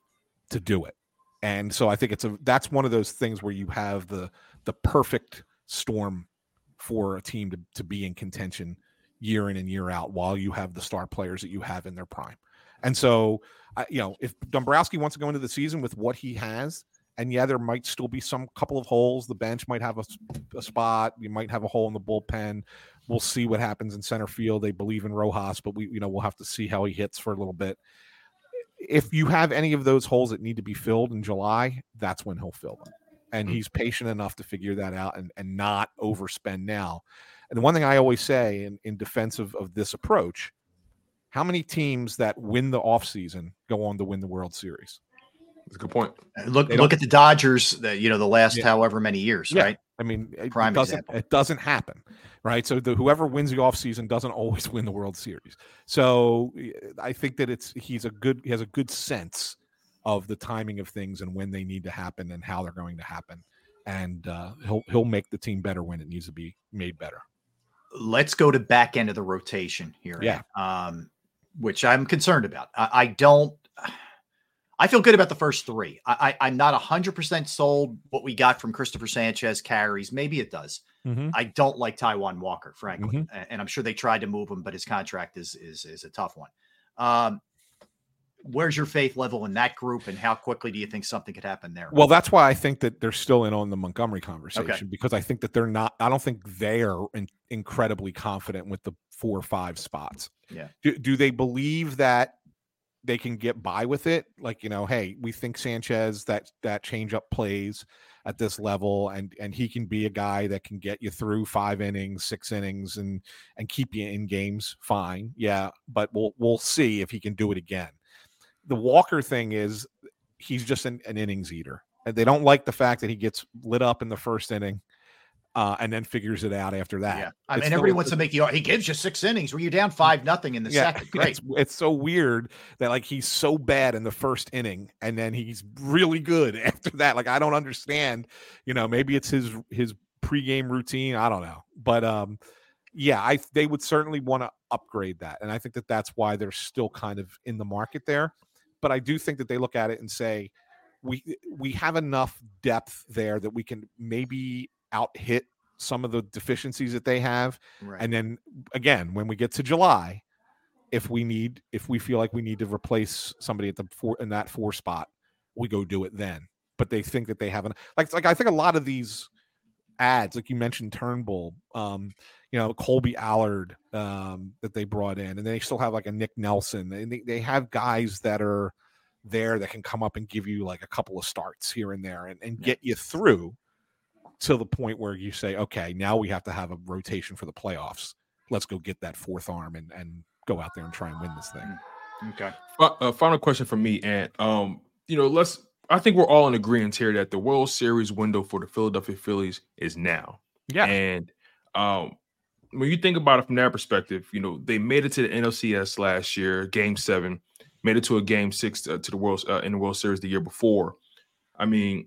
to do it. And so I think it's a that's one of those things where you have the the perfect storm for a team to, to be in contention year in and year out while you have the star players that you have in their prime. And so, I you know, if Dombrowski wants to go into the season with what he has, and yeah, there might still be some couple of holes. The bench might have a spot. You might have a hole in the bullpen. We'll see what happens in center field. They believe in Rojas, but we, you know, we'll have to see how he hits for a little bit. If you have any of those holes that need to be filled in July, that's when he'll fill them. And mm. he's patient enough to figure that out and, and not overspend now. And the one thing I always say in, in defense of, of this approach, how many teams that win the offseason go on to win the World Series? That's a good point. Uh, look look at the Dodgers. The, you know the last Yeah. however many years, Yeah. right? I mean, it Prime doesn't example. it doesn't happen, right? So the whoever wins the offseason doesn't always [LAUGHS] win the World Series. So I think that it's he's a good he has a good sense of the timing of things and when they need to happen and how they're going to happen, and uh, he'll he'll make the team better when it needs to be made better. Let's go to back end of the rotation here. Yeah. Um, which I'm concerned about. I, I don't. I feel good about the first three. I, I, I'm not 100% sold what we got from Christopher Sanchez carries. Maybe it does. Mhm. I don't like Taijuan Walker, frankly, Mhm. And I'm sure they tried to move him, but his contract is is is a tough one. Um, where's your faith level in that group, and how quickly do you think something could happen there? Well, that's why I think that they're still in on the Montgomery conversation because I think that they're not. I don't think they're in, incredibly confident with the four or five spots. Yeah. Do, do they believe that they can get by with it? Like you know, hey, we think Sanchez that that change up plays at this level, and and he can be a guy that can get you through five innings, six innings, and and keep you in games. Fine, yeah, but we'll we'll see if he can do it again. The Walker thing is he's just an, an innings eater. And they don't like the fact that he gets lit up in the first inning uh, and then figures it out after that. Yeah, I mean, everybody wants to make the. He gives you six innings. Were you're down five nothing in the second? [LAUGHS] Great. It's, it's so weird that like he's so bad in the first inning and then he's really good [LAUGHS] after that. Like I don't understand. You know, maybe it's his his pregame routine. I don't know, but um, yeah, I they would certainly want to upgrade that, and I think that that's why they're still kind of in the market there. But I do think that they look at it and say, we eh, we have enough depth there that we can maybe out hit some of the deficiencies that they have. Right. And then again, when we get to July, if we need, if we feel like we need to replace somebody at the four in that four spot, we go do it then. But they think that they haven't like like I think a lot of these ads, like you mentioned Turnbull, um, you know, Kolby Allard um, that they brought in, and they still have like a Nick Nelson. And they, they have guys that are there that can come up and give you like a couple of starts here and there and, and get you through to the point where you say, okay, now we have to have a rotation for the playoffs. Let's go get that fourth arm and, and go out there and try and win this thing. Okay. Fi- uh, final question for me, and um, you know, let's. I think we're all in agreement here that the World Series window for the Philadelphia Phillies is now. Yeah. And um, when you think about it from that perspective, you know, they made it to the NLCS last year, Game Seven, made it to a Game Six uh, to the World uh, in the World Series the year before. I mean,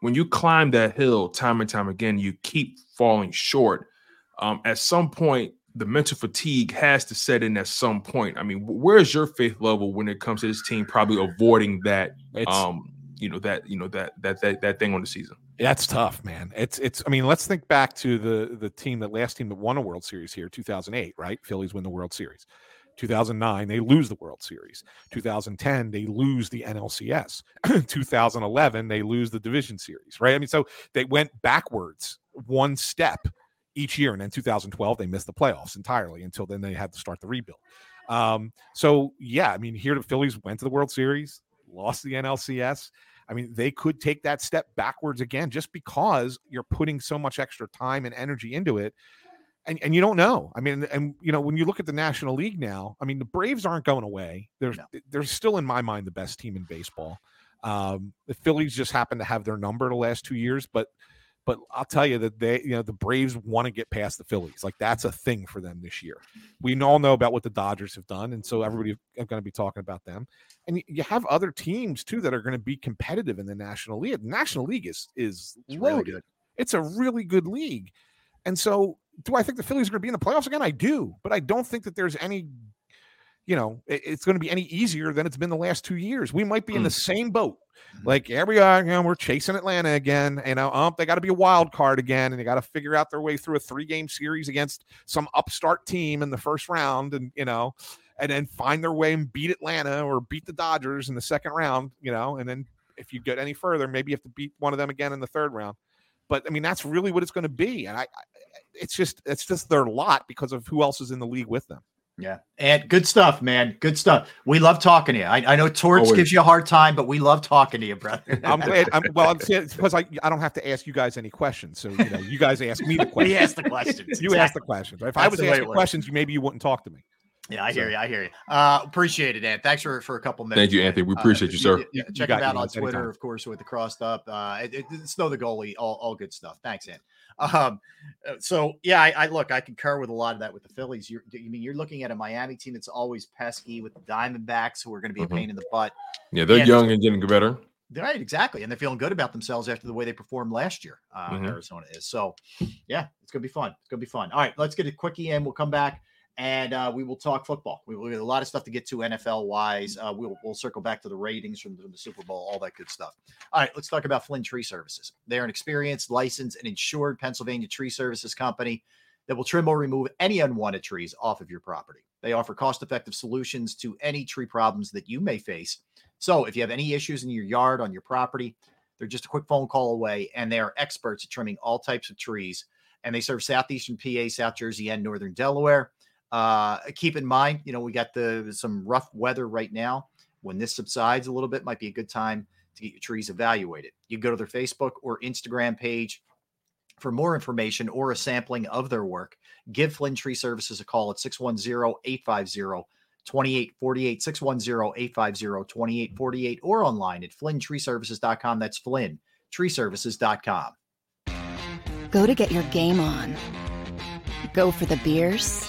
when you climb that hill time and time again, you keep falling short. Um, at some point, the mental fatigue has to set in at some point. I mean, where's your faith level when it comes to this team probably avoiding that It's- um, you know, that you know that that that that thing on the season? That's tough, man. It's it's. I mean, let's think back to the the team that last team that won a World Series here, 2008, right? Phillies win the World Series. 2009, they lose the World Series. 2010, they lose the NLCS. [CLEARS THROAT] 2011, they lose the Division Series, right? I mean, so they went backwards one step each year, and then 2012 they missed the playoffs entirely until then they had to start the rebuild. Um, so yeah, I mean, here the Phillies went to the World Series, lost the NLCS. I mean, they could take that step backwards again just because you're putting so much extra time and energy into it. And, and you don't know. I mean, and you know, when you look at the National League now, I mean, the Braves aren't going away. They're they're still in my mind the best team in baseball. Um, the Phillies just happen to have their number the last two years, but but I'll tell you that they, you know, the Braves want to get past the Phillies. Like that's a thing for them this year. We all know about what the Dodgers have done, and so everybody is going to be talking about them. And you have other teams too that are going to be competitive in the National League. The National League is is really loaded. good. It's a really good league, and so do I think the Phillies are going to be in the playoffs again? I do, but I don't think that there's any you know, it- it's going to be any easier than it's been the last two years. We might be in the same boat. Like every year, you know, we're chasing Atlanta again. You know, um, they got to be a wild card again, and they got to figure out their way through a three game series against some upstart team in the first round, and you know, and then find their way and beat Atlanta or beat the Dodgers in the second round. You know, and then if you get any further, maybe you have to beat one of them again in the third round. But I mean, that's really what it's going to be, and I, I it's just it's just their lot because of who else is in the league with them. Yeah. And good stuff, man. Good stuff. We love talking to you. I, I know Torts Always. gives you a hard time, but we love talking to you, brother. I'm glad. I'm, [LAUGHS] well, I'm saying because I, I don't have to ask you guys any questions. So you know, you guys ask me the questions. [LAUGHS] We questions. ask the questions, [LAUGHS] You ask the exactly. questions. If I was the way asking questions, you maybe you wouldn't talk to me. Yeah, I hear you. I hear you. Uh, appreciate it, Ed. Thanks for, for a couple minutes. Thank you. Anthony. We Uh, appreciate you, sir. Yeah, You check got him out on. Twitter, Anytime. of course, with the crossed up. Uh, it, it, it's Snow the goalie. All, all good stuff. Thanks, Ed. Um, uh, so yeah, I, I look, I concur with a lot of that with the Phillies. You're, you mean you're looking at a Miami team that's always pesky with the Diamondbacks, who are going to be Mhm. a pain in the butt. Yeah, they're And- young and getting better. Right, exactly, and they're feeling good about themselves after the way they performed last year. Uh, Mhm. Arizona is so, yeah, it's gonna be fun. It's gonna be fun. All right, let's get a quickie in. We'll come back and uh, we will talk football. We we have a lot of stuff to get to NFL wise. Uh, we'll we'll circle back to the ratings from the, from the Super Bowl, all that good stuff. All right, let's talk about Flynn Tree Services. They're an experienced, licensed, and insured Pennsylvania tree services company that will trim or remove any unwanted trees off of your property. They offer cost effective solutions to any tree problems that you may face. So if you have any issues in your yard, on your property, they're just a quick phone call away, and they are experts at trimming all types of trees. And they serve southeastern PA, South Jersey, and northern Delaware. Uh, keep in mind, you know, we got the some rough weather right now. When this subsides a little bit, might be a good time to get your trees evaluated. You go to their Facebook or Instagram page for more information or a sampling of their work. Give Flynn Tree Services a call at 610 850 2848 610 850 2848 or online at flynntreeservices.com. That's flynntreeservices.com. Go to get your game on. Go for the beers.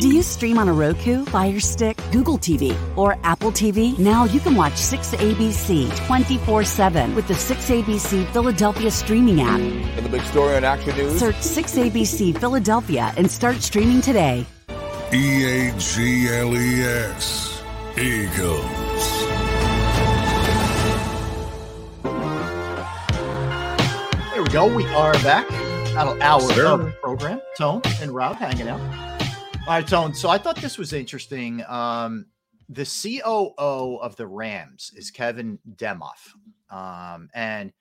Do you stream on a Roku, Fire Stick, Google TV, or Apple TV? Now you can watch 6ABC 24 7 with the 6ABC Philadelphia streaming app. And the big story on Action News. Search 6ABC Philadelphia and start streaming today. E A G L E S. Eagles. There we go. We are back. About an hour Sir. of the program. Tone and Rob hanging out. All right, Tone. So I thought this was interesting. Um, the COO of the Rams is Kevin Demoff. Um, and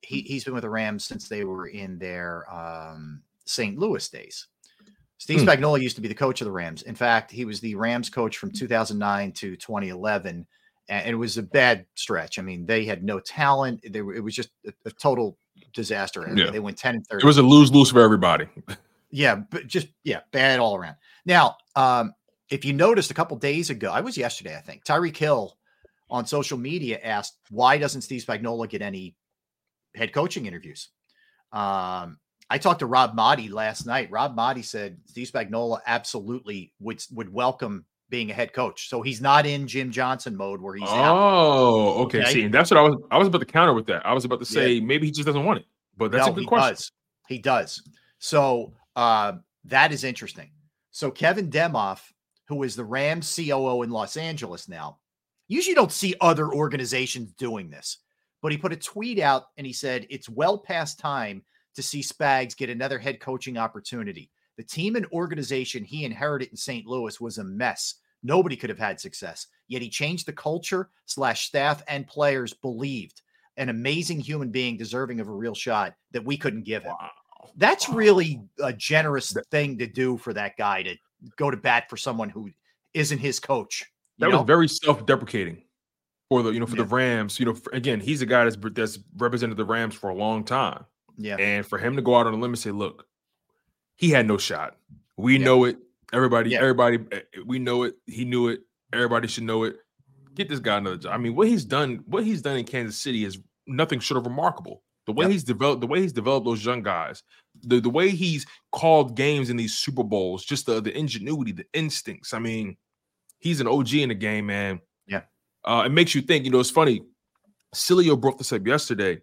he, he's been with the Rams since they were in their um, St. Louis days. Steve Hmm. Spagnuolo used to be the coach of the Rams. In fact, he was the Rams coach from 2009 to 2011, and it was a bad stretch. I mean, they had no talent. They were, it was just a, a total disaster. Yeah. They went 10 and 30. It was a lose lose for everybody. [LAUGHS] Yeah, but just yeah, bad all around. Now, um, if you noticed a couple days ago, I was yesterday, I think, Tyreek Hill on social media asked, why doesn't Steve Spagnuolo get any head coaching interviews? Um, I talked to Rob Motti last night. Rob Motti said Steve Spagnuolo absolutely would would welcome being a head coach. So he's not in Jim Johnson mode where he's out. Oh, okay. Okay. See, that's what I was. I was about to counter with that. I was about to Yeah. say maybe he just doesn't want it. But that's no, a good he question. does. He does. So uh, that is interesting. So Kevin Demoff, who is the Rams COO in Los Angeles now, usually don't see other organizations doing this, but he put a tweet out and he said it's well past time to see Spags get another head coaching opportunity. The team and organization he inherited in St. Louis was a mess. Nobody could have had success. Yet he changed the culture slash staff and players believed an amazing human being deserving of a real shot that we couldn't give him. That's really a generous thing to do for that guy to go to bat for someone who isn't his coach. That know? was very self-deprecating for the you know for the Rams. You know, for, again, he's a guy that's that's represented the Rams for a long time. Yeah. and for him to go out on a limb and say, "Look, he had no shot. We know it. Everybody, everybody, eh, we know it. He knew it. Everybody should know it. Get this guy another job. I mean, what he's done, what he's done in Kansas City is nothing short of remarkable. The way he's developed, the way he's developed those young guys, the the way he's called games in these Super Bowls, just the the ingenuity, the instincts. I mean, he's an OG in the game, man. Yeah. Uh, it makes you think. You know, it's funny. Cilio brought this up yesterday,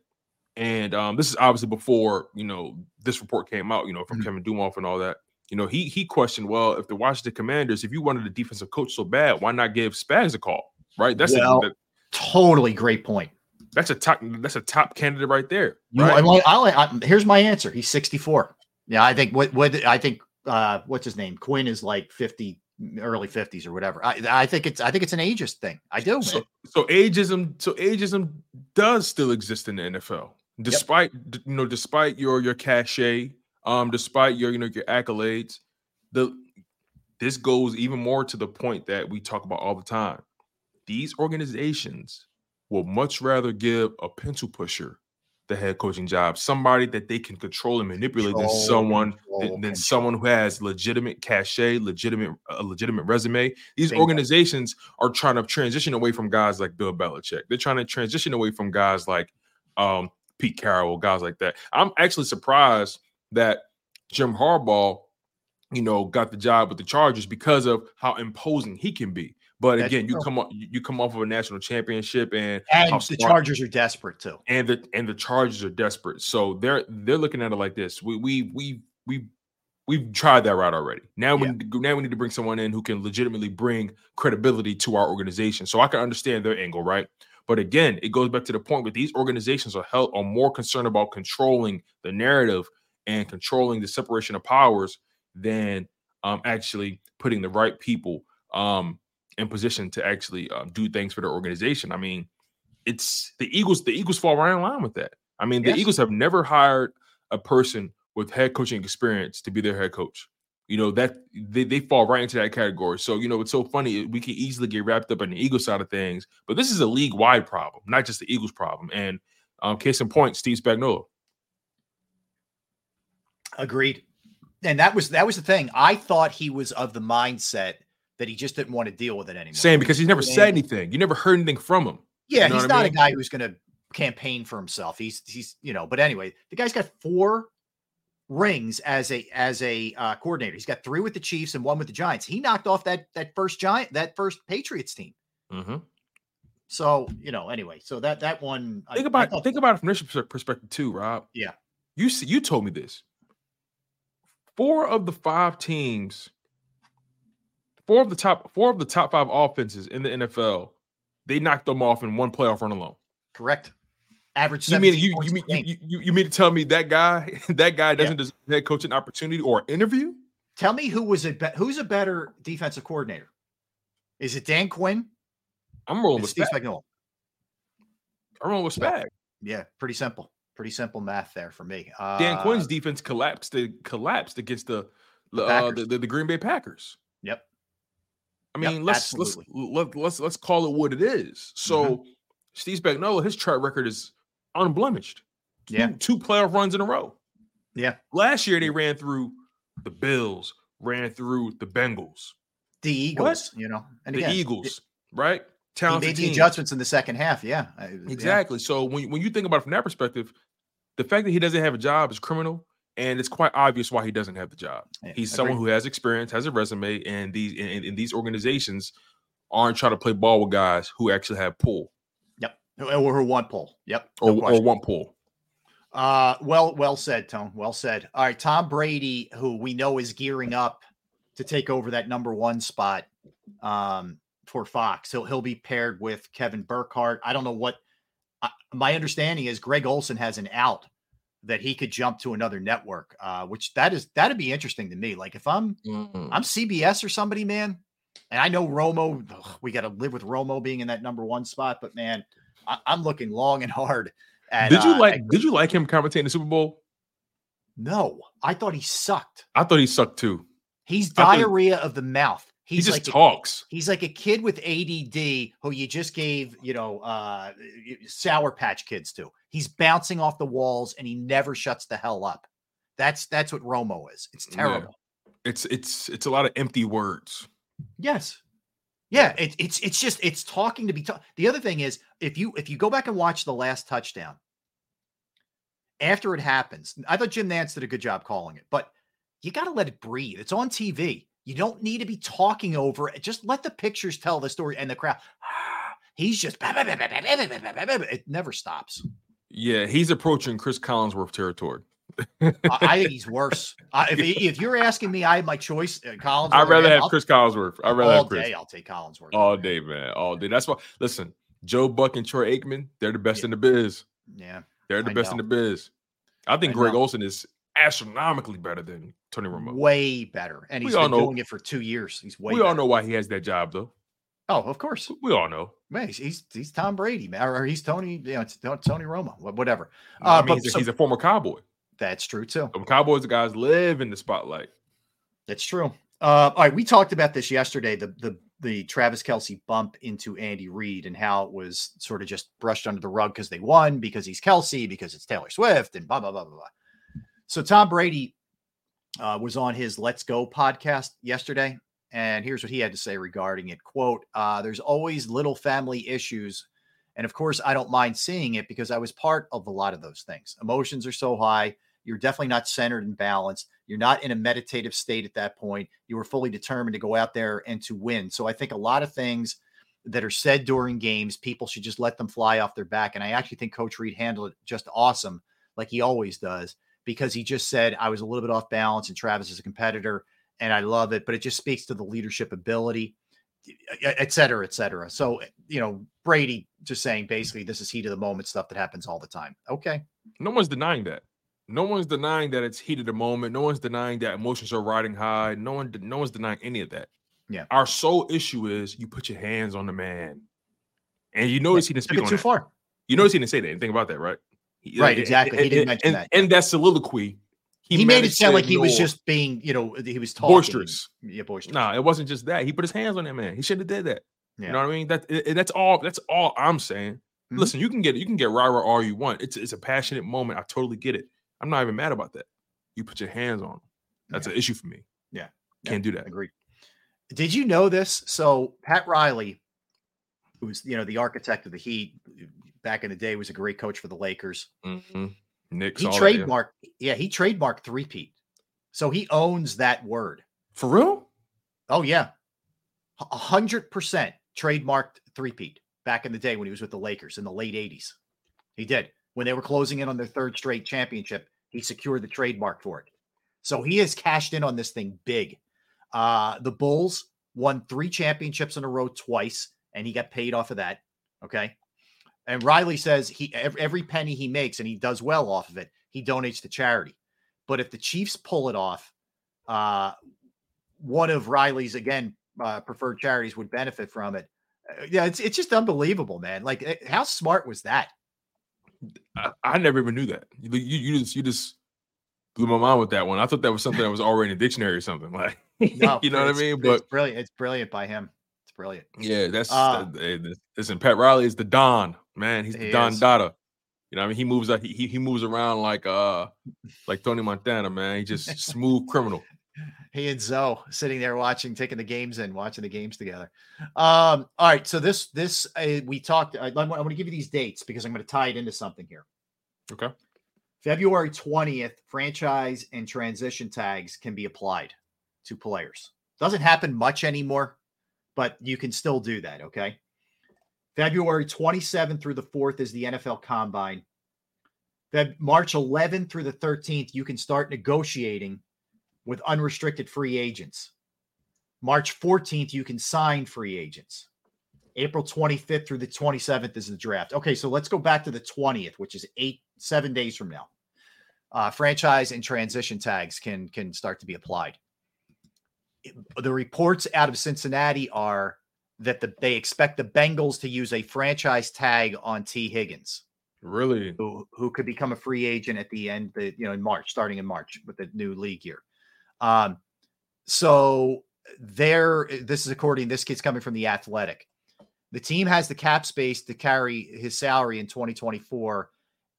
and um, this is obviously before you know this report came out. You know, from Kevin Demoff and all that. You know, he he questioned, well, if the Washington Commanders, if you wanted a defensive coach so bad, why not give Spags a call? Right? That's Well, a, that- Totally great point. That's a top that's a top candidate right there. You, right? I, like- I, like- here's my answer. He's 64. Yeah, I think what what I think uh what's his name? Quinn is like 50 early 50s or whatever. I I think it's I think it's an ageist thing. I do. So, so ageism, so ageism does still exist in the NFL, despite d- you know, despite your your cachet, um, despite your you know your accolades. The this goes even more to the point that we talk about all the time. These organizations will much rather give a pencil pusher the head coaching job, somebody that they can control and manipulate than someone control, than, than control. someone who has legitimate cachet, legitimate a legitimate resume. These organizations are trying to transition away from guys like Bill Belichick. They're trying to transition away from guys like um, Pete Carroll, guys like that. I'm actually surprised that Jim Harbaugh, you know, got the job with the Chargers because of how imposing he can be. But That's again, you true. come up, you come off of a national championship, and And the smart- Chargers are desperate too. and the and the Chargers are desperate. So they're they're looking at it like this. We we we we we've tried that route already. Now we need to, now we need to bring someone in who can legitimately bring credibility to our organization. So I can understand their angle, right? But again, it goes back to the point where these organizations are held are more concerned about controlling the narrative and controlling the separation of powers than um, actually putting the right people um, in position to actually um, do things for their organization. I mean, it's the Eagles. The Eagles fall right in line with that. I mean, the Yes. Eagles have never hired a person with head coaching experience to be their head coach. You know that they, they fall right into that category. So you know it's so funny. We can easily get wrapped up in the Eagles side of things, but this is a league wide problem, not just the Eagles problem. And um, case in point, Steve Spagnuolo. Agreed. And that was that was the thing. I thought he was of the mindset that he just didn't want to deal with it anymore. Same because he's never said anything. You never heard anything from him. Yeah, You know he's what I not mean? a guy who's going to campaign for himself. He's he's you know, but anyway, the guy's got four rings as a as a uh, coordinator. He's got three with the Chiefs and one with the Giants. He knocked off that that first Giant that first Patriots team. Mm-hmm. So you know, anyway, so that that one. Think I about thought- think about it from this perspective too, Rob. Yeah. You see, you told me this. Four of the five teams, four of the top four of the top five offenses in the NFL, they knocked them off in one playoff run alone. correct. Average. You mean you you mean you, you, you mean to tell me that guy [LAUGHS] that guy doesn't deserve a head coaching opportunity or interview? Tell me who was a be- who's a better defensive coordinator? Is it Dan Quinn? I'm rolling with Steve Spag. Spagnuolo. I'm rolling with Spag. Yeah, pretty simple. Pretty simple math there for me. Uh, Dan Quinn's defense collapsed. They collapsed against the The uh, the, the, the Green Bay Packers. Yep. I Yep, mean, let's let's absolutely. let, let's let's call it what it is. So Mm-hmm. Steve Spagnuolo, his track record is unblemished. Two, Yeah. two playoff runs in a row. Yeah. Last year they ran through the Bills, ran through the Bengals, The Eagles, you know, and the again, Eagles, right? He Talented made the adjustments in the second half. Yeah, yeah. Exactly. So when when you think about it from that perspective, the fact that he doesn't have a job is criminal, and it's quite obvious why he doesn't have the job. He's someone who has experience, has a resume, and these and, and these organizations aren't trying to play ball with guys who actually have pull Yep. Or who want pull. Yep. or, no or question. one pull. Uh, well, well said, Tone. Well said. All right, Tom Brady, who we know is gearing up to take over that number one spot um, for Fox. He'll he'll be paired with Kevin Burkhardt. I don't know what. My understanding is Greg Olsen has an out that he could jump to another network, uh, which that is that'd be interesting to me. Like if I'm I'm CBS or somebody, man, and I know Romo, ugh, we got to live with Romo being in that number one spot, but man, I, I'm looking long and hard. At, did you uh, like at- did you like him commentating the Super Bowl? no, I thought he sucked. I thought he sucked too. He's I thought he- diarrhea of the mouth. He He's just like a- talks. he's like a kid with ADD who you just gave, you know, uh sour patch kids to. He's bouncing off the walls and he never shuts the hell up. That's that's what Romo is. It's Yeah. terrible. It's it's it's a lot of empty words. Yes. Yeah, it, it's it's just it's talking to be ta- the other thing is if you if you go back and watch the last touchdown after it happens, I thought Jim Nantz did a good job calling it, but you got to let it breathe. It's on TV. You don't need to be talking over it. Just let the pictures tell the story and the crowd. He's just it never stops. Yeah, he's approaching Chris Collinsworth territory. I, I think he's worse. I, if, if you're asking me, I have my choice. Uh, Collinsworth. I'd rather have I'll- Chris Collinsworth. I'd rather all have Chris. day. I'll take Collinsworth. All day, man. All day. That's why. Listen, Joe Buck and Troy Aikman, they're the best in the biz. Yeah, They're the I best in the biz. I think Greg know. Olson is astronomically better than Tony Romo. way better, and he's been know- doing it for two years. He's way. we all know why he has that job, though. Oh, of course. We all know. Man, he's, he's he's Tom Brady, man, or he's Tony, you know, it's Tony Romo, wha- whatever. I Uh, mean, but he's, a, so- he's a former cowboy. that's true too. The Cowboys, the guys live in the spotlight. That's true. Uh, all right, we talked about this yesterday. The the the Travis Kelce bump into Andy Reid and how it was sort of just brushed under the rug because they won because he's Kelce because it's Taylor Swift and blah blah blah blah blah. So Tom Brady uh, was on his Let's Go podcast yesterday, and here's what he had to say regarding it. "Quote: uh, There's always little family issues, and of course I don't mind seeing it because I was part of a lot of those things. Emotions are so high. You're definitely not centered and balanced. You're not in a meditative state at that point. You were fully determined to go out there and to win. So I think a lot of things that are said during games, people should just let them fly off their back. And I actually think Coach Reid handled it just awesome, like he always does, because he just said, I was a little bit off balance and Travis is a competitor and I love it. But it just speaks to the leadership ability, et cetera, et cetera. So, you know, Brady just saying basically this is heat of the moment stuff that happens all the time. Okay. No one's denying that. No one's denying that it's heat of the moment. No one's denying that emotions are riding high. No one, no one's denying any of that. Yeah. Our sole issue is you put your hands on the man, and you notice he didn't speak on too that. far. You notice he didn't say that. Anything about that, right? He- Right, exactly. He didn't mention and- that. And that soliloquy, He, made it sound like he was just being, you know, he was talking. boisterous. Yeah, boisterous. Nah, it wasn't just that. He put his hands on that man. He should have did that. Yeah. You know what I mean? That it- that's all. That's all I'm saying. Mm-hmm. Listen, you can get you can get rah all you want. It's it's a passionate moment. I totally get it. I'm not even mad about that. You put your hands on him. That's an issue for me. Yeah. Can't do that. Agreed. Did you know this? So Pat Riley, who's you know the architect of the Heat back in the day, was a great coach for the Lakers. Mm-hmm. Knicks. He all that, yeah. trademarked, yeah. he trademarked three-peat. So he owns that word. For real? Oh yeah, a hundred percent trademarked three-peat back in the day when he was with the Lakers in the late '80s. He did when they were closing in on their third straight championship. He secured the trademark for it. So he has cashed in on this thing big. Uh, the Bulls won three championships in a row twice, and he got paid off of that. Okay. And Riley says he every penny he makes, and he does well off of it, he donates to charity. But if the Chiefs pull it off, uh, one of Riley's again uh, preferred charities would benefit from it. Uh, yeah, it's it's just unbelievable, man. Like, eh, how smart was that? I, I never even knew that. You, you you just you just blew my mind with that one. I thought that was something that was already in the dictionary or something. Like [LAUGHS] No, you know what I it's- mean? it's But brilliant. It's brilliant by him. Brilliant. yeah, that's Uh, that- listen. Pat Riley is the Don man. He's the He Don is. Dada. You know, what I mean, he moves. He he he moves around like uh like Tony Montana, man. He just [LAUGHS] smooth criminal. He and Zo sitting there watching, taking the games in, watching the games together. Um, all right. So this this uh, we talked. I, I'm going to give you these dates because I'm going to tie it into something here. Okay. February 20th, franchise and transition tags can be applied to players. Doesn't happen much anymore, but you can still do that. Okay. February 27th through the 4th is the NFL Combine. Feb- March 11th through the 13th, you can start negotiating with unrestricted free agents. March 14th, you can sign free agents. April 25th through the 27th is the draft. Okay, so let's go back to the 20th, which is eight, seven days from now. Uh, franchise and transition tags can can start to be applied. The reports out of Cincinnati are that the, they expect the Bengals to use a franchise tag on Tee Higgins, Really? who who could become a free agent at the end, the you know in March, starting in March with the new league year. Um, so there, this is according. This kid's coming from the Athletic. The team has the cap space to carry his salary in 2024,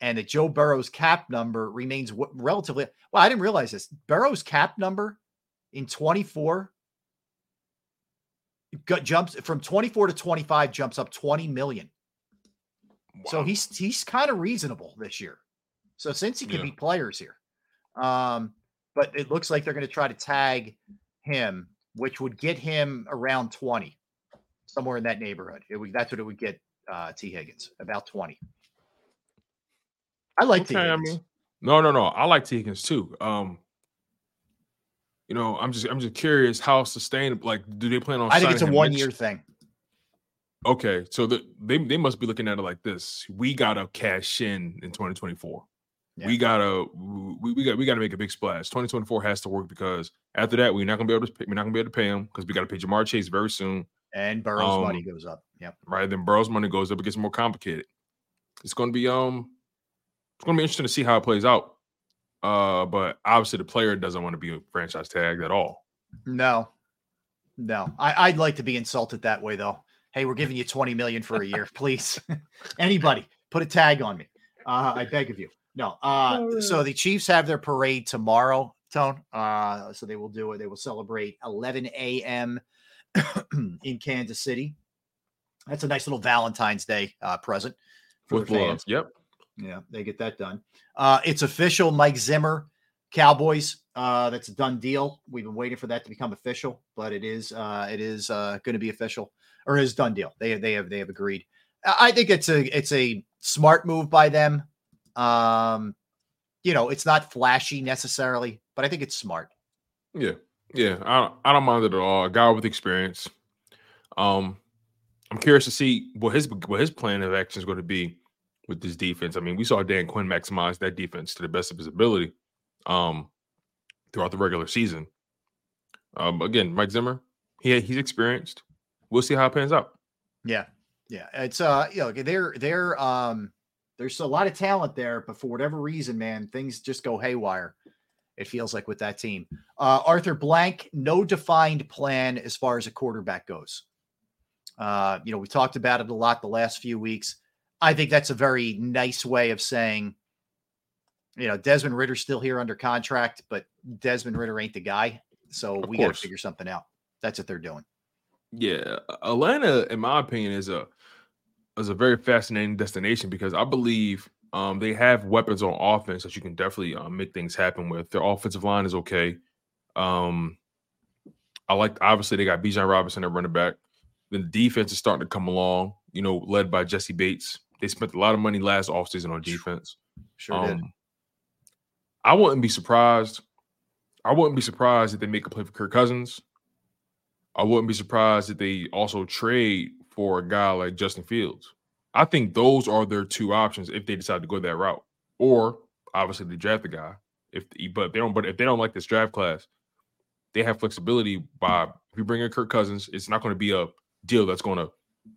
and that Joe Burrow's cap number remains w- relatively. Well, I didn't realize this. Burrow's cap number in 24 jumps from 24 to 25 jumps up 20 million. So he's he's kind of reasonable this year. So since he can Yeah. be players here, um, but it looks like they're going to try to tag him which would get him around 20, somewhere in that neighborhood. It would, that's what it would get uh, Tee Higgins, about 20. I like T. Okay, I Higgins. mean, no, no, no. I like Tee Higgins too. Um, you know, I'm just I'm just curious how sustainable. Like, do they plan on? I think it's a one year thing. Okay, so the, they they must be looking at it like this: we gotta cash in in 2024. We gotta we, we got we gotta make a big splash. 2024 has to work because after that we're not gonna be able to pay, we're not gonna be able to pay him because we gotta pay Ja'Marr Chase very soon. And Burrow's money Um, goes up. Yep. Right, then Burrow's money goes up. It gets more complicated. It's gonna be um, it's gonna be interesting to see how it plays out. Uh, but obviously the player doesn't want to be franchise tagged at all. No, no. I, I'd like to be insulted that way, though. Hey, we're giving you 20 million for a year. Please, [LAUGHS] anybody, put a tag on me. Uh, I beg of you. No. Uh, so the Chiefs have their parade tomorrow, Tone. Uh, so they will do it. They will celebrate 11 a.m. [CLEARS THROAT] in Kansas City. That's a nice little Valentine's Day uh, present for With the love. fans. Yep. Yeah, they get that done. Uh, it's official. Mike Zimmer, Cowboys. Uh, that's a done deal. We've been waiting for that to become official, but it is. Uh, it is uh, going to be official, or is done deal. They they have they have agreed. I think it's a it's a smart move by them. Um, you know, it's not flashy necessarily, but I think it's smart. Yeah, yeah. I don't, I don't mind it at all. A guy with experience. Um, I'm curious to see what his what his plan of action is going to be with this defense. I mean, we saw Dan Quinn maximize that defense to the best of his ability, um, throughout the regular season. Um, again, Mike Zimmer, he he's experienced. We'll see how it pans out. Yeah, yeah. It's uh, you know, they're they're um, there's a lot of talent there, but for whatever reason, man, things just go haywire. It feels like with that team. Uh, Arthur Blank, no defined plan as far as a quarterback goes. Uh, you know, we talked about it a lot the last few weeks. I think that's a very nice way of saying, you know, Desmond Ridder's still here under contract, but Desmond Ridder ain't the guy. So Of we got to figure something out. That's what they're doing. Yeah, Atlanta, in my opinion, is a is a very fascinating destination because I believe um, they have weapons on offense that you can definitely um, make things happen with. Their offensive line is okay. Um, I like obviously they got Bijan Robinson at running back. The defense is starting to come along. You know, led by Jessie Bates. They spent a lot of money last offseason on defense. Sure did. Um, I wouldn't be surprised. I wouldn't be surprised if they make a play for Kirk Cousins. I wouldn't be surprised if they also trade for a guy like Justin Fields. I think those are their two options if they decide to go that route. Or obviously they draft the guy. If but they don't but if they don't like this draft class, they have flexibility by if you bring in Kirk Cousins, it's not going to be a deal that's going to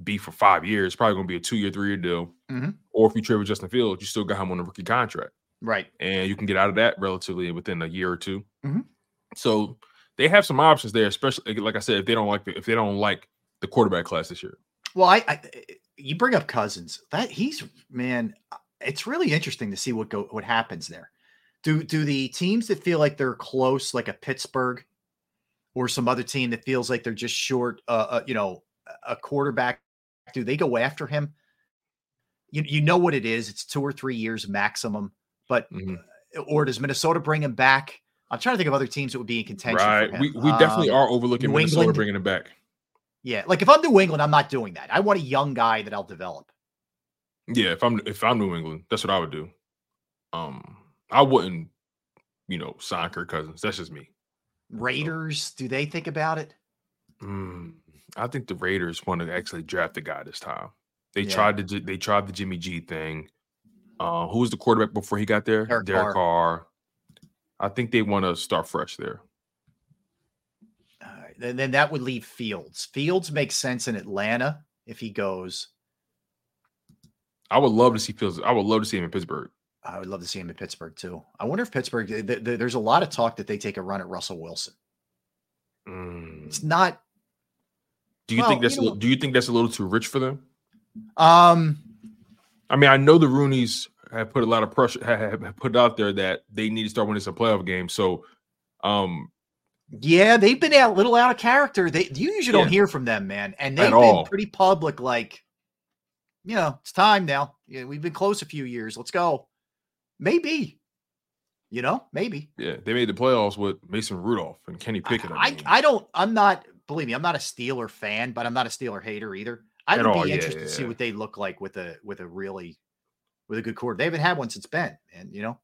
be for five years. Probably going to be a two year, three year deal. Mhm. Or if you trade with Justin Fields, you still got him on a rookie contract Right. and you can get out of that relatively within a year or 2 Mhm. So they have some options there, especially like I said, if they don't like the, if they don't like the quarterback class this year. Well, I, I you bring up Cousins. That he's man, it's really interesting to see what go what happens there. Do do the teams that feel like they're close, like a Pittsburgh, or some other team that feels like they're just short, uh, uh you know, a quarterback, do they go after him? You you know what it is? It's two or three years maximum. But Mm-hmm. or does Minnesota bring him back? I'm trying to think of other teams that would be in contention. Right. We we definitely Um, are overlooking New Minnesota England? bringing him back. Yeah, like if I'm New England, I'm not doing that. I want a young guy that I'll develop. Yeah, if I'm if I'm New England, that's what I would do. Um, I wouldn't, you know, sign Kirk Cousins. That's just me. Raiders, do they think about it? Mm, I think the Raiders want to actually draft the guy this time. They Yeah. tried to they tried the Jimmy G thing. Uh, who was the quarterback before he got there? Derek Derek Carr. Carr. I think they want to start fresh there. Then, then that would leave Fields. Fields makes sense in Atlanta if he goes. I would love to see Fields. I would love to see him in Pittsburgh. I would love to see him in Pittsburgh too. I wonder if Pittsburgh. th- th- th- there's a lot of talk that they take a run at Russell Wilson. It's not. Do you Well, think that's you a know- do you think that's a little too rich for them? Um, I mean, I know the Rooneys have put a lot of pressure, have put out there that they need to start winning some playoff games. So, um, yeah, they've been a little out of character. They you usually don't hear from them, man, and they've been all. pretty public. Like, you know, it's time now. Yeah, we've been close a few years. Let's go. Maybe. You know, maybe. Yeah, they made the playoffs with Mason Rudolph and Kenny Pickett. I, I don't. I'm not. Believe me, I'm not a Steeler fan, but I'm not a Steeler hater either. I At would be all, yeah, interested yeah, to see yeah. what they look like with a with a really with a good quarter. They haven't had one since Ben, and you know,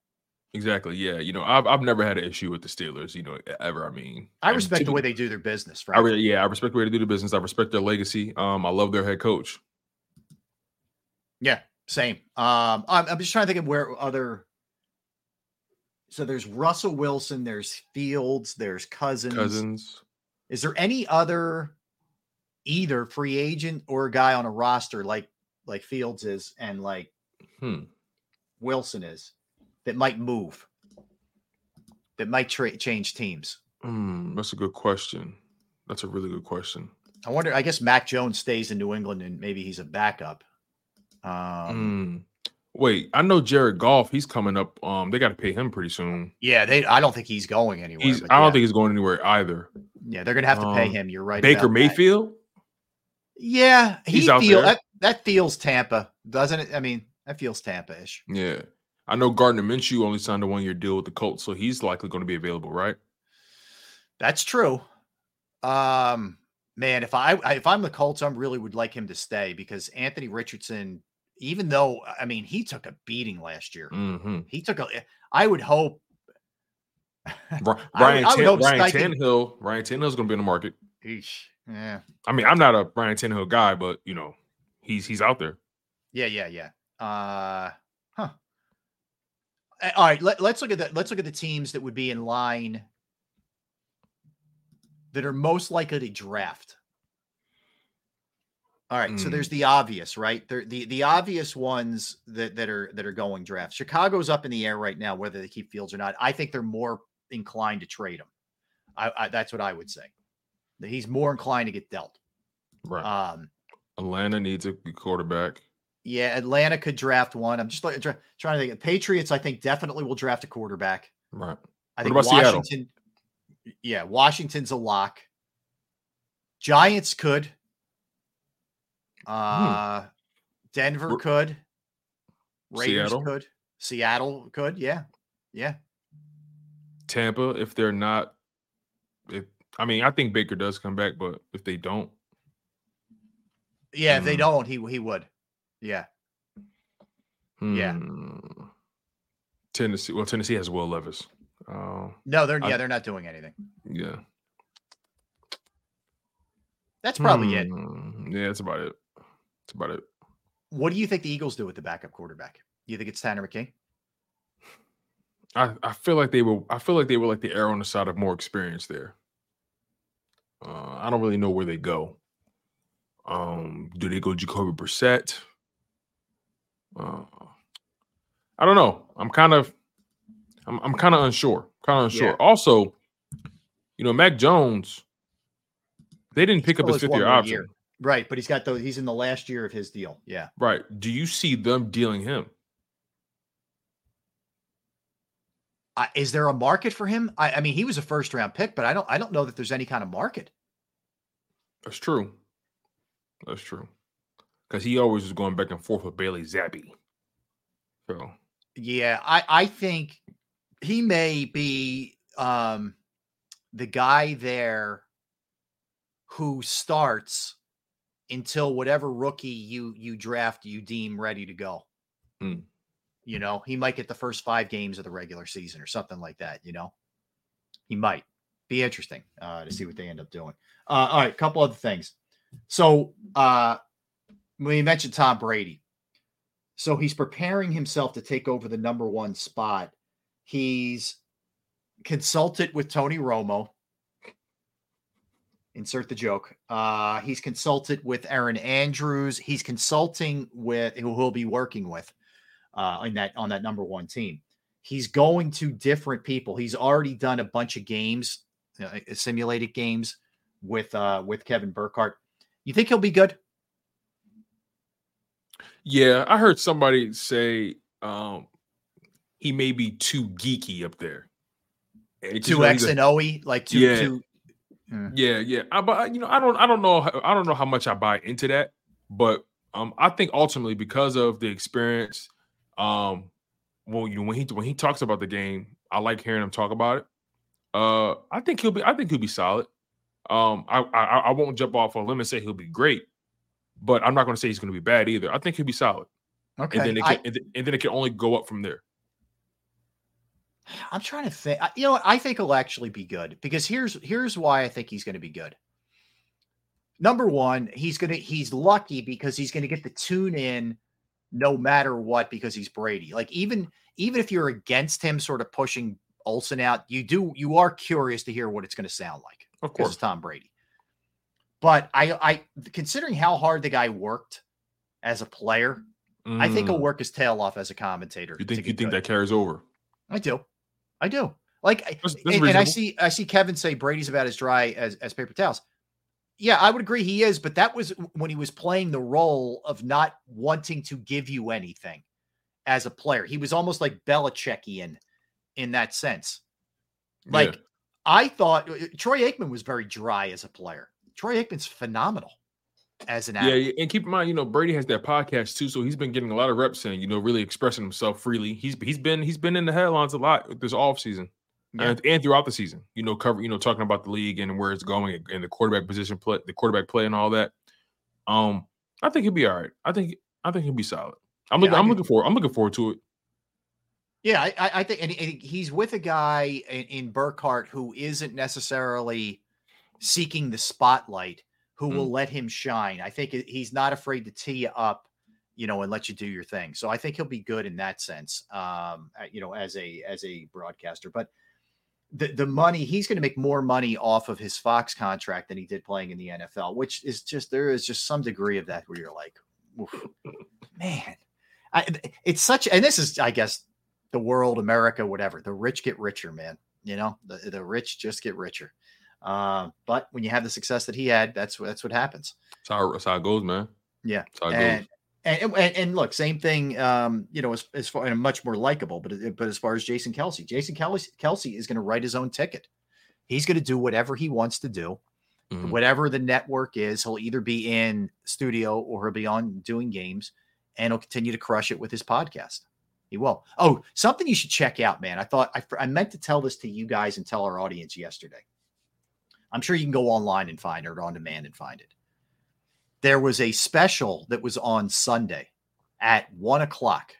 Exactly. Yeah. You know, I've I've never had an issue with the Steelers. You know, ever. I mean, I respect the way they do their business. I really, yeah, I respect the way they do the business. I respect their legacy. Um, I love their head coach. Yeah, same. Um, I'm, I'm just trying to think of where other. So there's Russell Wilson, there's Fields, there's Cousins. Cousins. Is there any other either free agent or a guy on a roster like like Fields is and like Hmm. Wilson is that might move? That might tra- change teams. Hmm, that's a good question. That's a really good question. I wonder. I guess Mac Jones stays in New England and maybe he's a backup. Um, Hmm. Wait, I know Jared Goff. He's coming up. Um, they got to pay him pretty soon. Yeah, they. I don't think he's going anywhere. He's. I don't yeah. think he's going anywhere either. Yeah, they're gonna have to pay Um, him. You're right. Baker about that. Mayfield. Yeah, he He's out feel there. that, that feels Tampa, doesn't it? I mean, that feels Tampa-ish. Yeah, I know Gardner Minshew only signed a one-year deal with the Colts, so he's likely going to be available, right? That's true. Um, man, if I I- if I'm the Colts, I really would like him to stay because Anthony Richardson, even though I mean he took a beating last year, Mm-hmm. he took a. I would hope. [LAUGHS] Brian I would Tan- hope Ryan Steichen- Tannehill. Ryan Tannehill's going to be in the market. Eesh, yeah, I mean, I'm not a Ryan Tannehill guy, but you know, he's he's out there. yeah, yeah, yeah. Uh, huh. Uh, All right, let, let's look at the let's look at the teams that would be in line that are most likely to draft. All right, so Mm. there's the obvious, right? There, the the obvious ones that that are that are going draft. Chicago's up in the air right now, whether they keep Fields or not. I think they're more inclined to trade him. I, I that's what I would say. That he's more inclined to get dealt. Right. Um, Atlanta needs a quarterback. yeah, Atlanta could draft one. I'm just like, try, trying to think. Patriots, I think, definitely will draft a quarterback. Right. I What think about Seattle? Washington. Yeah, Washington's a lock. Giants could. Uh Denver could. Raiders Seattle? could. Seattle could. Yeah. Yeah. Tampa, if they're not, if I mean, I think Baker does come back, but if they don't, Yeah. If they Mm. don't, he he would. Yeah. Yeah. hmm. Tennessee. Well, Tennessee has Will Levis. Uh, No, they're I- yeah, they're not doing anything. yeah. That's probably it. Hmm, Yeah, that's about it. That's about it. What do you think the Eagles do with the backup quarterback? Do you think it's Tanner McKee? I, I feel like they were I feel like they were like the arrow on the side of more experience there. Uh, I don't really know where they go. Um, do they go Jacoby Brissett? Uh, I don't know. I'm kind of I'm I'm kind of unsure. Kind of unsure. Yeah. Also, you know, Mac Jones, they didn't pick up his fifth year option. year. Right, but he's got those. He's in the last year of his deal. Yeah. Right. Do you see them dealing him? Uh, is there a market for him? I, I mean, he was a first round pick, but I don't. I don't know that there's any kind of market. That's true. That's true. Because he always was going back and forth with Bailey Zappe. So Yeah, I I think he may be um the guy there who starts until whatever rookie you you draft you deem ready to go. Hmm. You know, he might get the first 5 games of the regular season or something like that, you know. He might. Be interesting uh to see what they end up doing. Uh all right, a couple other things. So, uh we mentioned Tom Brady. So he's preparing himself to take over the number one spot. He's consulted with Tony Romo. Insert the joke. Uh, he's consulted with Erin Andrews. He's consulting with who he'll be working with uh, in that on that number one team. He's going to different people. He's already done a bunch of games, uh, simulated games with uh, with Kevin Burkhardt. You think he'll be good? yeah, I heard somebody say um he may be too geeky up there. Just Two X and OE, like two Yeah. two. Hmm. Yeah, yeah. I, but you know, I don't, I don't know, I don't know how much I buy into that, but um, I think ultimately because of the experience, um, well, you know, when he when he talks about the game, I like hearing him talk about it. Uh, I think he'll be. I think he'll be solid. Um, I I, I won't jump off on a limb and say he'll be great, but I'm not going to say he's going to be bad either. I think he'll be solid. Okay, and then it I- can, and, then, and then it can only go up from there. I'm trying to think. You know what? I think he'll actually be good because here's here's why I think he's going to be good. Number one, he's gonna he's lucky because he's gonna get the tune in no matter what because he's Brady. Like even even if you're against him sort of pushing Olsen out, you do you are curious to hear what it's going to sound like. Of course. Tom Brady. But I I considering how hard the guy worked as a player, I think he'll Mm. work his tail off as a commentator. You think you think good. that carries over? I do. I do. Like, That's- that's and, and I see, I see Kevin say Brady's about as dry as, as paper towels. Yeah, I would agree he is, but that was when he was playing the role of not wanting to give you anything as a player. He was almost like Belichickian in that sense. Like, Yeah. I thought uh, Troy Aikman was very dry as a player. Troy Aikman's phenomenal as an actor. yeah, and keep in mind, you know, Brady has that podcast too, so he's been getting a lot of reps in, you know, really expressing himself freely. He's he's been he's been in the headlines a lot this off season and, and throughout the season. You know, cover you know talking about the league and where it's going and the quarterback position play, the quarterback play, and all that. Um, I think he'll be all right. I think I think he'll be solid. I'm Yeah, looking. I'm looking forward. I'm looking forward to it. Yeah, I, I think, and he's with a guy in, in Burkhardt who isn't necessarily seeking the spotlight, who will let him shine. I think he's not afraid to tee you up, you know, and let you do your thing. So I think he'll be good in that sense, um, uh, you know, as a as a broadcaster. But the the money he's going to make more money off of his Fox contract than he did playing in the NFL, which is just there is just some degree of that where you're like, man, I, it's such, and this is, I guess, the world, America, whatever. The rich get richer, man. You know, the, the rich just get richer. Um, but when you have the success that he had, that's what that's what happens. That's how, that's how it goes, man. Yeah, That's how it and, goes. And, and and look, same thing. Um, you know, as, as far and much more likable, but but as far as Jason Kelce, Jason Kelce Kelce is going to write his own ticket. He's going to do whatever he wants to do, Mm-hmm. whatever the network is. He'll either be in studio or he'll be on doing games, and he'll continue to crush it with his podcast. He will. Oh, something you should check out, man. I thought I, I meant to tell this to you guys and tell our audience yesterday. I'm sure you can go online and find it or on demand and find it. There was a special that was on Sunday at one o'clock,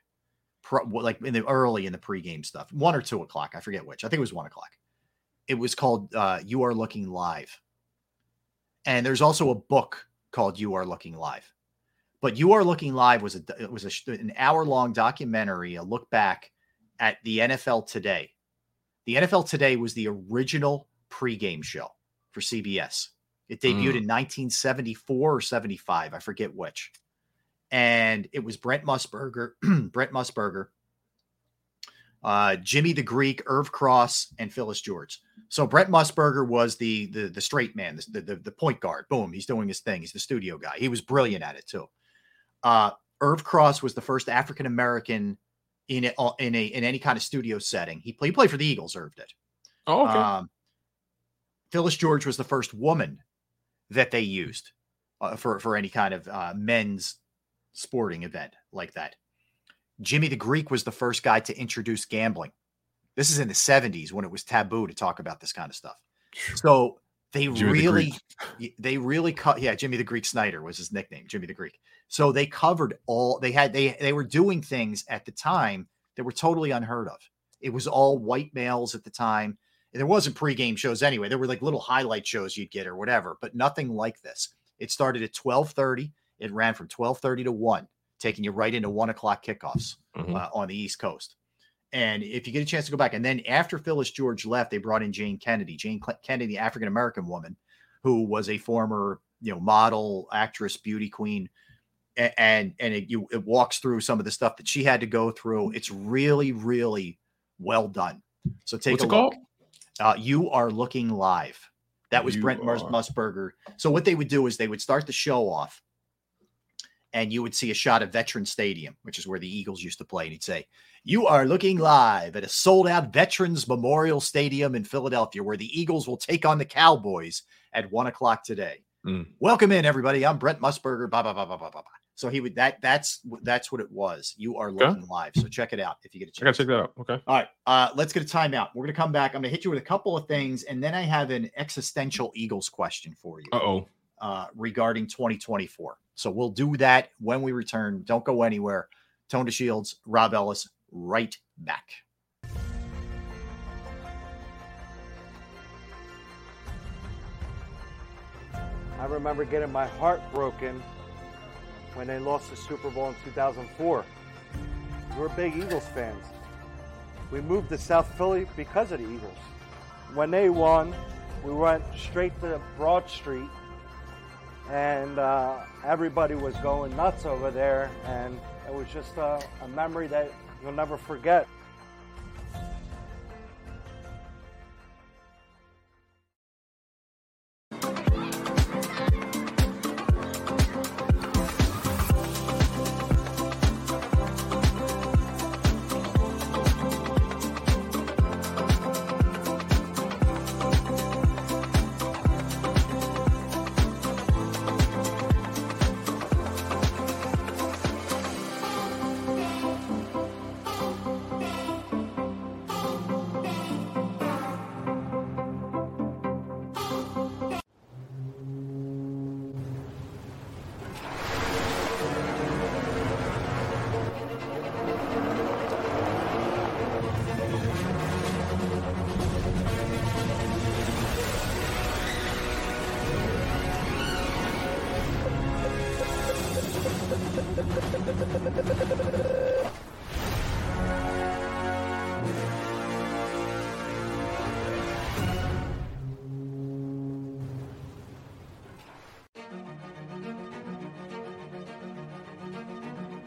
pro, like in the early in the pregame stuff, one or two o'clock. I forget which. I think it was one o'clock. It was called uh, "You Are Looking Live," and there's also a book called "You Are Looking Live." But "You Are Looking Live" was a was a, an hour long documentary, a look back at the NFL today. The NFL today was the original pregame show for CBS. It debuted Mm. in 1974 or 75, I forget which. And it was Brent Musburger, [CLEARS THROAT] Brent Musburger, uh, Jimmy the Greek, Irv Cross, and Phyllis George. So Brent Musburger was the the, the straight man, the, the the point guard. Boom, he's doing his thing. He's the studio guy. He was brilliant at it too. Uh, Irv Cross was the first African American in a, in a in any kind of studio setting. He played, he played for the Eagles. Irv did. Oh, okay. Um, Phyllis George was the first woman that they used uh, for for any kind of uh, men's sporting event like that. Jimmy the Greek was the first guy to introduce gambling. This is in the 70s when it was taboo to talk about this kind of stuff. So they Jimmy really Greek. y- they really cut yeah, Jimmy the Greek Snyder was his nickname, Jimmy the Greek. So they covered all they had they they were doing things at the time that were totally unheard of. It was all white males at the time. And there wasn't pregame shows anyway. There were like little highlight shows you'd get or whatever, but nothing like this. It started at 12:30. It ran from 12:30 to 1, taking you right into one o'clock kickoffs Mhm. uh, on the East Coast. And if you get a chance to go back, and then after Phyllis George left, they brought in Jayne Kennedy. Jayne Cl- Kennedy, the African American woman, who was a former, you know, model, actress, beauty queen, A- and and it, you it walks through some of the stuff that she had to go through. It's really, really well done. So take What's a look. called? Uh, you are looking live. That was You Brent Mus- Musburger. So what they would do is they would start the show off, and you would see a shot of Veteran Stadium, which is where the Eagles used to play, and he'd say, "You are looking live at a sold-out Veterans Memorial Stadium in Philadelphia, where the Eagles will take on the Cowboys at one o'clock today." Mm. Welcome in, everybody. I'm Brent Musburger. Blah blah blah blah blah blah. Blah. So he would that that's that's what it was. You are Okay. looking live. So check it out if you get a I gotta check that out. Okay. All right, uh, let's get a timeout. We're gonna come back. I'm gonna hit you with a couple of things, and then I have an existential Eagles question for you Uh oh. uh, regarding 2024. So we'll do that when we return. Don't go anywhere. Tone DeShields, Rob Ellis, right back. I remember getting my heart broken when they lost the Super Bowl in 2004. We're big Eagles fans. We moved to South Philly because of the Eagles. When they won, we went straight to Broad Street, and uh, everybody was going nuts over there, and it was just a, a memory that you'll never forget.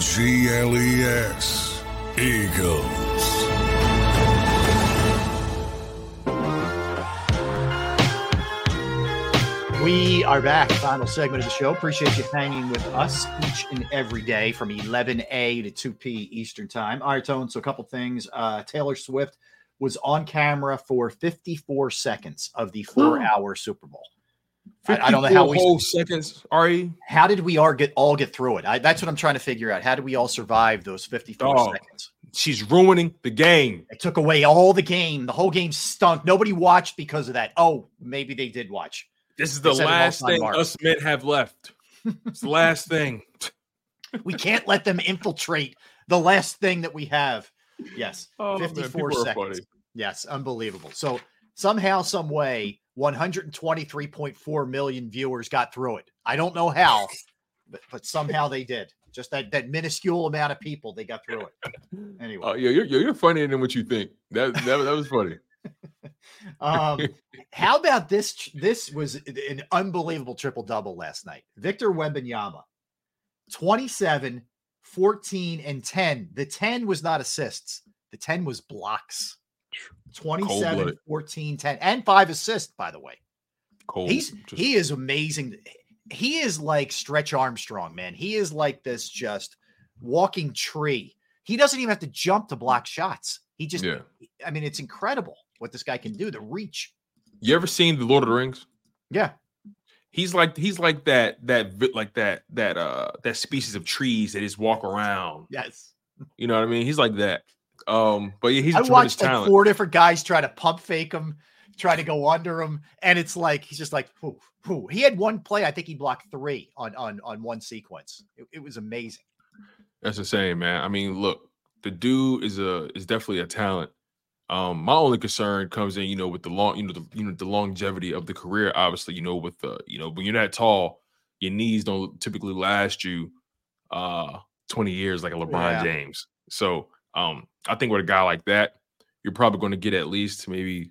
G L E S. Eagles. We are back. Final segment of the show. Appreciate you hanging with us each and every day from 11A to 2P Eastern Time. All right, Tone. So, a couple things. Uh, Taylor Swift was on camera for 54 seconds of the four hour Super Bowl. I, don't know how 54 we whole seconds. Ari, how did we all get all get through it? I, that's what I'm trying to figure out. How did we all survive those 54 Dog. seconds? she's ruining the game. It took away all the game. The whole game stunk. Nobody watched because of that. Oh, maybe they did watch. This is the last thing mark. us men have left. It's the [LAUGHS] last thing. We can't let them infiltrate the last thing that we have. Yes, Oh, 54 people are seconds. Yes, unbelievable. So somehow, some way, 123.4 million viewers got through it. I don't know how, but, but somehow they did. just that that minuscule amount of people they got through it. [LAUGHS] Anyway, Oh yeah, you're, you're you're funnier than what you think. That that, that was funny. [LAUGHS] um, how about this? This was an unbelievable triple double last night. Victor Wembanyama, 27, 14, and 10. The 10 was not assists, the 10 was blocks. 27, 14, 10, and five assists, by the way. Cold. He's just- he is amazing. He is like Stretch Armstrong, man. He is like this just walking tree. He doesn't even have to jump to block shots. He just, Yeah. I mean, it's incredible what this guy can do. The reach. You ever seen the Lord of the Rings? Yeah. He's like he's like that that like that that uh that species of trees that just walk around. Yes. You know what I mean? He's like that. Um, but yeah, he's a I watched like four different guys try to pump fake him, try to go under him, and it's like he's just like, whoo, whoo. He had one play. I think he blocked three on on on one sequence. It, it was amazing. That's insane, man. I mean, look, the dude is a is definitely a talent. Um, my only concern comes in, you know, with the long, you know, the you know the longevity of the career. Obviously, you know, with the you know when you're that tall, your knees don't typically last you uh 20 years like a LeBron Yeah. James. So, um, I think with a guy like that, you're probably going to get at least maybe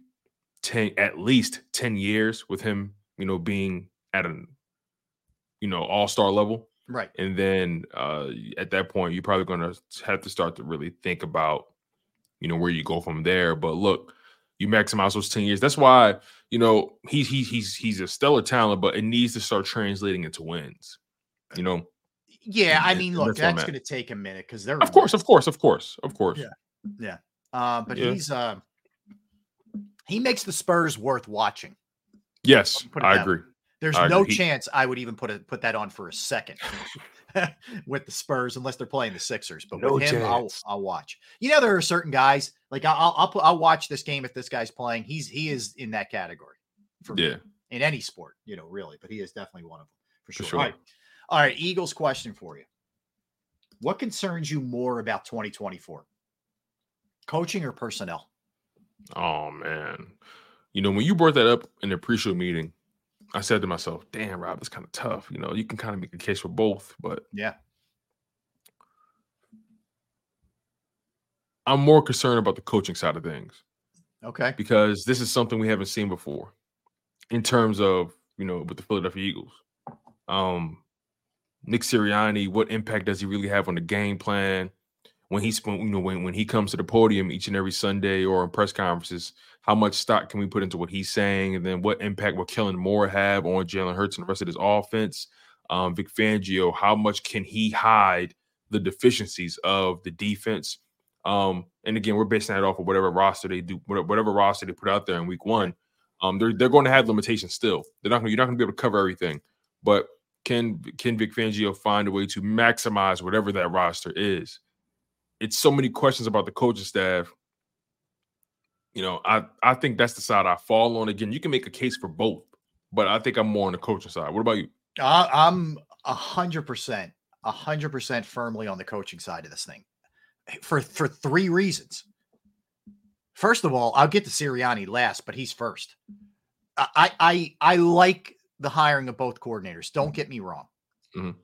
10 at least 10 years with him, you know, being at an you know all-star level. Right. And then uh, at that point, you're probably going to have to start to really think about, you know, where you go from there. But look, you maximize those 10 years. That's why, you know, he's he's he's he's a stellar talent, but it needs to start translating into wins. You know, Yeah, I mean, look, that's where I'm that's at. going to take a minute because they're of course, of course, of course, of course. Yeah. Yeah. Uh, but Yeah. he's uh he makes the Spurs worth watching. Yes, Put I that way. agree. There's I no agree. Chance I would even put a, put that on for a second [LAUGHS] with the Spurs unless they're playing the Sixers. But No with him, I'll. I'll watch. You know, there are certain guys like I'll I'll I'll, I'll watch this game if this guy's playing. He's he is in that category for me Yeah. in any sport, you know, really. But he is definitely one of them for For sure. sure. All right, all right. Eagles question for you: What concerns you more about 2024? Coaching or personnel? Oh man. You know, when you brought that up in the pre-show meeting, I said to myself, damn, Rob, it's kind of tough. You know, you can kind of make a case for both, but Yeah. I'm more concerned about the coaching side of things. Okay. Because this is something we haven't seen before in terms of, you know, with the Philadelphia Eagles. Um Nick Sirianni, what impact does he really have on the game plan? When he's you know when, when he comes to the podium each and every Sunday or in press conferences, how much stock can we put into what he's saying? And then what impact will Kellen Moore have on Jalen Hurts and the rest of his offense? Um, Vic Fangio, how much can he hide the deficiencies of the defense? Um, and again, we're basing that off of whatever roster they do, whatever, whatever roster they put out there in week one. Um, they're they're going to have limitations still. They're not gonna, You're not going to be able to cover everything. But can can Vic Fangio find a way to maximize whatever that roster is? It's so many questions about the coaching staff. You know, I I think that's the side I fall on. Again, you can make a case for both, but I think I'm more on the coaching side. What about you? Uh, I'm a hundred percent, a hundred percent firmly on the coaching side of this thing, for for three reasons. First of all, I'll get to Sirianni last, but he's first. I I I, I like the hiring of both coordinators. Don't get me wrong, Mhm.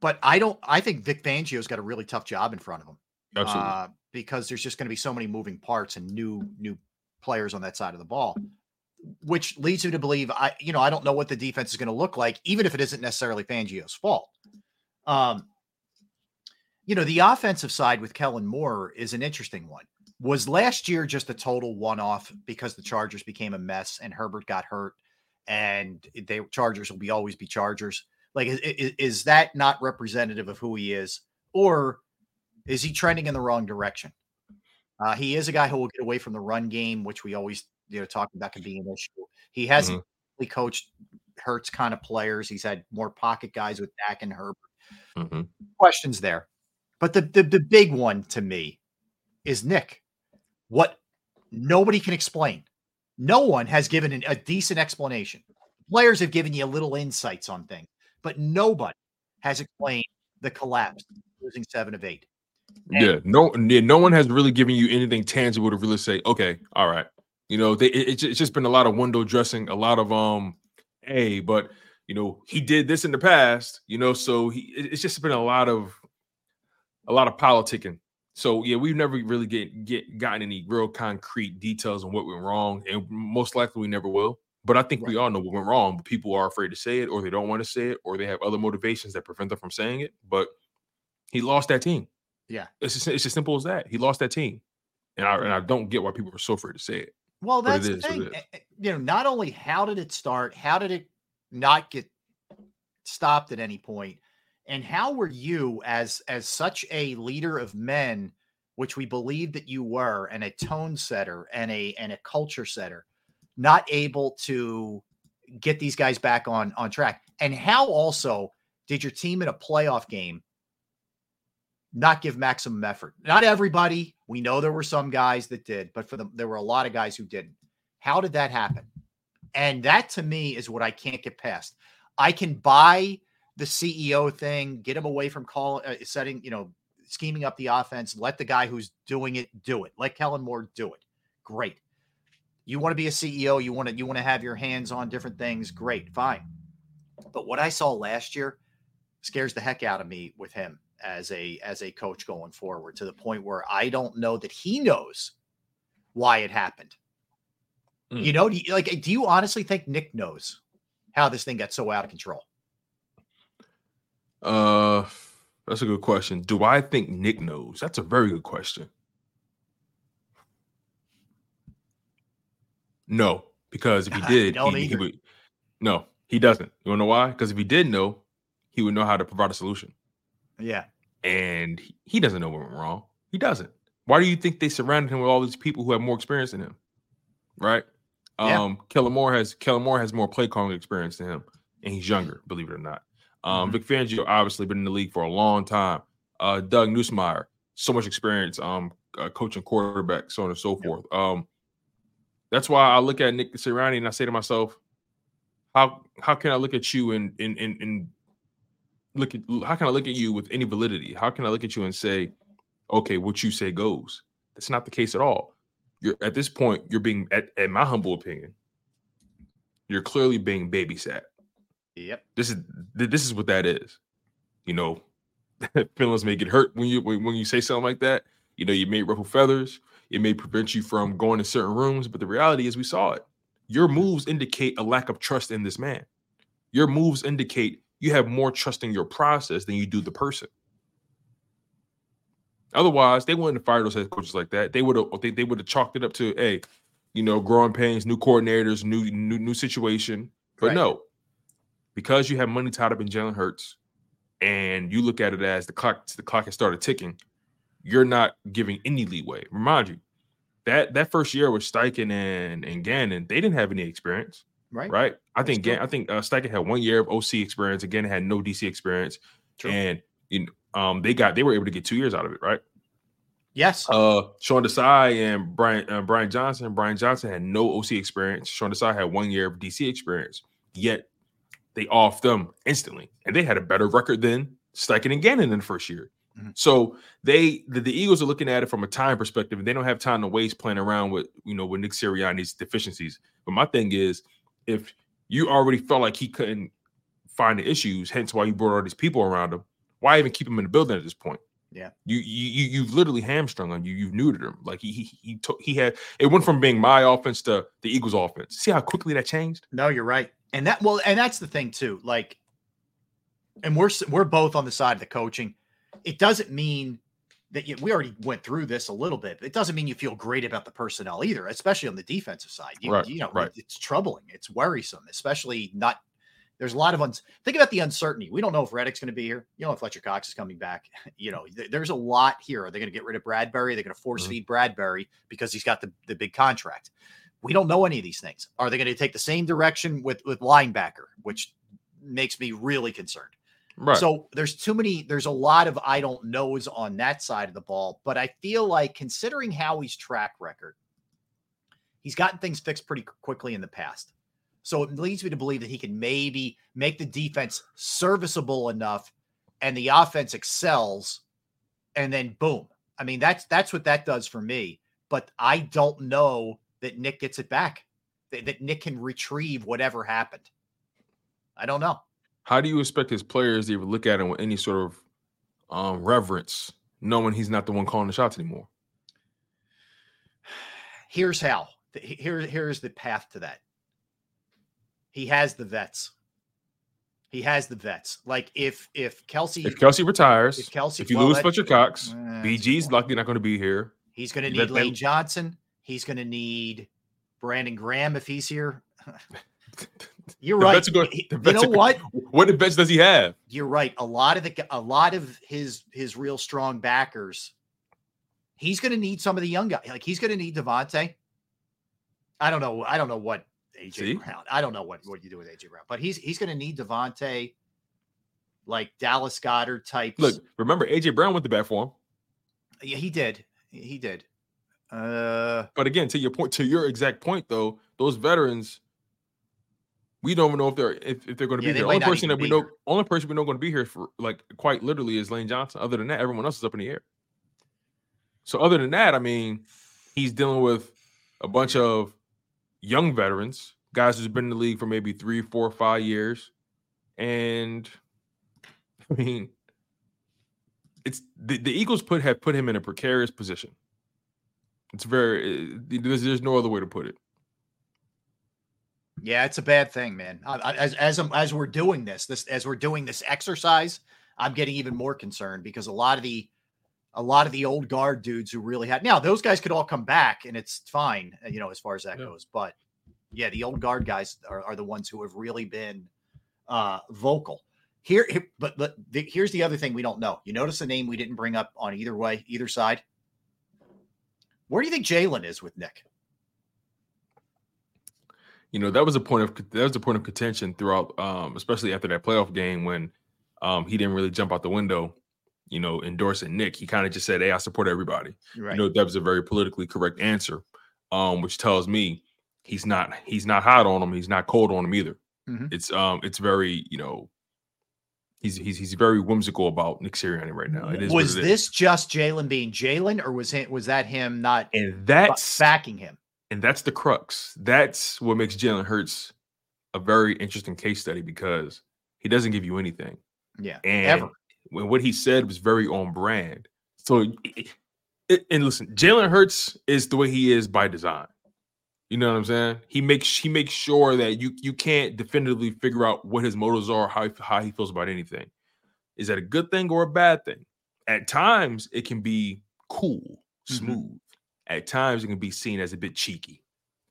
but I don't. I think Vic Fangio's got a really tough job in front of him. Absolutely. uh, because there's just going to be so many moving parts and new new players on that side of the ball, which leads me to believe I you know I don't know what the defense is going to look like, even if it isn't necessarily Fangio's fault. Um, you know the offensive side with Kellen Moore is an interesting one. Was last year just a total one off because the Chargers became a mess and Herbert got hurt, and they Chargers will be always be Chargers. Like, is, is, that not representative of who he is, or is he trending in the wrong direction? Uh, he is a guy who will get away from the run game, which we always you know talk about can be an issue. He hasn't really coached Hurts kind of players. He's had more pocket guys with Dak and Herbert. Mhm. Questions there, but the, the the big one to me is Nick. What nobody can explain. No one has given an, a decent explanation. Players have given you a little insights on things, but nobody has explained the collapse, losing seven of eight. Yeah, no, yeah, no one has really given you anything tangible to really say, okay, all right. You know, they, it, it's it's just been a lot of window dressing, a lot of um, hey, but you know, he did this in the past, you know, so he it's just been a lot of a lot of politicking. So yeah, we've never really get get gotten any real concrete details on what went wrong, and most likely we never will. But I think right. we all know what went wrong, but people are afraid to say it, or they don't want to say it, or they have other motivations that prevent them from saying it. But he lost that team. Yeah, it's just, it's as simple as that. He lost that team, and I and I don't get why people are so afraid to say it. Well, that's the thing. Eh, eh, you know, not only how did it start, how did it not get stopped at any point, and how were you as as such a leader of men, which we believe that you were, and a tone setter and a and a culture setter, not able to get these guys back on on track, and how also did your team in a playoff game not give maximum effort. Not everybody. We know there were some guys that did, but for them, there were a lot of guys who didn't. How did that happen? And that to me is what I can't get past. I can buy the CEO thing, get him away from call uh, setting, you know, scheming up the offense. Let the guy who's doing it do it. Let Kellen Moore do it. Great. You want to be a CEO. You want to you want to have your hands on different things. Great, fine. But what I saw last year scares the heck out of me with him as a as a coach going forward to the point where I don't know that he knows why it happened. Mm. You know, do you, like do you honestly think Nick knows how this thing got so out of control? Uh that's a good question. Do I think Nick knows? That's a very good question. No, because if he [LAUGHS] did, he, he would no, he doesn't. You wanna know why? Because if he did know, he would know how to provide a solution. Yeah. And he doesn't know what went wrong. He doesn't. Why do you think they surrounded him with all these people who have more experience than him? Right? Yeah. Um, Kellen Moore has Kellen Moore has more play calling experience than him, and he's younger, believe it or not. Um, mm-hmm. Vic Fangio obviously been in the league for a long time. Uh, Doug Nussmeier, so much experience, um, uh, coaching quarterback, so on and so forth. Um, that's why I look at Nick Sirianni and I say to myself, how how can I look at you and and and, and look at how can I look at you with any validity? How can I look at you and say, okay, what you say goes? That's not the case at all. You're at this point, you're being at, at my humble opinion, you're clearly being babysat. Yep. This is this is what that is. You know, [LAUGHS] feelings may get hurt when you when you say something like that. You know, you may ruffle feathers. It may prevent you from going to certain rooms, but the reality is, we saw it. Your moves indicate a lack of trust in this man. Your moves indicate you have more trust in your process than you do the person. Otherwise, they wouldn't have fired those head coaches like that. They would have they, they would have chalked it up to, hey, you know, growing pains, new coordinators, new new new situation. But right. no, because you have money tied up in Jalen Hurts, and you look at it as the clock the clock has started ticking, you're not giving any leeway. Remind you, that that first year with Steichen and and Gannon, they didn't have any experience. Right. Right. I think Gan- I think uh, Steichen had one year of OC experience. Again, had no DC experience, True. and you know, um, they got they were able to get two years out of it. Right. Yes. Uh, Sean Desai and Brian uh, Brian Johnson. Brian Johnson had no OC experience. Sean Desai had one year of DC experience. Yet they off them instantly, and they had a better record than Steichen and Gannon in the first year. Mm-hmm. So they the, the, Eagles are looking at it from a time perspective, and they don't have time to waste playing around with you know with Nick Sirianni's deficiencies. But my thing is, if you already felt like he couldn't find the issues, hence why you brought all these people around him, why even keep him in the building at this point? Yeah, you you you've literally hamstrung on you. You've neutered him. Like he he he, to, he had it went from being my offense to the Eagles' offense. See how quickly that changed? No, you're right, and that well, and that's the thing too. Like, and we're we're both on the side of the coaching. It doesn't mean that you, we already went through this a little bit. It doesn't mean you feel great about the personnel either, especially on the defensive side. You, right, you know, right. it's troubling. It's worrisome, especially not. There's a lot of uns. Think about the uncertainty. We don't know if Reddick's going to be here. You know if Fletcher Cox is coming back. [LAUGHS] You know, th- there's a lot here. Are they going to get rid of Bradberry? They're going to force mm-hmm. feed Bradberry because he's got the, the big contract. We don't know any of these things. Are they going to take the same direction with with linebacker, which makes me really concerned. Right. So there's too many, there's a lot of I don't knows on that side of the ball. But I feel like considering Howie's track record, he's gotten things fixed pretty quickly in the past. So it leads me to believe that he can maybe make the defense serviceable enough and the offense excels. And then boom. I mean, that's that's what that does for me. But I don't know that Nick gets it back, that, that Nick can retrieve whatever happened. I don't know. How do you expect his players to even look at him with any sort of um, reverence, knowing he's not the one calling the shots anymore? [SIGHS] Here's how. Th- Here, here's the path to that. He has the vets. He has the vets. Like if if Kelce If Kelce retires, if Kelce if you well, lose that- Fletcher Cox, Eh, BG's likely not going to be here. He's going to need Lane Johnson. He's going to need Brandon Graham if he's here. [LAUGHS] You're right. going- you know what? What advantage does he have? You're right. A lot of the a lot of his his real strong backers. He's going to need some of the young guys. Like he's going to need DeVonta. I don't know. I don't know what AJ See? Brown. I don't know what what you do with AJ Brown, but he's he's going to need DeVonta, like Dallas Goedert types. Look, remember AJ Brown went to bat for him. yeah, he did. He did. Uh, But again, to your point, to your exact point, though, those veterans, we don't even know if they're if, if they're going to Yeah, be here. Only person that we know, here. only person we know going to be here for like quite literally is Lane Johnson. Other than that, everyone else is up in the air. So other than that, I mean, he's dealing with a bunch of young veterans, guys who's been in the league for maybe three, four, five years, and [LAUGHS] I mean, it's the, the Eagles put have put him in a precarious position. It's very uh, there's, there's no other way to put it. Yeah, it's a bad thing, man. I, I, as as I'm- as we're doing this, this as we're doing this exercise, I'm getting even more concerned because a lot of the a lot of the old guard dudes who really had now those guys could all come back and it's fine, uh, you know, as far as that goes. But yeah, the old guard guys are, are the ones who have really been uh vocal. Here, here- but, but the, here's the other thing we don't know. You notice the name we didn't bring up on either way, either side. Where do you think Jalen is with Nick? You know that was a point of that was a point of contention throughout, um, especially after that playoff game when um, he didn't really jump out the window. You know, endorsing Nick, he kind of just said, "Hey, I support everybody." Right. You know, that was a very politically correct answer, um, which tells me he's not he's not hot on him. He's not cold on him either. Mhm. It's um it's very you know he's he's he's very whimsical about Nick Sirianni right now. It is was it is. this just Jalen being Jalen, or was it was that him not and that's backing him? and that's the crux. That's what makes Jalen Hurts a very interesting case study because he doesn't give you anything. Yeah, And ever. when what he said was very on brand. So, it- it- and listen, Jalen Hurts is the way he is by design. You know what I'm saying? He makes he makes sure that you you can't definitively figure out what his motives are, how he, how he feels about anything. Is that a good thing or a bad thing? At times, it can be cool, smooth. At times, it can be seen as a bit cheeky.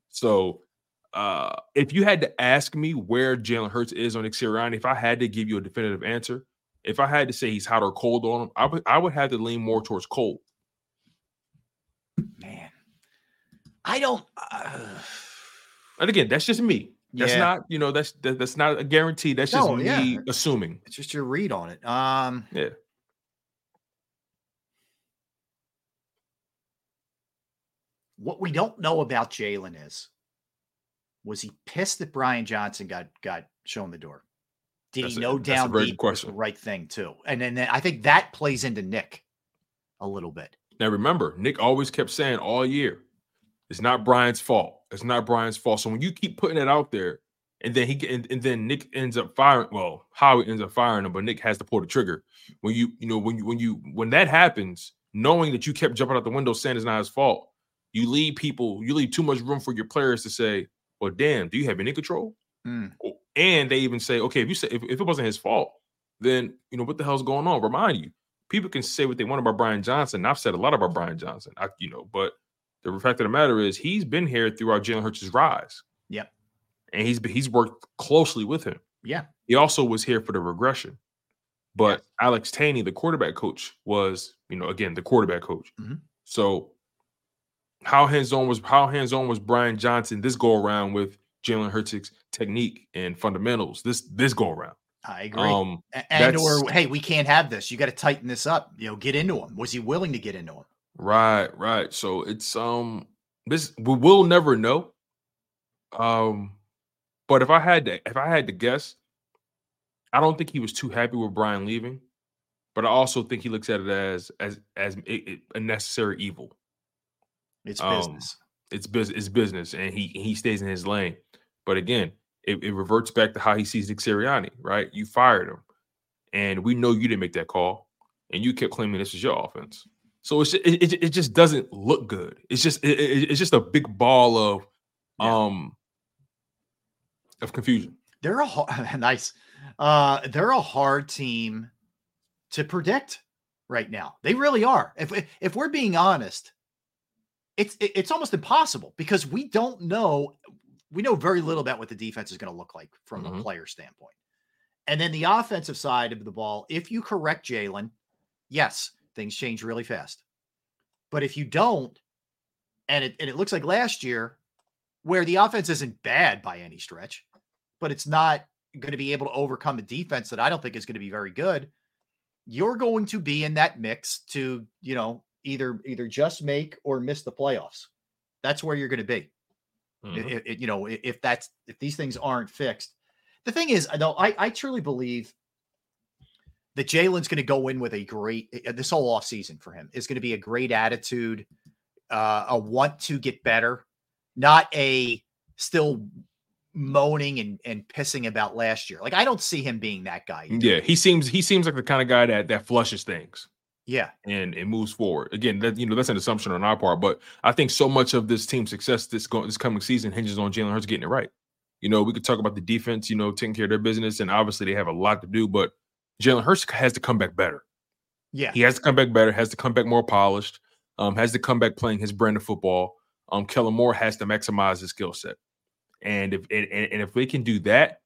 So, uh, if you had to ask me where Jalen Hurts is on Sirianni, if I had to give you a definitive answer, if I had to say he's hot or cold on him, I would I would have to lean more towards cold. I don't. Uh, [SIGHS] And again, that's just me. That's Yeah. not you know that's that, that's not a guarantee. That's just No, me yeah. assuming. it's just your read on it. Um, Yeah. what we don't know about Jalen is, was he pissed that Brian Johnson got got shown the door? Did That's he know a down deep was the right thing too? And then I think that plays into Nick a little bit. Now remember, Nick always kept saying all year, it's not Brian's fault. It's not Brian's fault. So when you keep putting it out there, and then he get- and, and then Nick ends up firing. Well, Howie ends up firing him, but Nick has to pull the trigger. When you you know when you when you when that happens, knowing that you kept jumping out the window saying it's not his fault, you leave people you leave too much room for your players to say, "Well, damn, do you have any control?" Mm. And they even say, "Okay, if you say if, if it wasn't his fault, then you know what the hell's going on?" Remind you, people can say what they want about Brian Johnson. I've said a lot about Brian Johnson. I, you know, but the fact of the matter is he's been here throughout Jalen Hurts' rise. Yep. And he's he's worked closely with him. Yeah. He also was here for the regression. But Alex Tanney, the quarterback coach, was, you know, again, the quarterback coach. Mhm. So how hands-on was how hands-on was Brian Johnson this go around with Jalen Hurts' technique and fundamentals this this go around. I agree. Um, and or hey, we can't have this. You got to tighten this up. You know, get into him. Was he willing to get into him? Right, right. So it's um this we will never know. Um but if I had to if I had to guess, I don't think he was too happy with Brian leaving, but I also think he looks at it as as as a, a- a necessary evil. It's Um, business. It's business. It's business, and he he stays in his lane. But again, it, it reverts back to how he sees Nick Sirianni, right? You fired him, and we know you didn't make that call, and you kept claiming this is your offense. So it's it, it, it just doesn't look good. It's just it, it- it's just a big ball of um of confusion. They're a hard, [LAUGHS] nice. Uh, they're a hard team to predict right now. They really are. If if we're being honest, it's it's almost impossible because we don't know. We know very little about what the defense is going to look like from a player standpoint. And then the offensive side of the ball, if you correct Jalen, yes, things change really fast. But if you don't, and it and it looks like last year, where the offense isn't bad by any stretch, but it's not going to be able to overcome a defense that I don't think is going to be very good. You're going to be in that mix to, you know, either either just make or miss the playoffs. That's where you're going to be. I- Mhm. I- you know, if that's if these things aren't fixed. The thing is, though, I, I truly believe that Jalen's going to go in with a great uh, this whole offseason for him is going to be a great attitude, uh, a want to get better, not a still moaning and, and pissing about last year. Like I don't see him being that guy. Yeah, he seems he seems like the kind of guy that that flushes things. Yeah. and it moves forward. Again, that you know that's an assumption on our part, but I think so much of this team's success this going this coming season hinges on Jalen Hurts getting it right. You know, we could talk about the defense, you know, taking care of their business, and obviously they have a lot to do, but Jalen Hurts has to come back better. Yeah. He has to come back better, has to come back more polished, um, has to come back playing his brand of football. Um, Kellen Moore has to maximize his skill set. And if and, and and if they can do that,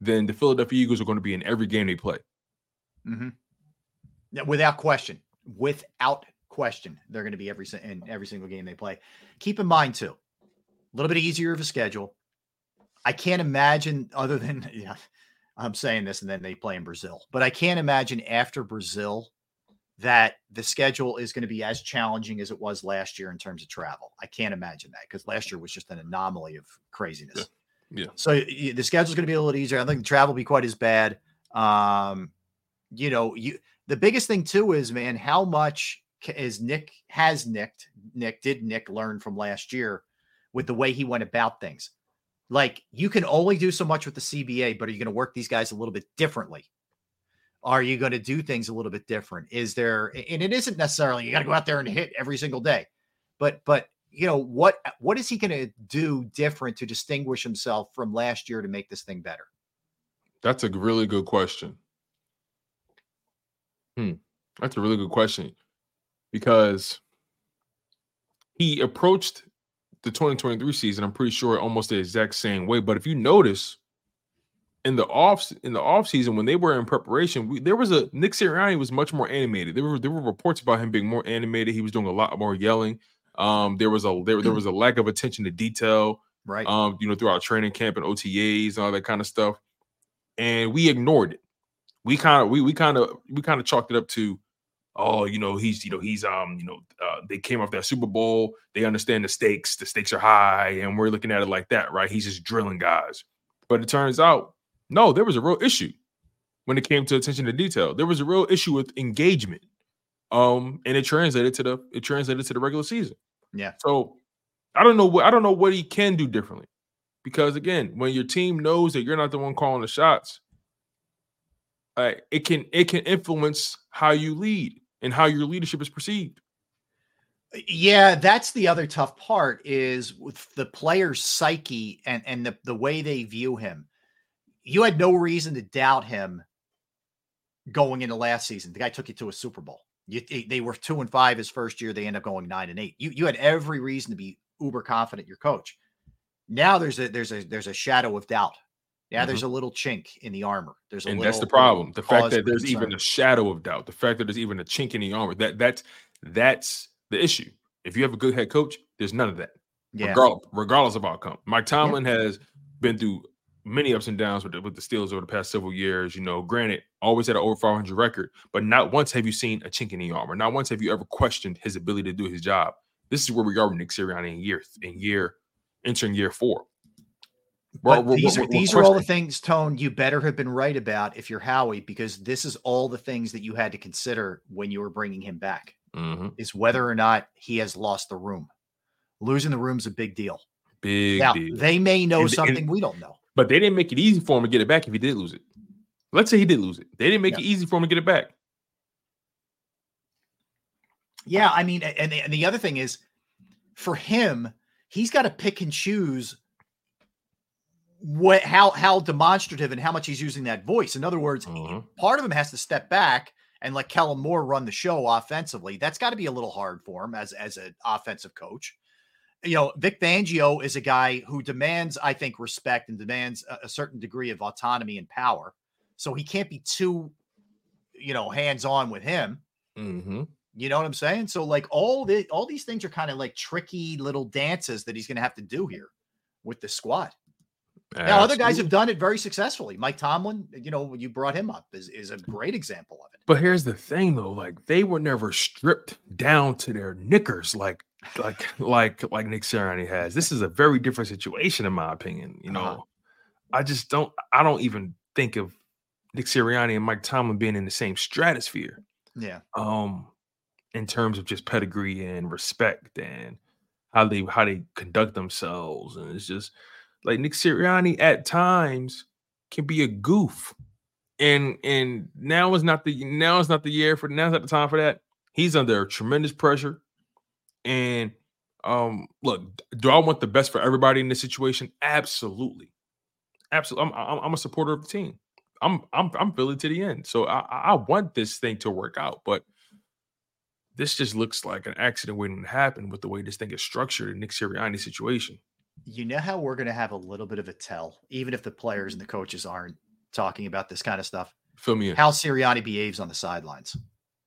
then the Philadelphia Eagles are going to be in every game they play. Mm-hmm. without question, without question, they're going to be every in every single game they play. Keep in mind too, a little bit easier of a schedule. I can't imagine other than [LAUGHS] yeah, I'm saying this and then they play in Brazil, but I can't imagine after Brazil that the schedule is going to be as challenging as it was last year in terms of travel. I can't imagine that because last year was just an anomaly of craziness. Yeah. So y- the schedule's going to be a little easier. I think the travel will be quite as bad. Um, you know, you the biggest thing too is man, how much is Nick has nicked Nick did Nick learn from last year with the way he went about things. Like you can only do so much with the CBA, but are you going to work these guys a little bit differently? Are you going to do things a little bit different? Is there and it isn't necessarily you got to go out there and hit every single day. But but you know what what is he going to do different to distinguish himself from last year to make this thing better? That's a really good question. Hmm. That's a really good question because he approached the 2023 season, I'm pretty sure almost the exact same way. But if you notice in the off in the off season when they were in preparation, we, there was a Nick Sirianni was much more animated. There were there were reports about him being more animated. He was doing a lot more yelling. Um, there was a there, there was a lack of attention to detail, right? Um, you know, throughout training camp and OTAs and all that kind of stuff, and we ignored it. We kind of we we kind of we kind of chalked it up to, oh, you know, he's you know he's um you know uh, they came off that Super Bowl. They understand the stakes. The stakes are high, and we're looking at it like that, right? He's just drilling guys. But it turns out, no, there was a real issue when it came to attention to detail. There was a real issue with engagement. Um, and it translated to the it translated to the regular season. Yeah. So I don't know what I don't know what he can do differently. Because again, when your team knows that you're not the one calling the shots, uh, it can it can influence how you lead and how your leadership is perceived. Yeah, that's the other tough part is with the player's psyche and and the, the way they view him. You had no reason to doubt him going into last season. The guy took you to a Super Bowl. You, they were two and five his first year. They end up going nine and eight. You you had every reason to be uber confident your coach. Now there's a there's a there's a shadow of doubt. Yeah, there's mm-hmm. a little chink in the armor. There's a little and that's the problem. The fact that there's concern. even a shadow of doubt, the fact that there's even a chink in the armor, that that's that's the issue. If you have a good head coach, there's none of that. Yeah. Regardless, regardless of outcome. Mike Tomlin has been through many ups and downs with the, with the Steelers over the past several years. You know, granted, always had an over 500 record, but not once have you seen a chink in the armor. Not once have you ever questioned his ability to do his job. This is where we are with Nick Sirianni in year in year entering year four. We're- But we're- these are we're- we're these are all the things, Tone, you better have been right about if you're Howie, because this is all the things that you had to consider when you were bringing him back. Mhm. Is whether or not he has lost the room. Losing the room's a big deal. Big now deal. they may know And- and- something we don't know. But they didn't make it easy for him to get it back if he did lose it. Let's say he did lose it. They didn't make Yeah. it easy for him to get it back. Yeah, I mean, and the, and the other thing is, for him, he's got to pick and choose what how how demonstrative and how much he's using that voice. In other words, Mm-hmm. part of him has to step back and let Kellen Moore run the show offensively. That's got to be a little hard for him as as an offensive coach. You know, Vic Fangio is a guy who demands, I think, respect and demands a, a certain degree of autonomy and power. So he can't be too, you know, hands on with him. Mm-hmm. You know what I'm saying? So like all the all these things are kind of like tricky little dances that he's going to have to do here with the squad. Now, other guys have done it very successfully. Mike Tomlin, you know, when you brought him up is, is a great example of it. But here's the thing though, like they were never stripped down to their knickers like like [LAUGHS] like like Nick Sirianni has. This is a very different situation in my opinion. You know, Uh-huh. I just don't I don't even think of Nick Sirianni and Mike Tomlin being in the same stratosphere. Yeah. Um in terms of just pedigree and respect and how they how they conduct themselves. And it's just like Nick Sirianni at times can be a goof. And and now is not the now is not the year for now's not the time for that. He's under tremendous pressure. And um look, do I want the best for everybody in this situation? Absolutely. Absolutely. I'm I'm, a supporter of the team. I'm I'm I'm Philly to the end. So I I want this thing to work out, but this just looks like an accident waiting to happen with the way this thing is structured in Nick Sirianni's situation. You know how we're going to have a little bit of a tell, even if the players and the coaches aren't talking about this kind of stuff. Fill me in. How Sirianni behaves on the sidelines.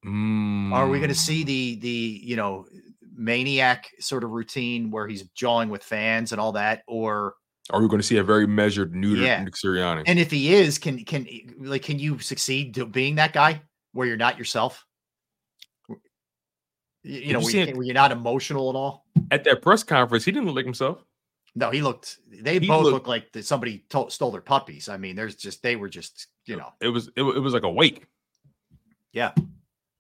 Are we going to see mm. the the you know maniac sort of routine where he's jawing with fans and all that, or Are we going to see a very measured, neutered Yeah. Nick Sirianni? and if he is, can can like can you succeed to being that guy where you're not yourself? You, you know, you where, where you're not emotional at all. At that press conference, he didn't look like himself. No, he looked. They He both looked- looked like that somebody to- stole their puppies. I mean, there's just they were just you know. It was it, it was like a wake. Yeah.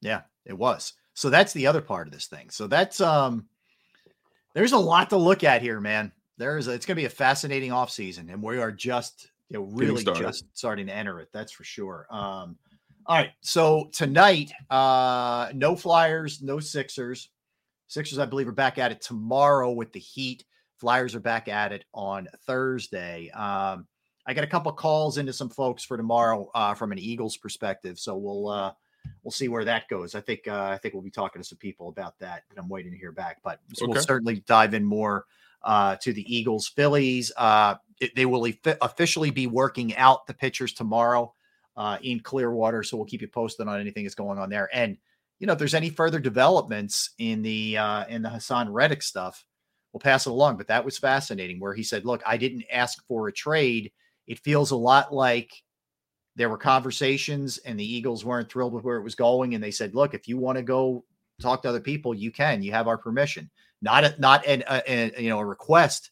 Yeah, it was. So that's the other part of this thing. So that's um there's a lot to look at here, man. There is a, it's going to be a fascinating offseason and we are just you know really started. just starting to enter it. That's for sure. Um all right. So tonight uh no Flyers, no Sixers. Sixers I believe are back at it tomorrow with the Heat. Flyers are back at it on Thursday. Um I got a couple calls into some folks for tomorrow uh, from an Eagles perspective, so we'll uh, we'll see where that goes. I think uh, I think we'll be talking to some people about that, and I'm waiting to hear back. But so we'll certainly dive in more uh, to the Eagles, Phillies. Uh, it- they will effi- officially be working out the pitchers tomorrow uh, in Clearwater, so we'll keep you posted on anything that's going on there. And you know, if there's any further developments in the uh, in the Haason Reddick stuff, we'll pass it along. But that was fascinating, where he said, "Look, I didn't ask for a trade." It feels a lot like there were conversations and the Eagles weren't thrilled with where it was going. And they said, look, if you want to go talk to other people, you can, you have our permission, not, a, not an, a, a, you know, a request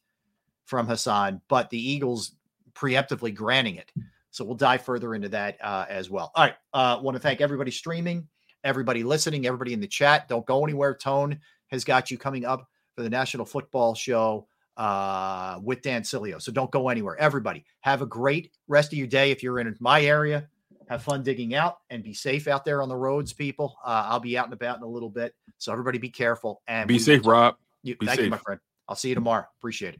from Haason, but the Eagles preemptively granting it. So we'll dive further into that uh, as well. All right. Uh, want to thank everybody streaming, everybody listening, everybody in the chat. Don't go anywhere. Tone has got you coming up for the National Football Show uh, with Dan Sileo. So don't go anywhere. Everybody, have a great rest of your day. If you're in my area, have fun digging out and be safe out there on the roads, people. Uh, I'll be out and about in a little bit. So everybody be careful and Be safe, Rob. You, Be thank you, my friend. I'll see you tomorrow. Appreciate it.